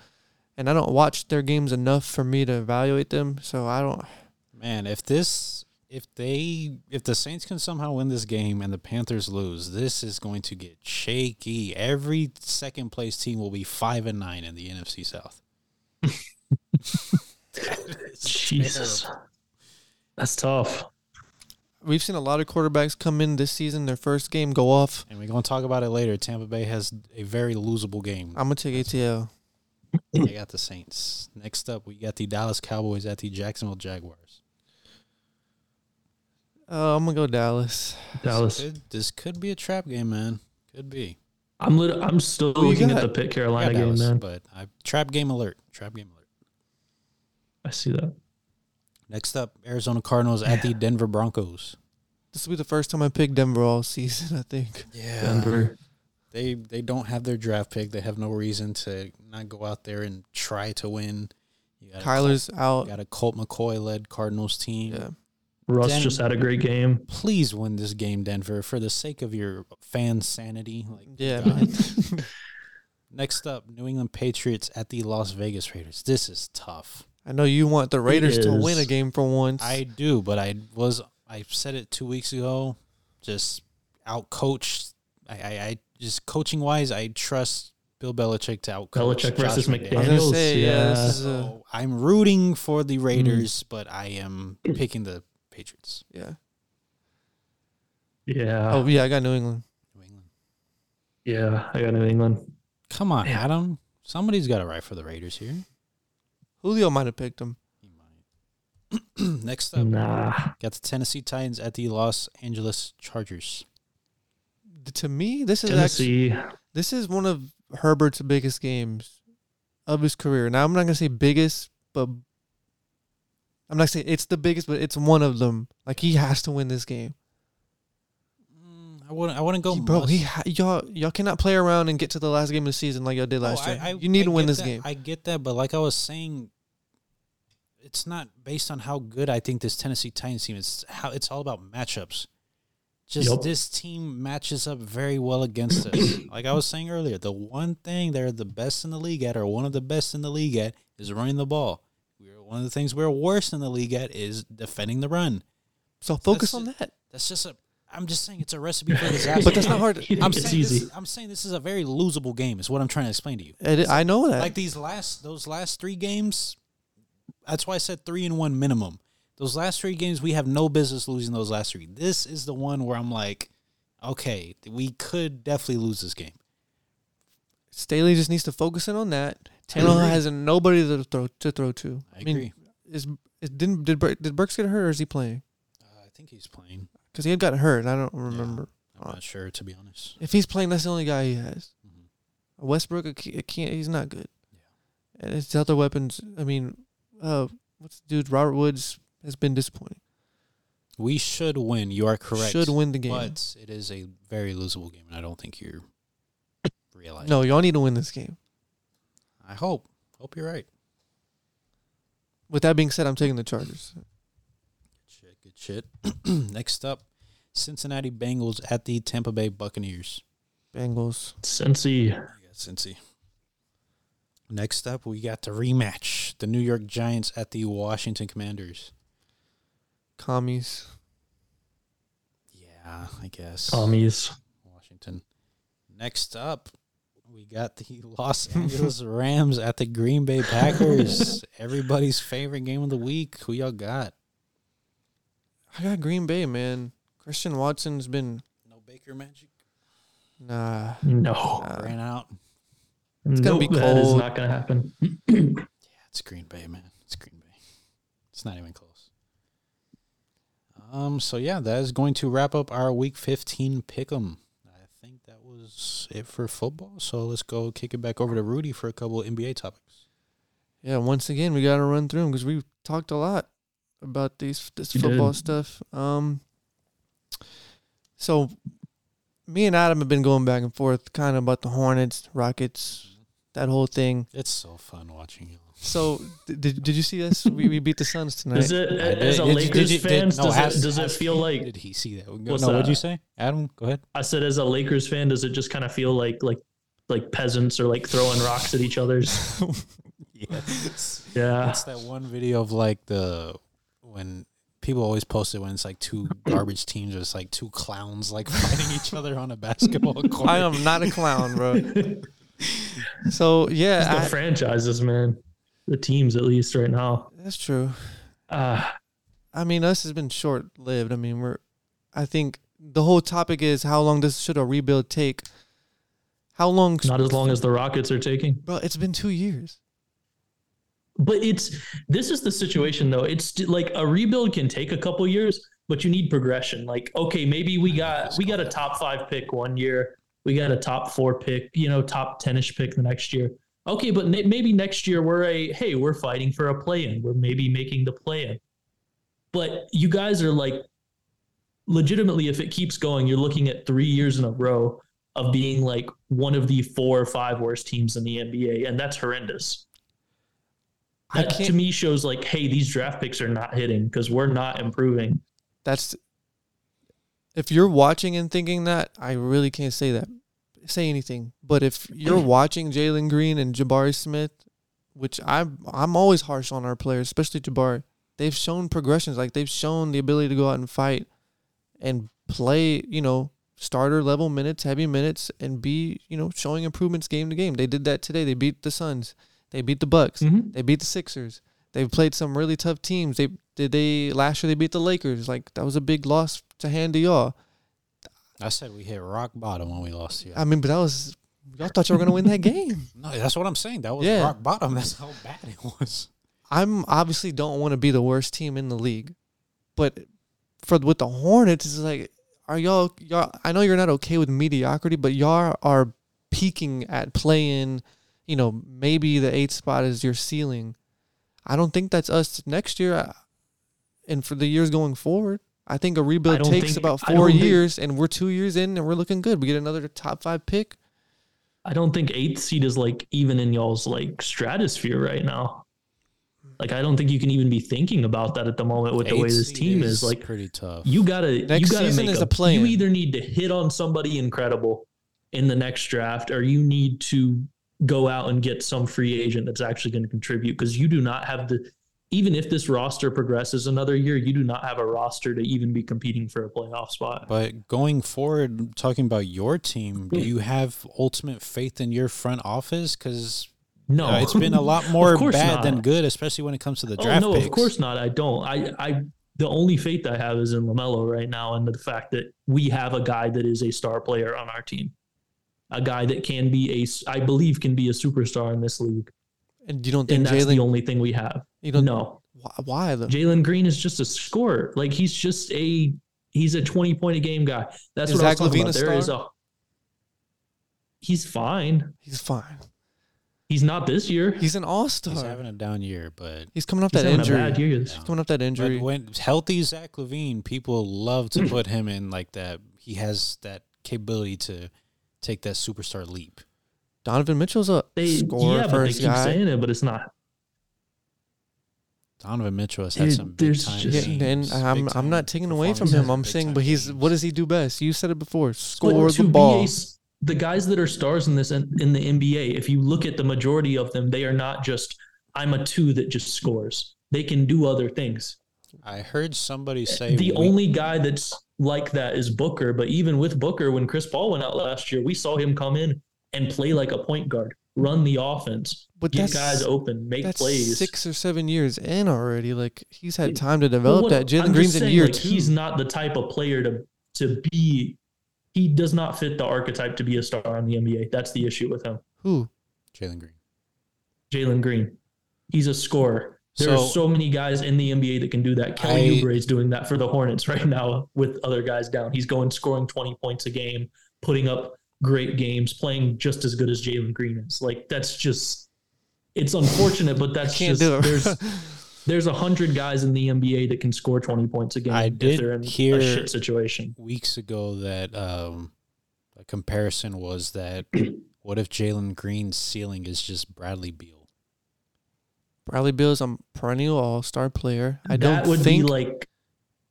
And I don't watch their games enough for me to evaluate them. So I don't. Man, if this, if they, if the Saints can somehow win this game and the Panthers lose, this is going to get shaky. Every second place team will be five and nine in the NFC South. Jesus. terrible. That's tough. We've seen a lot of quarterbacks come in this season, their first game go off. And we're going to talk about it later. Tampa Bay has a very losable game. I'm gonna take ATL. They got the Saints. Next up, we got the Dallas Cowboys at the Jacksonville Jaguars. Uh, I'm gonna go Dallas. Dallas. This could, this could be a trap game, man. Could be. I'm lit- I'm still Who you looking at the Pitt I got Carolina game, Dallas, man. but I, trap game alert. Trap game alert. I see that. Next up, Arizona Cardinals at the Denver Broncos. This will be the first time I picked Denver all season. I think. Yeah, Denver. they they don't have their draft pick. They have no reason to not go out there and try to win. You got a Kyler's Colt, out. you got a Colt McCoy led Cardinals team. Yeah. Russ Den- just had a great game. Please win this game, Denver, for the sake of your fan sanity. Like, Yeah, God. Next up, New England Patriots at the Las Vegas Raiders. This is tough. I know you want the Raiders to win a game for once. I do, but I was I said it two weeks ago. Just out coached. I, I, I just coaching wise, I trust Bill Belichick to out Belichick versus I was gonna McDaniels. say, yeah, yeah. this is a, So I'm rooting for the mm. Raiders, but I am picking the Patriots. yeah. Yeah. Oh yeah, I got New England. New England. Yeah. I got New England. Come on, Adam. Somebody's got to write for the Raiders here. Julio might have picked him. He might. Next up, Nah. got the Tennessee Titans at the Los Angeles Chargers. To me, this is actually Tennessee. this is one of Herbert's biggest games of his career. Now I'm not gonna say biggest, but I'm not saying it's the biggest, but it's one of them. Like he has to win this game, I wouldn't. I wouldn't go, He- bro. He ha- y'all y'all cannot play around and get to the last game of the season like y'all did last Oh, year. I- I- you need I to win this that. game. I get that, but like I was saying, it's not based on how good I think this Tennessee Titans team is. How it's all about matchups. Just Yup. this team matches up very well against us. like I was saying earlier, the one thing they're the best in the league at, or one of the best in the league at, is running the ball. We're one of the things we're worst in the league at is defending the run. so focus that's on that. That's just a. I'm just saying it's a recipe for disaster. But that's not hard. I'm it's saying easy. This, I'm saying this is a very losable game. Is what I'm trying to explain to you It, I know that. like these last those last three games that's why i said three and one minimum those last three games we have no business losing those last three this is the one where i'm like okay we could definitely lose this game Staley just needs to focus in on that. Tannehill has nobody to throw to throw to. i, mean, agree is is didn't did Bur- did Burks get hurt or is he playing? uh, i think he's playing Because he had got hurt. and I don't remember. i'm Uh, not sure to be honest If he's playing, that's the only guy he has. Mhm. Westbrook, it can't, it can't he's not good. Yeah. And his other weapons. I mean, uh, what's the dude? Robert Woods has been disappointing. we should win you are correct Should win the game. but it is a very losable game and i don't think you're realizing no, y'all need to win this game. i hope hope you're right With that being said, I'm taking the Chargers. Shit. Next up, Cincinnati Bengals at the Tampa Bay Buccaneers. Bengals. Cincy. I got Cincy. Next up, we got the rematch: the New York Giants at the Washington Commanders. Commies. Yeah, I guess Commies. Washington. Next up, we got the Los Angeles Rams at the Green Bay Packers. Everybody's favorite game of the week. Who y'all got? I got Green Bay, man. Christian Watson's been No Baker Magic. nah. No. nah. Ran out. It's gonna Nope, be cold. That is not going to happen. Yeah, it's Green Bay, man. It's Green Bay. It's not even close. Um. So yeah, that is going to wrap up our Week 15 pick'em. I think that was was it for football. So let's go kick it back over to Rudy for a couple of NBA topics. Yeah, once again, we got to run through them because we talked a lot about these this We football did. stuff. Um, so me and Adam have been going back and forth, kind of about the Hornets, Rockets, that whole thing. It's so fun watching you. So did did you see us? we, we beat the Suns tonight. Does it, as a did- did- Lakers did you- did- fan, no, does, ask- it, does it feel like Did he see that? No, What's what'd you say, Adam? Go ahead. I said as a Lakers fan, does it just kind of feel like like like peasants are like throwing rocks at each other's? Yes. Yeah. It's that one video of like the when people always post it when it's like two garbage teams or it's like two clowns like fighting each other on a basketball court. I am not a clown, bro. So the yeah, I- franchises, man. The teams, at least right now. that's true. Uh, I mean, us has been short lived. I mean, we're. I think the whole topic is how long does should a rebuild take? How long? not as long as the Rockets are taking. Bro, it's been two years. But it's this is the situation though. It's like a rebuild can take a couple years, but you need progression. Like, okay, maybe we got we got a top five pick one year, we got a top four pick, you know, top ten-ish pick the next year. Okay, but maybe next year we're a hey, we're fighting for a play-in. We're maybe making the play-in. But you guys are like, legitimately, if it keeps going, you're looking at three years in a row of being like one of the four or five worst teams in the NBA, and that's horrendous that to me shows like, hey, these draft picks are not hitting because we're not improving. That's. If you're watching and thinking that, I really can't say that, say anything. But if you're watching Jalen Green and Jabari Smith, which I'm, I'm always harsh on our players, especially Jabari. They've shown progressions, like they've shown the ability to go out and fight, and play, you know, starter level minutes, heavy minutes, and be, you know, showing improvements game to game. They did that today. They beat the Suns. They beat the Bucks. Mm-hmm. They beat the Sixers. They've played some really tough teams. They did they last year they beat the Lakers. Like that was a big loss to hand to y'all. I said we hit rock bottom when we lost to you. I mean, but that was y'all thought you were gonna win that game. no, that's what I'm saying. That was Yeah. rock bottom. That's how bad it was. I'm obviously don't want to be the worst team in the league, but for with the Hornets, it's like, are y'all y'all? I know you're not okay with mediocrity, but y'all are peaking at playing. You know, maybe the eighth spot is your ceiling. I don't think that's us next year, uh, and for the years going forward. I think a rebuild takes think- about four don't think- years, and we're two years in, and we're looking good. We get another top five pick. I don't think eighth seed is like even in y'all's like stratosphere right now. Like I don't think you can even be thinking about that at the moment with the way this team is. Like pretty tough. you gotta Next you gotta season make is a, a play-in. You either need to hit on somebody incredible in the next draft, or you need to go out and get some free agent that's actually going to contribute because you do not have the. Even if this roster progresses another year, you do not have a roster to even be competing for a playoff spot. But going forward, talking about your team, do hmm. you have ultimate faith in your front office? Because No, it's been a lot more bad not. than good, especially when it comes to the Oh draft no, picks. of course not. I don't. I I the only faith I have is in LaMelo right now, and the fact that we have a guy that is a star player on our team, a guy that can be a, I believe, can be a superstar in this league, And you don't and think that's the only thing we have. You don't No, Why, why though? Jalen Green is just a scorer. Like he's just a he's a twenty point a game guy. That's Is what I was talking LaVine about. a There is star? a he's fine. He's fine. He's not this year. He's an all star. He's He's, having a down year, but he's coming off He's that injury. a bad year. this- Yeah. Coming off that injury. But when healthy Zach LaVine, people love to put him in like that. He has that capability to take that superstar leap. Donovan Mitchell's a They scorer yeah, but they first keep guy. saying it, but it's not. Donovan Mitchell has had Dude, some big time. just- Yeah, and I'm big I'm not taking away from him. I'm saying, but he's games. what does he do best? You said it before. Score to the be ball. a s- the guys that are stars in this in, in the NBA, if you look at the majority of them, they are not just I'm a two that just scores. They can do other things. I heard somebody say the we- only guy that's like that is Booker. But even with Booker, when Chris Paul went out last year, we saw him come in and play like a point guard, run the offense, But get guys open, make that's plays. six or seven years in already. Like he's had time to But develop what- that. Jalen I'm Green's just in year like, two. He's not the type of player to to be. He does not fit the archetype to be a star in the NBA. That's the issue with him. Who? Jalen Green. Jalen Green. He's a scorer. There So- are so many guys in the NBA that can do that. Kelly I- Oubre is doing that for the Hornets right now with other guys down. He's going scoring 20 points a game, putting up great games, playing just as good as Jalen Green is. Like that's just it's unfortunate, but that's Can't just there's there's a hundred guys in the NBA that can score twenty points a game I if did they're in hear- a shit situation. Weeks ago, that um, a comparison was that what if Jalen Green's ceiling is just Bradley Beal? Bradley Beal is a perennial All Star player. I that don't would think be like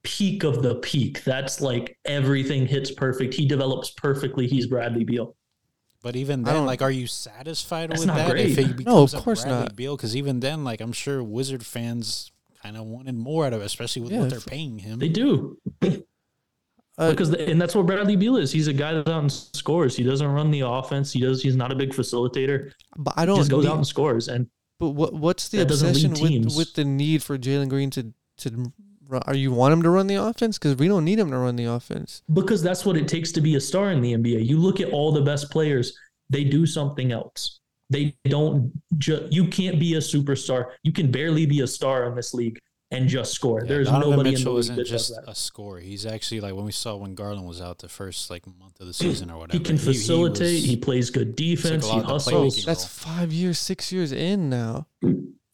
peak of the peak. That's like everything hits perfect. He develops perfectly. He's Bradley Beal. But even I then, don't- like, are you satisfied with not that? If great. he becomes of course Bradley not. Beal, because even then, like, I'm sure Wizard fans kind of wanted more out of it, especially with Yeah, what they're paying him. They do. uh, because and that's what Bradley Beal is. He's a guy that out and scores. He doesn't run the offense. He does. He's not a big facilitator. but I don't. just goes need- out and scores. And but what what's the obsession with with the need for Jalen Green to to? run- Are you want him to run the offense? Because we don't need him to run the offense. because that's what it takes to be a star in the NBA. You look at all the best players; they do something else. They don't. Ju- you can't be a superstar. You can barely be a star in this league and just score. Yeah, There's Donovan nobody in the Mitchell league isn't that does just a scorer. He's actually like when we saw when Garland was out the first like month of the season or whatever. He can facilitate. He, was- plays good defense. lot He hustles. That's five years, six years in now.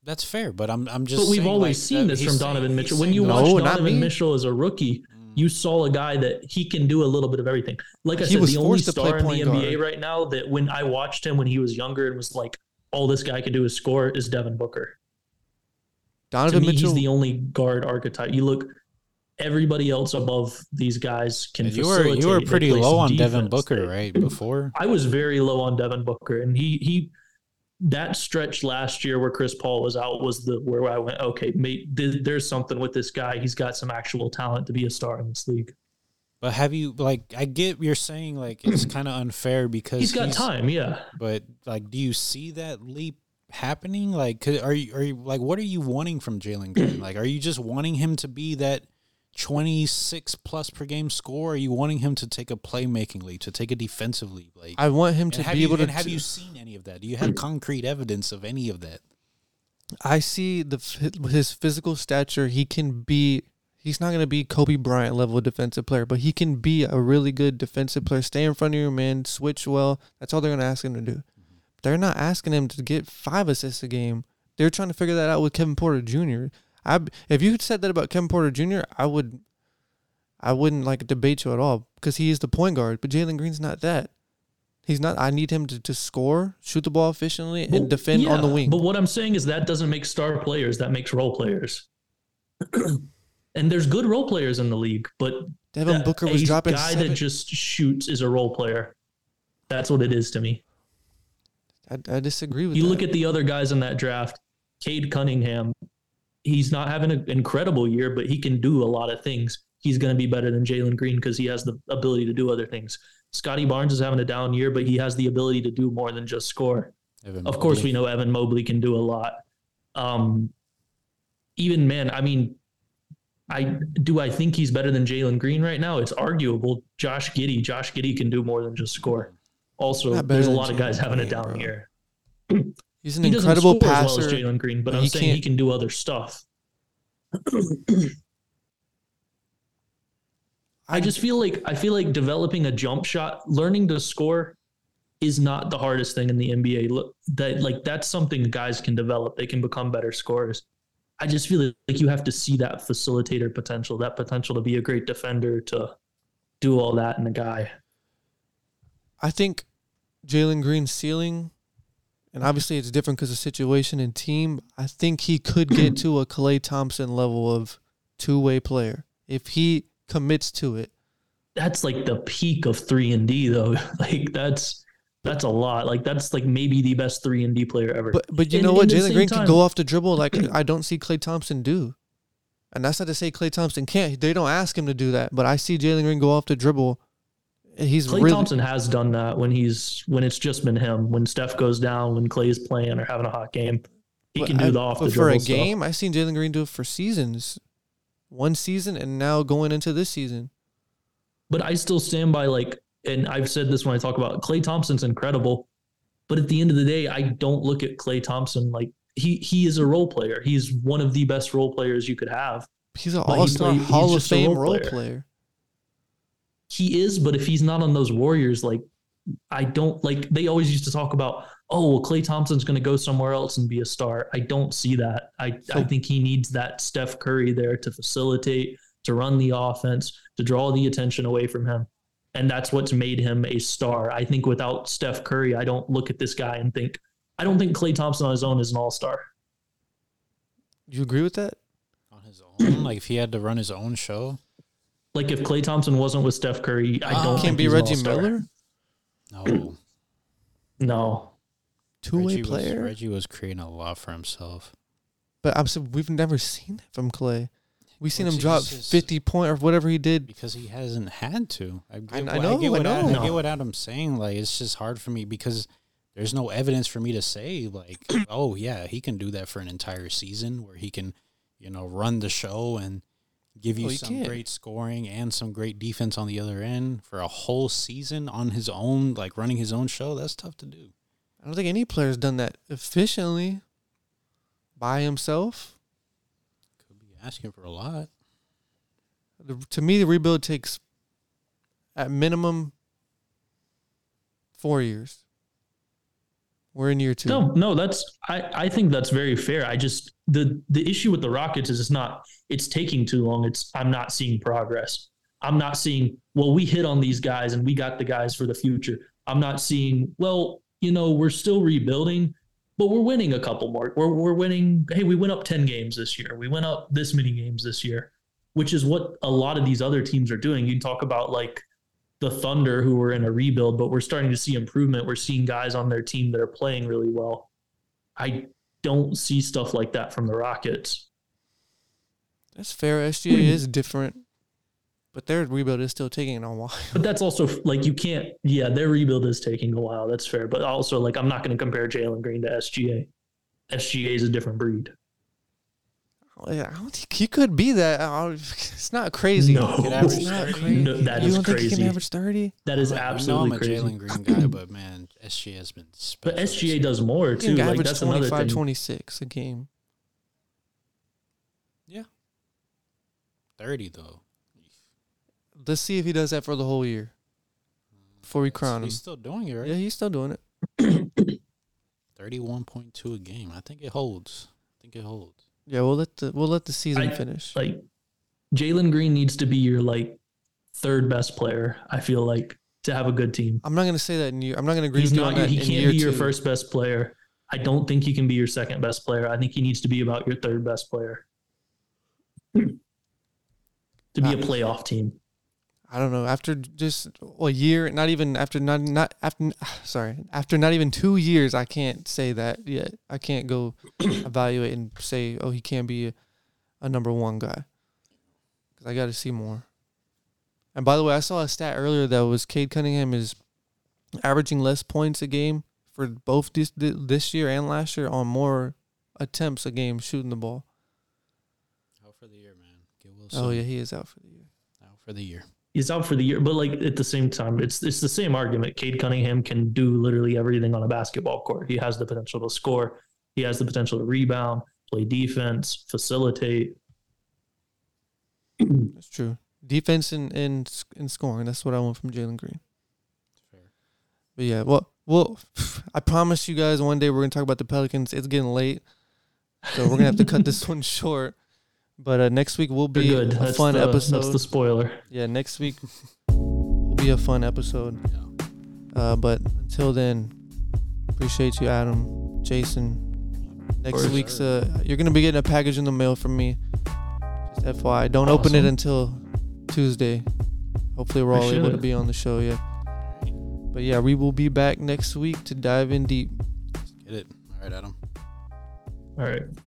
that's fair, but I'm I'm just. But we've always like, seen that this from saying- Donovan he's Mitchell. When you that- watch Donovan. Mitchell as a rookie, Mm. you saw a guy that he can do a little bit of everything. Like I He said, was the only forced star in the point NBA right now that when I watched him when he was younger and was like, all this guy can do is score is Devin Booker. To Donovan me, Mitchell. he's the only guard archetype. You look, everybody else above these guys can. you were you were pretty low some on Devin. Booker, right? Before I was very low on Devin Booker, and he he that stretch last year where Chris Paul was out was the where I went okay, mate. th- There's something with this guy. He's got some actual talent to be a star in this league. But have you like I get you're saying like it's kind of unfair because He's got time, yeah. But like, do you see that leap happening? Like, could, are you are you like what are you wanting from Jalen Green? Like, are you just wanting him to be that twenty six plus per game score? Are you wanting him to take a playmaking leap, to take a defensive leap? Like, I want him to be you, able to. have you seen any of that? Do you have concrete evidence of any of that? I see the his physical stature. He can be. He's not going to be Kobe Bryant level defensive player, but he can be a really good defensive player. Stay in front of your man, switch well. That's all they're going to ask him to do. They're not asking him to get five assists a game. They're trying to figure that out with Kevin Porter Jr. I if you said that about Kevin Porter Jr., I would. I wouldn't like debate you at all because he is the point guard, but Jalen Green's not that. He's not. I need him to, to score, shoot the ball efficiently, and Well, defend on the wing. But what I'm saying is that doesn't make star players. That makes role players. and there's good role players in the league, but Devin Booker was a dropping guy seven- that just shoots is a role player. That's what it is to me. I, I disagree with You that. look at the other guys in that draft, Cade Cunningham. He's not having an incredible year, but he can do a lot of things. He's going to be better than Jalen Green because he has the ability to do other things. Scottie Barnes is having a down year, but he has the ability to do more than just score. Evan Of course, we know Evan Mobley can do a lot. Um, even man, I mean, I do I think he's better than Jalen Green right now? It's arguable. Josh Giddey, Josh Giddey can do more than just score. Also, there's a lot of guys having a down bro. year. He's an He doesn't incredible score as well as. Jalen Green, but I'm he saying he can do other stuff. I just feel like I feel like developing a jump shot, learning to score is not the hardest thing in the NBA. Look, that like that's something guys can develop. They can become better scorers. I just feel like you have to see that facilitator potential, that potential to be a great defender, to do all that in a guy. I think Jalen Green's ceiling, and obviously it's different because of situation and team. I think he could get to a Klay Thompson level of two way player if he commits to it. That's like the peak of three and D though. Like that's that's a lot. Like that's like maybe the best three and D player ever. But but you In- know what? Jalen Green can go off the dribble like I don't see Klay Thompson do. And that's not to say Klay Thompson can't. They don't ask him to do that, but I see Jalen Green go off the dribble. He's Klay really Thompson has done that when he's when it's just been him. When Steph goes down, when Klay's playing or having a hot game, he can do I- the off the for a stuff. game. I seen Jalen Green do it for seasons, one season, and now going into this season. But I still stand by like, and I've said this when I talk about Klay Thompson's incredible. But at the end of the day, I don't look at Klay Thompson like he he is a role player. He's one of the best role players you could have. He's an But all star play- he's Hall of Fame role role player. player. He is, but if he's not on those Warriors, like I don't like they always used to talk about, oh, well, Klay Thompson's going to go somewhere else and be a star. I don't see that. I, So- I think he needs that Steph Curry there to facilitate, to run the offense, to draw the attention away from him. And that's what's made him a star. I think without Steph Curry, I don't look at this guy and think, I don't think Klay Thompson on his own is an all star. Do you agree with that? On his own, like if he had to run his own show. Like if Klay Thompson wasn't with Steph Curry, I Ah. don't Can't think be Reggie all-star. Miller, No, No. two way Reggie was, player. Reggie was creating a lot for himself. But I'm saying we've never seen that from Klay. We've seen him drop just- 50 point or whatever he did. because he hasn't had to. I, get, I what- know, get I what know. Adam, I get what Adam's saying. Like it's just hard for me because there's no evidence for me to say like, oh yeah, he can do that for an entire season where he can, you know, run the show and give you Oh, some can. great scoring and some great defense on the other end for a whole season on his own, like running his own show. That's tough to do. I don't think any player's done that efficiently by himself. Could be asking for a lot. The, to me, the rebuild takes at minimum four years. We're in year two. No, no, that's I, I think that's very fair. I just the the issue with the Rockets is it's not it's taking too long. It's I'm not seeing progress. I'm not seeing, well, we hit on these guys and we got the guys for the future. I'm not seeing, well, you know, we're still rebuilding, but we're winning a couple more. We're we're winning, hey, we went up 10 games this year. We went up this many games this year, which is what a lot of these other teams are doing. You talk about like the Thunder who were in a rebuild, but we're starting to see improvement. We're seeing guys on their team that are playing really well. I don't see stuff like that from the Rockets. That's fair. SGA hmm. is different, but their rebuild is still taking a while. But that's also like you can't. Yeah, their rebuild is taking a while. That's fair. But also, like, I'm not going to compare Jalen Green to SGA. SGA is a different breed. Yeah, I don't think he could be that. Uh, it's not crazy. No, Could It's not 30. crazy. No, that you is don't think he can average 30? That is absolutely I know I'm a crazy. Jalen Green guy, but man, SGA has been. But SGA does more He too. can Like average that's another 25, thing. 26 a game. Yeah. thirty though. Let's see if he does that for the whole year before we crown him. He's still doing it, right? Yeah, he's still doing it. Thirty-one point two a game. I think it holds. I think it holds. Yeah, we'll let the we'll let the season I- finish. Like Jalen Green needs to be your like third best player. I feel like to have a good team. I'm not gonna say that in year. I'm not gonna agree He's with you not. He can't be your two. first best player. I don't think he can be your second best player. I think he needs to be about your third best player to be a playoff team. I don't know. After just a year, not even after not not after sorry after not even two years, I can't say that yet. I can't go evaluate and say, oh, he can't be a, a number one guy because I got to see more. And by the way, I saw a stat earlier that was Cade Cunningham is averaging less points a game for both this this year and last year on more attempts a game shooting the ball. Out for the year, man. Get Wilson. Oh yeah, he is out for the year. Out for the year. He's out for the year, but like at the same time, it's it's the same argument. Cade Cunningham can do literally everything on a basketball court. He has the potential to score. He has the potential to rebound, play defense, facilitate. That's true. Defense and and, and scoring. That's what I want from Jalen Green. Fair. But yeah, well, well, I promise you guys one day we're gonna talk about the Pelicans. It's getting late, so we're gonna have to cut this one short. But uh, next week will be good. a That's fun the, episode. That's the spoiler. yeah, next week will be a fun episode. Yeah. Uh, but until then, appreciate you, Adam, Jason. Next course. week's uh, you're gonna be getting a package in the mail from me. Just FYI, don't open it until Tuesday. Hopefully, we're all able to be on the show. Yeah. But yeah, we will be back next week to dive in deep. Get it. All right, Adam. All right.